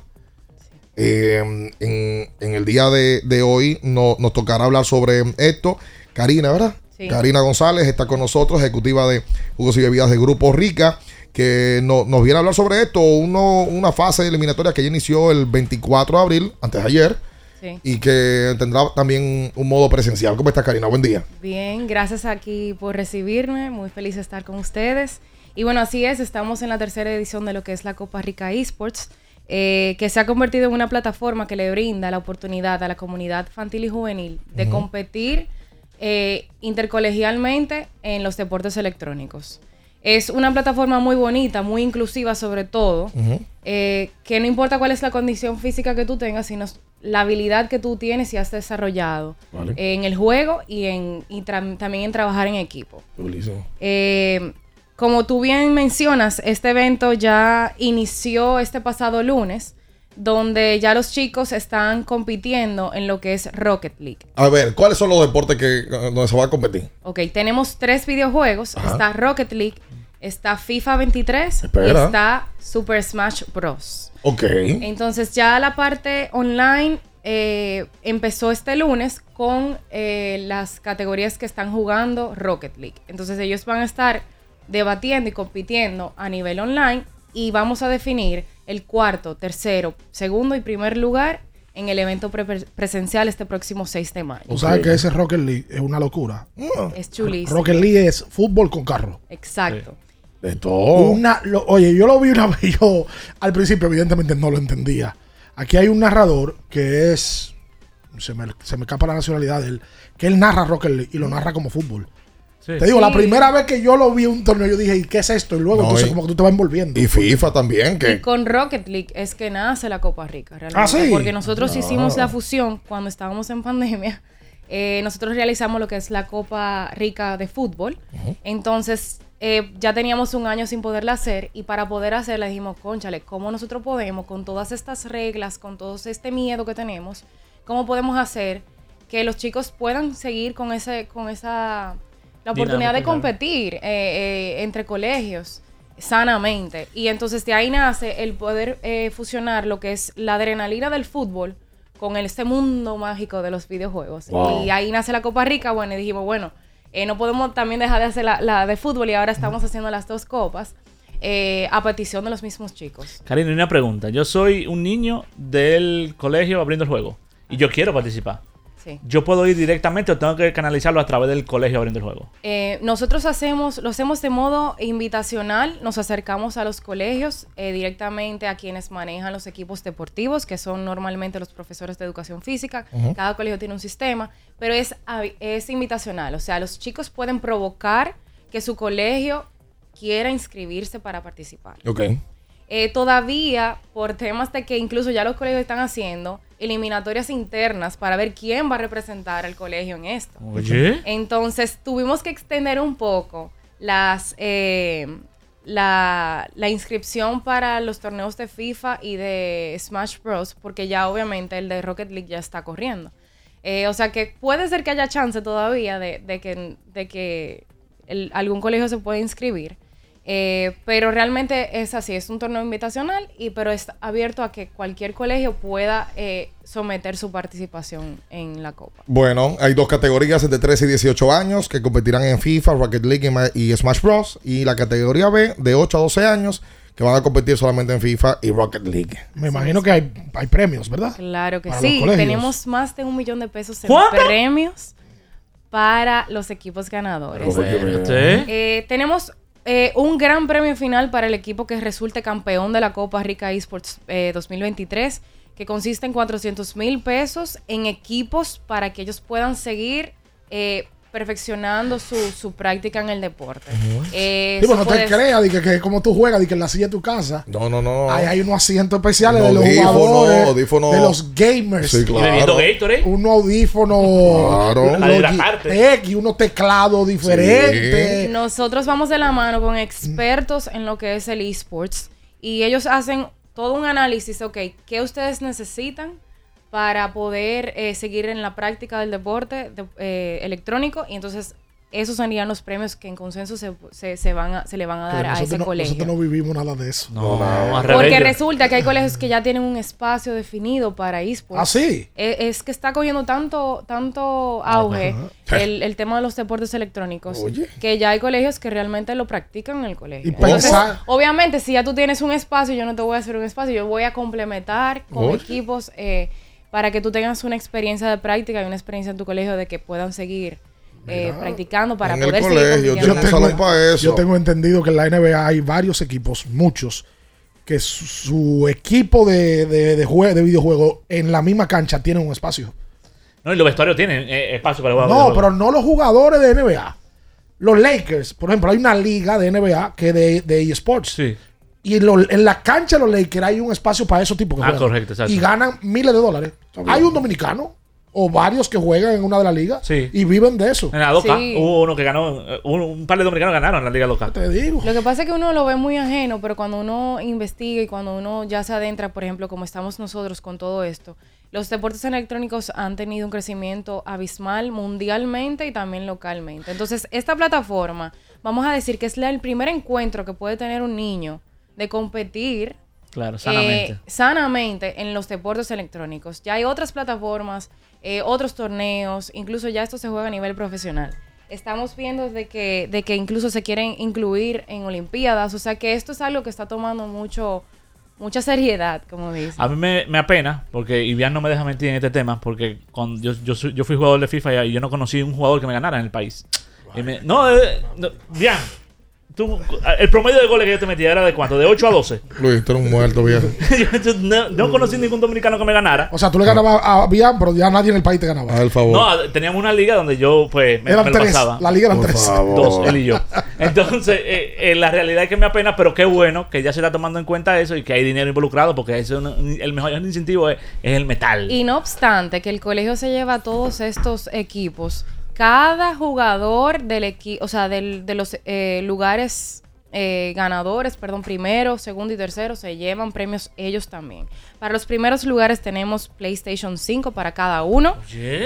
Eh, en, en el día de, de hoy no- nos tocará hablar sobre esto. Karina, ¿verdad? Sí. Karina González está con nosotros, ejecutiva de Jugos y Bebidas de Grupo Rica, que no- nos viene a hablar sobre esto, uno, una fase eliminatoria que ya inició el 24 de abril, antes de ayer, Sí. y que tendrá también un modo presencial. ¿Cómo estás, Karina? Buen día. Bien, gracias aquí por recibirme, muy feliz de estar con ustedes. Y bueno, así es, estamos en la tercera edición de lo que es la Copa Rica Esports, eh, que se ha convertido en una plataforma que le brinda la oportunidad a la comunidad infantil y juvenil de Ujú. competir eh, intercolegialmente en los deportes electrónicos. Es una plataforma muy bonita, muy inclusiva sobre todo, eh, que no importa cuál es la condición física que tú tengas, sino la habilidad que tú tienes y has desarrollado Vale. en el juego y, en, y también en trabajar en equipo. Eh, como tú bien mencionas, este evento ya inició este pasado lunes, donde ya los chicos están compitiendo en lo que es Rocket League. A ver, ¿cuáles son los deportes que donde se va a competir? Ok, tenemos tres videojuegos. Ajá. Está Rocket League, está FIFA 23 y Espera. está Super Smash Bros. Ok. Entonces ya la parte online eh, empezó este lunes con eh, las categorías que están jugando Rocket League. Entonces ellos van a estar debatiendo y compitiendo a nivel online y vamos a definir el cuarto, tercero, segundo y primer lugar en el evento pre- presencial este próximo 6 de mayo. Tú sabes que ese Rocket League es una locura. Es chulísimo. Rocket League es fútbol con carro. Exacto. De todo. Una, lo- oye, yo lo vi una vez, yo al principio evidentemente no lo entendía. Aquí hay un narrador que es, se me, se me escapa la nacionalidad de él, que él narra Rocket League y lo narra como fútbol. Sí. Te digo, la primera vez que yo lo vi en un torneo, yo dije, ¿y qué es esto? Y luego, No, entonces, y- como que tú te vas envolviendo. Y FIFA también, Y que con Rocket League es que nace la Copa Rica, realmente. ¿Ah, sí? Porque nosotros No. hicimos la fusión cuando estábamos en pandemia. Eh, nosotros realizamos lo que es la Copa Rica de fútbol. Entonces, eh, ya teníamos un año sin poderla hacer. Y para poder hacerla dijimos, conchale, ¿cómo nosotros podemos, con todas estas reglas, con todo este miedo que tenemos, cómo podemos hacer que los chicos puedan seguir con ese, con esa la oportunidad de claro. competir eh, eh, entre colegios sanamente. Y entonces de ahí nace el poder eh, fusionar lo que es la adrenalina del fútbol con este mundo mágico de los videojuegos. Wow. Y ahí nace la Copa Rica, bueno, y dijimos, bueno, eh, no podemos también dejar de hacer la, de fútbol y ahora estamos haciendo las dos copas eh, a petición de los mismos chicos. Karina, una pregunta. Yo soy un niño del colegio abriendo el juego y yo quiero participar. Sí. ¿Yo puedo ir directamente o tengo que canalizarlo a través del colegio abriendo el juego? Eh, nosotros hacemos, lo hacemos de modo invitacional, nos acercamos a los colegios eh, directamente a quienes manejan los equipos deportivos, que son normalmente los profesores de educación física. Cada colegio tiene un sistema, pero es, abi- es invitacional, o sea, los chicos pueden provocar que su colegio quiera inscribirse para participar. Ok. Eh, todavía, por temas de que incluso ya los colegios están haciendo eliminatorias internas para ver quién va a representar al colegio en esto. Oye. Entonces tuvimos que extender un poco las eh, la, la inscripción para los torneos de FIFA y de Smash Bros. porque ya obviamente el de Rocket League ya está corriendo. Eh, o sea que puede ser que haya chance todavía de, de que, de que el- algún colegio se pueda inscribir. Eh, pero realmente es así, es un torneo invitacional, y, pero es abierto a que cualquier colegio pueda eh, someter su participación en la Copa. Bueno, hay dos categorías de 13 y 18 años que competirán en FIFA, Rocket League y Ma- y Smash Bros. Y la categoría B de 8 a 12 años que van a competir solamente en FIFA y Rocket League. Me imagino que hay, hay premios, ¿verdad? Claro que Para sí, tenemos más de un millón de pesos en ¿Cuánto? premios para los equipos ganadores. Espérate. Eh, tenemos eh, un gran premio final para el equipo que resulte campeón de la Copa Rica Esports eh, 2023, que consiste en 400 mil pesos en equipos para que ellos puedan seguir eh, perfeccionando su, su práctica en el deporte. Eh, Digo, eso no te creas, di que, que como tú juegas, di que en la silla de tu casa. No, no, no. Hay, hay unos asientos especiales de los audífono, jugadores, audífono. de los gamers. Sí, claro. Gatorade. Un audífono. Claro. Y unos teclados diferentes. Nosotros vamos de la mano con expertos en lo que es el esports y ellos hacen todo un análisis, ok, ¿qué ustedes necesitan para poder eh, seguir en la práctica del deporte de- eh, electrónico? Y entonces esos serían los premios que en consenso se, se, se van a- se le van a dar a ese no, colegio. nosotros no vivimos nada de eso. No, al Porque resulta que hay colegios que ya tienen un espacio definido para esports. ¿Ah, sí? Es, es que está cogiendo tanto, tanto auge Ajá. el, el tema de los deportes electrónicos Oye. que ya hay colegios que realmente lo practican en el colegio. Y Entonces, pensar- obviamente, si ya tú tienes un espacio, yo no te voy a hacer un espacio, yo voy a complementar con Oye. equipos eh, para que tú tengas una experiencia de práctica y una experiencia en tu colegio de que puedan seguir eh, practicando para En el poder colegio, seguir yo tengo- salón para eso. yo tengo entendido que en la NBA hay varios equipos, muchos, que su, su equipo de, de, de, jue- de videojuego en la misma cancha tiene un espacio. No, y los vestuarios tienen eh, espacio para jugar. No, pero no los jugadores de NBA. Los Lakers, por ejemplo, hay una liga de NBA que de, de eSports. Sí. Y en, lo- en la cancha de los Lakers hay un espacio para esos tipos que Ah, juegan. correcto, exacto. Y ganan miles de dólares. Hay un dominicano o varios que juegan en una de las ligas Sí. y viven de eso. En la loca Sí. hubo uno que ganó, un, un par de dominicanos ganaron en la liga local. Te digo. Lo que pasa es que uno lo ve muy ajeno, pero cuando uno investiga y cuando uno ya se adentra, por ejemplo, como estamos nosotros con todo esto, los deportes electrónicos han tenido un crecimiento abismal mundialmente y también localmente. Entonces, esta plataforma, vamos a decir que es la- el primer encuentro que puede tener un niño de competir Claro, eh, sanamente. sanamente en los deportes electrónicos. Ya hay otras plataformas, eh, otros torneos, incluso ya esto se juega a nivel profesional. Estamos viendo de que, de que incluso se quieren incluir en Olimpiadas, o sea que esto es algo que está tomando mucho, mucha seriedad, como dice. A mí me, me apena, porque Iván no me deja mentir en este tema, porque cuando yo, yo, soy- yo fui jugador de FIFA y yo no conocí un jugador que me ganara en el país. Y me- no, eh, no, Iván, tú- el promedio de goles que yo te metía era de cuánto? ¿De 8 a 12? Luis, tú eres un muerto, viejo. Yo no, no conocí ningún dominicano que me ganara. O sea, tú le ganabas a Bian, pero ya nadie en el país te ganaba. Al favor. No, teníamos una liga donde yo, pues, me, Eran me lo tres. pasaba. La liga eran Por tres. favor. Dos, él y yo. Entonces, eh, eh, la realidad es que me apena, pero qué bueno que ya se está tomando en cuenta eso y que hay dinero involucrado, porque eso es un- el mejor incentivo es, es el metal. Y no obstante que el colegio se lleva todos estos equipos, cada jugador del equipo, o sea, del- de los eh, lugares eh, ganadores, perdón, primero, segundo y tercero, se llevan premios ellos también. Para los primeros lugares tenemos PlayStation 5 para cada uno.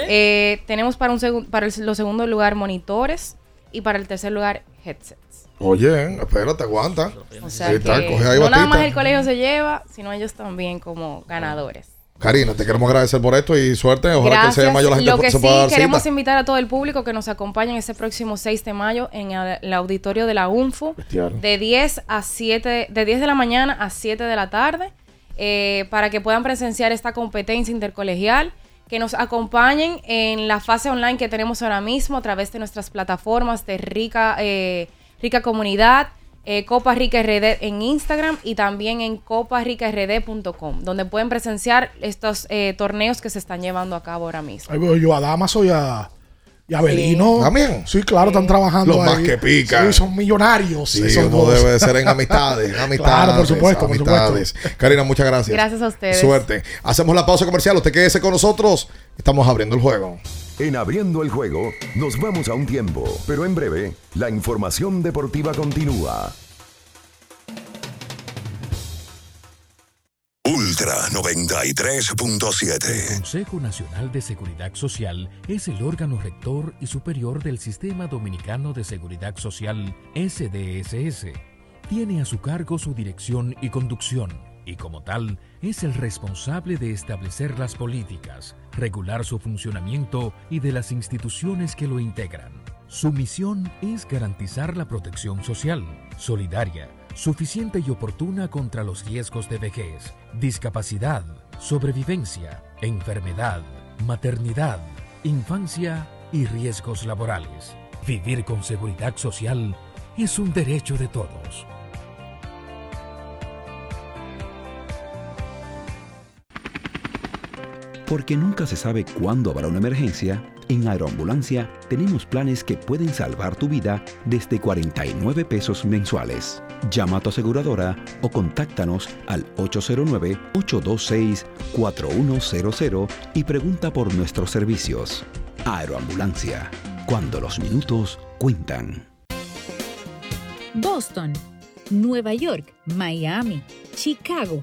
Eh, tenemos para, un segun- para el, los segundos lugar monitores y para el tercer lugar headsets. Oye, espérate, aguanta. O sea Ahí está, que coge ahí no nada más el colegio se lleva, sino ellos también como ganadores. Karina, te queremos agradecer por esto y suerte. Ojalá que el 6 de Gracias. mayo la gente Lo que se sí pueda dar queremos cita. invitar a todo el público que nos acompañen ese próximo 6 de mayo en el, el auditorio de la UNFU Bestial. de 10 a 7 de 10 de la mañana a 7 de la tarde eh, para que puedan presenciar esta competencia intercolegial que nos acompañen en la fase online que tenemos ahora mismo a través de nuestras plataformas de Rica eh, Rica Comunidad eh, Copa Rica RD en Instagram y también en coparicard.com, donde pueden presenciar estos eh, torneos que se están llevando a cabo ahora mismo. Ahí veo yo a Damaso y a, y a Belino. ¿También? Sí, claro, están trabajando Los más que pican. Sí, son millonarios. Sí, esos uno dos. debe de ser en amistades, amistades. Claro, por supuesto, por amistades. Karina, muchas gracias. Gracias a ustedes. Suerte. Hacemos la pausa comercial. Usted quédese con nosotros. Estamos abriendo el juego. En abriendo el juego, nos vamos a un tiempo, pero en breve, la información deportiva continúa. Ultra 93.7. El Consejo Nacional de Seguridad Social es el órgano rector y superior del Sistema Dominicano de Seguridad Social SDSS. Tiene a su cargo su dirección y conducción y como tal es el responsable de establecer las políticas, regular su funcionamiento y de las instituciones que lo integran. Su misión es garantizar la protección social, solidaria, suficiente y oportuna contra los riesgos de vejez, discapacidad, sobrevivencia, enfermedad, maternidad, infancia y riesgos laborales. Vivir con seguridad social es un derecho de todos. Porque nunca se sabe cuándo habrá una emergencia, en Aeroambulancia tenemos planes que pueden salvar tu vida desde 49 pesos mensuales. Llama a tu aseguradora o contáctanos al 809-826-4100 y pregunta por nuestros servicios. Aeroambulancia, cuando los minutos cuentan. Boston, Nueva York, Miami, Chicago.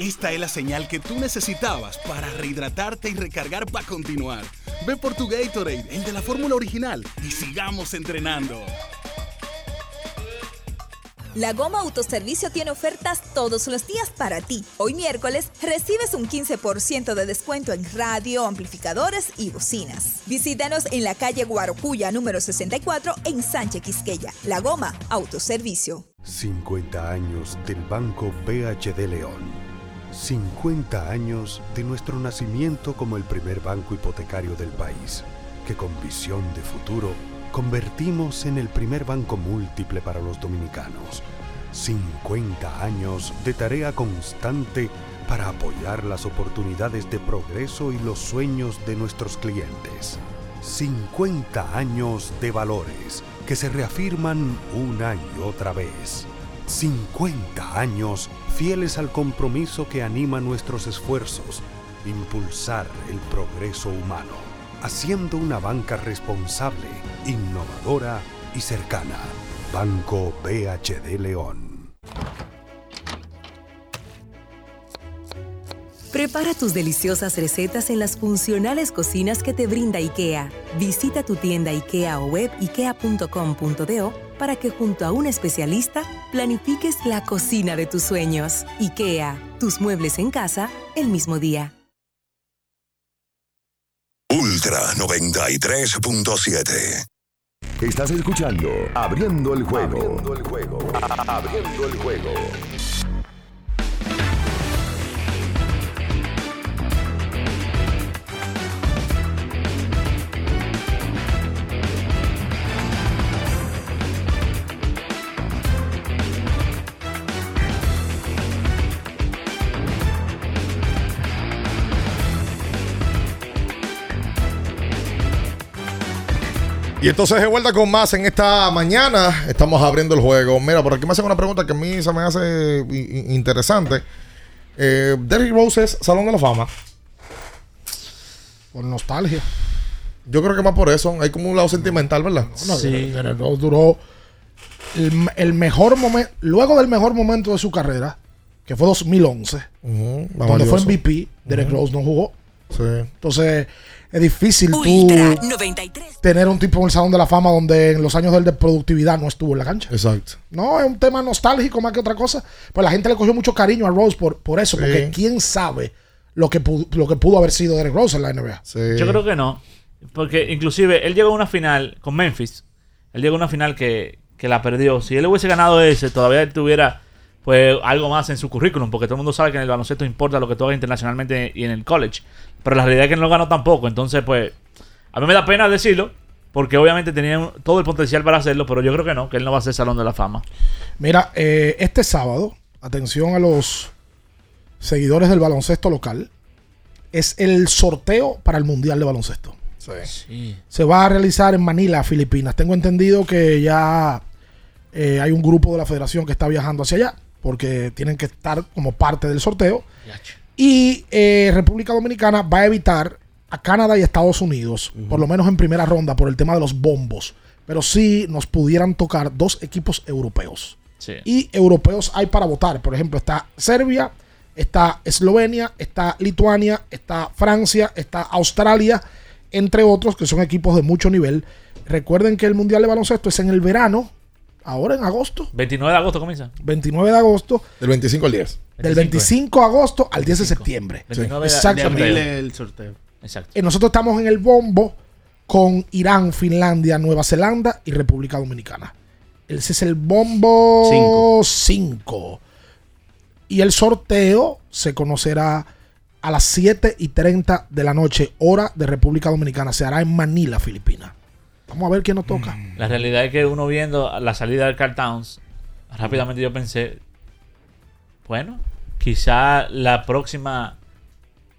Esta es la señal que tú necesitabas para rehidratarte y recargar para continuar. Ve por tu Gatorade, el de la fórmula original, y sigamos entrenando. La Goma Autoservicio tiene ofertas todos los días para ti. Hoy miércoles recibes un 15% de descuento en radio, amplificadores y bocinas. Visítanos en la calle Guarocuya número 64 en Sánchez Quisqueya. La Goma Autoservicio. 50 años del Banco BHD León. 50 años de nuestro nacimiento como el primer banco hipotecario del país, que con visión de futuro convertimos en el primer banco múltiple para los dominicanos. 50 años de tarea constante para apoyar las oportunidades de progreso y los sueños de nuestros clientes. 50 años de valores que se reafirman una y otra vez. 50 años fieles al compromiso que anima nuestros esfuerzos, impulsar el progreso humano, haciendo una banca responsable, innovadora y cercana. Banco BHD León. Prepara tus deliciosas recetas en las funcionales cocinas que te brinda IKEA. Visita tu tienda IKEA o web ikea.com.do para que junto a un especialista planifiques la cocina de tus sueños. IKEA, tus muebles en casa el mismo día. Ultra 93.7. Estás escuchando Abriendo el juego. Abriendo el juego. Abriendo el juego. Y entonces de vuelta con más en esta mañana. Estamos abriendo el juego. Mira, por aquí me hacen una pregunta que a mí se me hace interesante. Eh, Derrick Rose es Salón de la Fama. Por nostalgia. Yo creo que más por eso. Hay como un lado sentimental, ¿verdad? No, Derrick Rose duró el, el mejor momento, luego del mejor momento de su carrera, que fue 2011, más donde fue valioso. MVP, Derek Ujú. Rose no jugó. Sí. Entonces, es difícil tú Ultra 93. tener un tipo en el Salón de la Fama donde en los años de él de productividad no estuvo en la cancha. Exacto. No, es un tema nostálgico más que otra cosa. Pues la gente le cogió mucho cariño a Rose por, por eso, Sí. porque quién sabe lo que, pudo, lo que pudo haber sido Derek Rose en la NBA. Yo creo que no. Porque inclusive él llegó a una final con Memphis. Él llegó a una final que, que la perdió. Si él hubiese ganado ese, todavía él tuviera pues algo más en su currículum. Porque todo el mundo sabe que en el baloncesto importa lo que tú hagas internacionalmente y en el college. Pero la realidad es que él no ganó tampoco. Entonces, pues, a mí me da pena decirlo. Porque obviamente tenía todo el potencial para hacerlo. Pero yo creo que no, que él no va a ser Salón de la Fama. Mira, eh, este sábado, atención a los seguidores del baloncesto local, es el sorteo para el Mundial de Baloncesto. Se va a realizar en Manila, Filipinas. Tengo entendido que ya eh, hay un grupo de la federación que está viajando hacia allá, porque tienen que estar como parte del sorteo. Y eh, República Dominicana va a evitar a Canadá y Estados Unidos, por lo menos en primera ronda, por el tema de los bombos. Pero sí nos pudieran tocar dos equipos europeos. Sí. Y europeos hay para votar. Por ejemplo, está Serbia, está Eslovenia, está Lituania, está Francia, está Australia, entre otros que son equipos de mucho nivel. Recuerden que el Mundial de Baloncesto es en el verano, ahora en agosto, 29 de agosto comienza. 29 de agosto, Del 25 al 10. del 25 de agosto al 10 de septiembre. 29 de- Exactamente. de abril el sorteo. Exacto. Eh, nosotros estamos en el bombo con Irán, Finlandia, Nueva Zelanda y República Dominicana. Ese es el bombo 5. Y el sorteo se conocerá a las 7 y 30 de la noche, hora de República Dominicana. Se hará en Manila, Filipinas. Vamos a ver quién nos toca. La realidad es que uno viendo la salida del Carl Towns, rápidamente yo pensé, bueno, quizá la próxima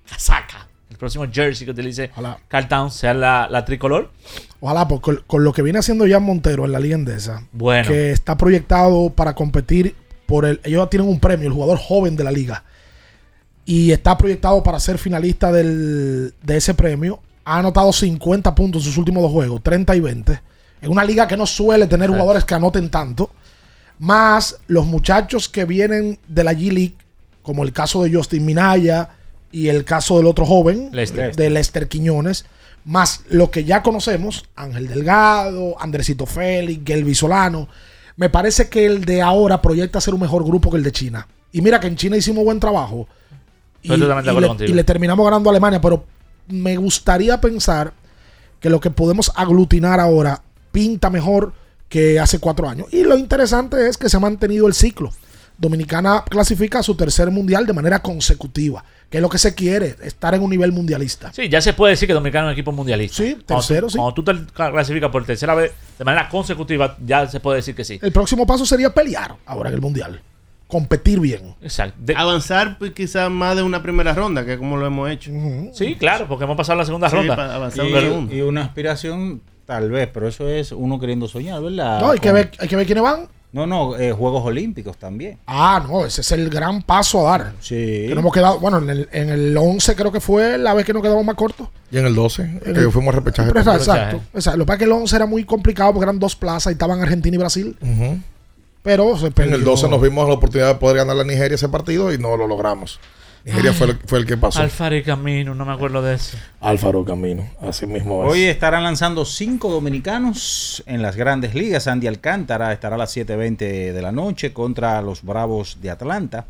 casaca, el próximo jersey que utilice Carl Towns sea la, la tricolor. Ojalá, porque con, con lo que viene haciendo Jan Montero en la Liga Endesa, Bueno. que está proyectado para competir por el. Ellos tienen un premio, el jugador joven de la liga. Y está proyectado para ser finalista del- de ese premio. Ha anotado 50 puntos en sus últimos dos juegos, 30 y 20. En una liga que no suele tener Exacto. jugadores que anoten tanto. Más los muchachos que vienen de la G League, como el caso de Justin Minaya y el caso del otro joven, Lester. de Lester Quiñones. Más lo que ya conocemos, Ángel Delgado, Andresito Félix, Gelby Solano. Me parece que el de ahora proyecta ser un mejor grupo que el de China. Y mira que en China hicimos buen trabajo. Y, y le, y le terminamos ganando a Alemania, pero me gustaría pensar que lo que podemos aglutinar ahora pinta mejor que hace cuatro años. Y lo interesante es que se ha mantenido el ciclo. Dominicana clasifica a su tercer mundial de manera consecutiva, que es lo que se quiere, estar en un nivel mundialista. Sí, ya se puede decir que Dominicano es un equipo mundialista. Sí, tercero, sí. Cuando tú te clasificas por tercera vez de manera consecutiva, ya se puede decir que sí. El próximo paso sería pelear ahora en el mundial, competir bien. Exacto. Avanzar pues, quizás más de una primera ronda, que es como lo hemos hecho. Sí, claro, porque hemos pasado la segunda Sí, ronda. avanzar Y, y una aspiración, tal vez, pero eso es uno queriendo soñar, ¿verdad? No, hay que ver, hay que ver quiénes van. No, no, eh, Juegos Olímpicos también. Ah, no, ese es el gran paso a dar. Sí. Que no hemos quedado, bueno, en el, en el 11 creo que fue la vez que nos quedamos más cortos. Y en el 12, En que el- fuimos a repechaje. Exacto, exacto. Lo que pasa es que el 11 era muy complicado porque eran dos plazas y estaban Argentina y Brasil. Ujú. Pero se En el 12 nos vimos la oportunidad de poder ganar la Nigeria ese partido y no lo logramos. Nigeria fue el, fue el que pasó. Alfaro Camino, no me acuerdo de eso. Alfaro Camino, así mismo es. Hoy estarán lanzando cinco dominicanos en las grandes ligas. Andy Alcántara estará a las 7.20 de la noche contra los Bravos de Atlanta.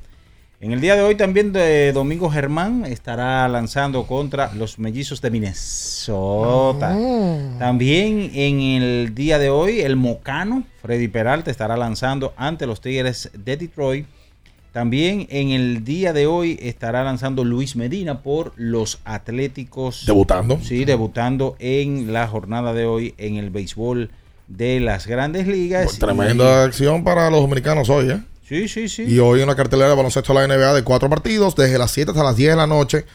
En el día de hoy también de Domingo Germán estará lanzando contra los Mellizos de Minnesota. También en el día de hoy el Mocano, Freddy Peralta, estará lanzando ante los Tigres de Detroit. También en el día de hoy estará lanzando Luis Medina por los Atléticos. Debutando. Sí, debutando en la jornada de hoy en el béisbol de las grandes ligas. Tremenda acción para los dominicanos hoy, ¿eh? Sí, sí, sí. Y hoy una cartelera de baloncesto de la NBA de cuatro partidos, desde las 7 hasta las 10 de la noche.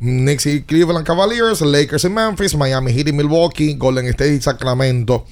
Knicks y Cleveland Cavaliers, Lakers y Memphis, Miami Heat y Milwaukee, Golden State y Sacramento,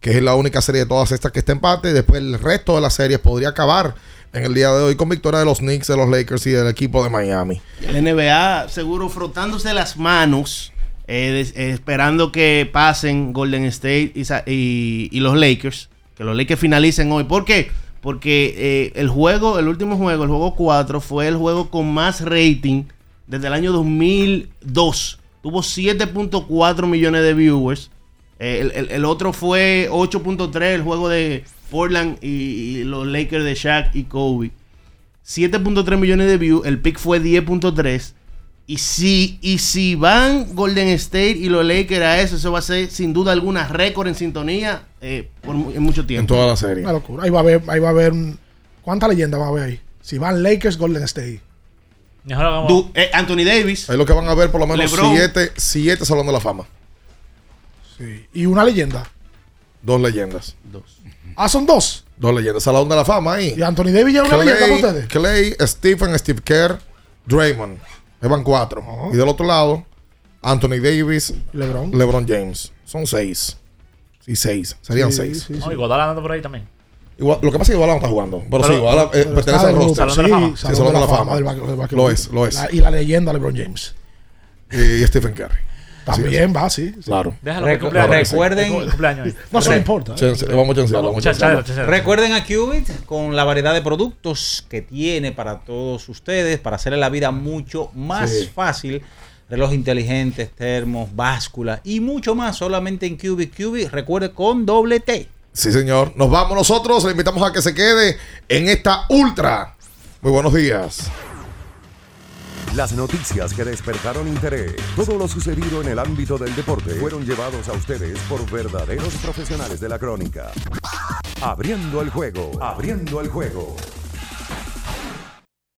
que es la única serie de todas estas que está empate. Después el resto de las series podría acabar en el día de hoy con victoria de los Knicks, de los Lakers y del equipo de Miami. El NBA seguro frotándose las manos, eh, eh, esperando que pasen Golden State y, sa- y- y los Lakers, que los Lakers finalicen hoy. ¿Por qué? Porque eh, el juego, el último juego, el juego 4, fue el juego con más rating desde el año 2002. Tuvo 7.4 millones de viewers. Eh, el otro fue 8.3, el juego de Portland y, y los Lakers de Shaq y Kobe. 7.3 millones de views, el pick fue 10.3. Y si, y si van Golden State y los Lakers a eso, eso va a ser sin duda alguna récord en sintonía eh, por en mucho tiempo. En toda la serie. Una locura. Ahí va a haber, ahí va a haber un- ¿Cuántas leyendas va a haber ahí? Si van Lakers, Golden State. Du- eh, Anthony Davis. Ahí lo que van a ver por lo menos LeBron. siete, siete Salón de la Fama. Y una leyenda. Dos leyendas. Dos. Ah, son dos. Dos leyendas. Salón de la Fama ahí. Y Anthony Davis ya es una leyenda para ustedes. Clay, Stephen, Steve Kerr, Draymond. Ahí van cuatro. Y del otro lado, Anthony Davis, LeBron. LeBron James. Son seis. Sí, seis. Serían Sí, seis. sí, sí. No, y andando por ahí también. Igual- lo que pasa es que Iguala no está jugando. Pero, Pero- sí, Iguala eh, pertenece al roster. Salón de la Fama. Sí, Salón de la Fama. del del. Lo es, lo es. La- y la leyenda LeBron James. Y Stephen Curry. También va, sí. sí. Claro. Déjalo recuerden- Que cumple años ahí. No, eso no importa. Vamos a vamos. Recuerden a Qubit con la variedad de productos que tiene para todos ustedes, para hacerle la vida mucho más Sí. fácil. Relojes inteligentes, termos, báscula y mucho más solamente en Qubit. Qubit, recuerde con doble T. Sí, señor. Nos vamos nosotros. Le invitamos a que se quede en esta ultra. Muy buenos días. Las noticias que despertaron interés, todo lo sucedido en el ámbito del deporte, fueron llevados a ustedes por verdaderos profesionales de la crónica. Abriendo el juego, abriendo el juego.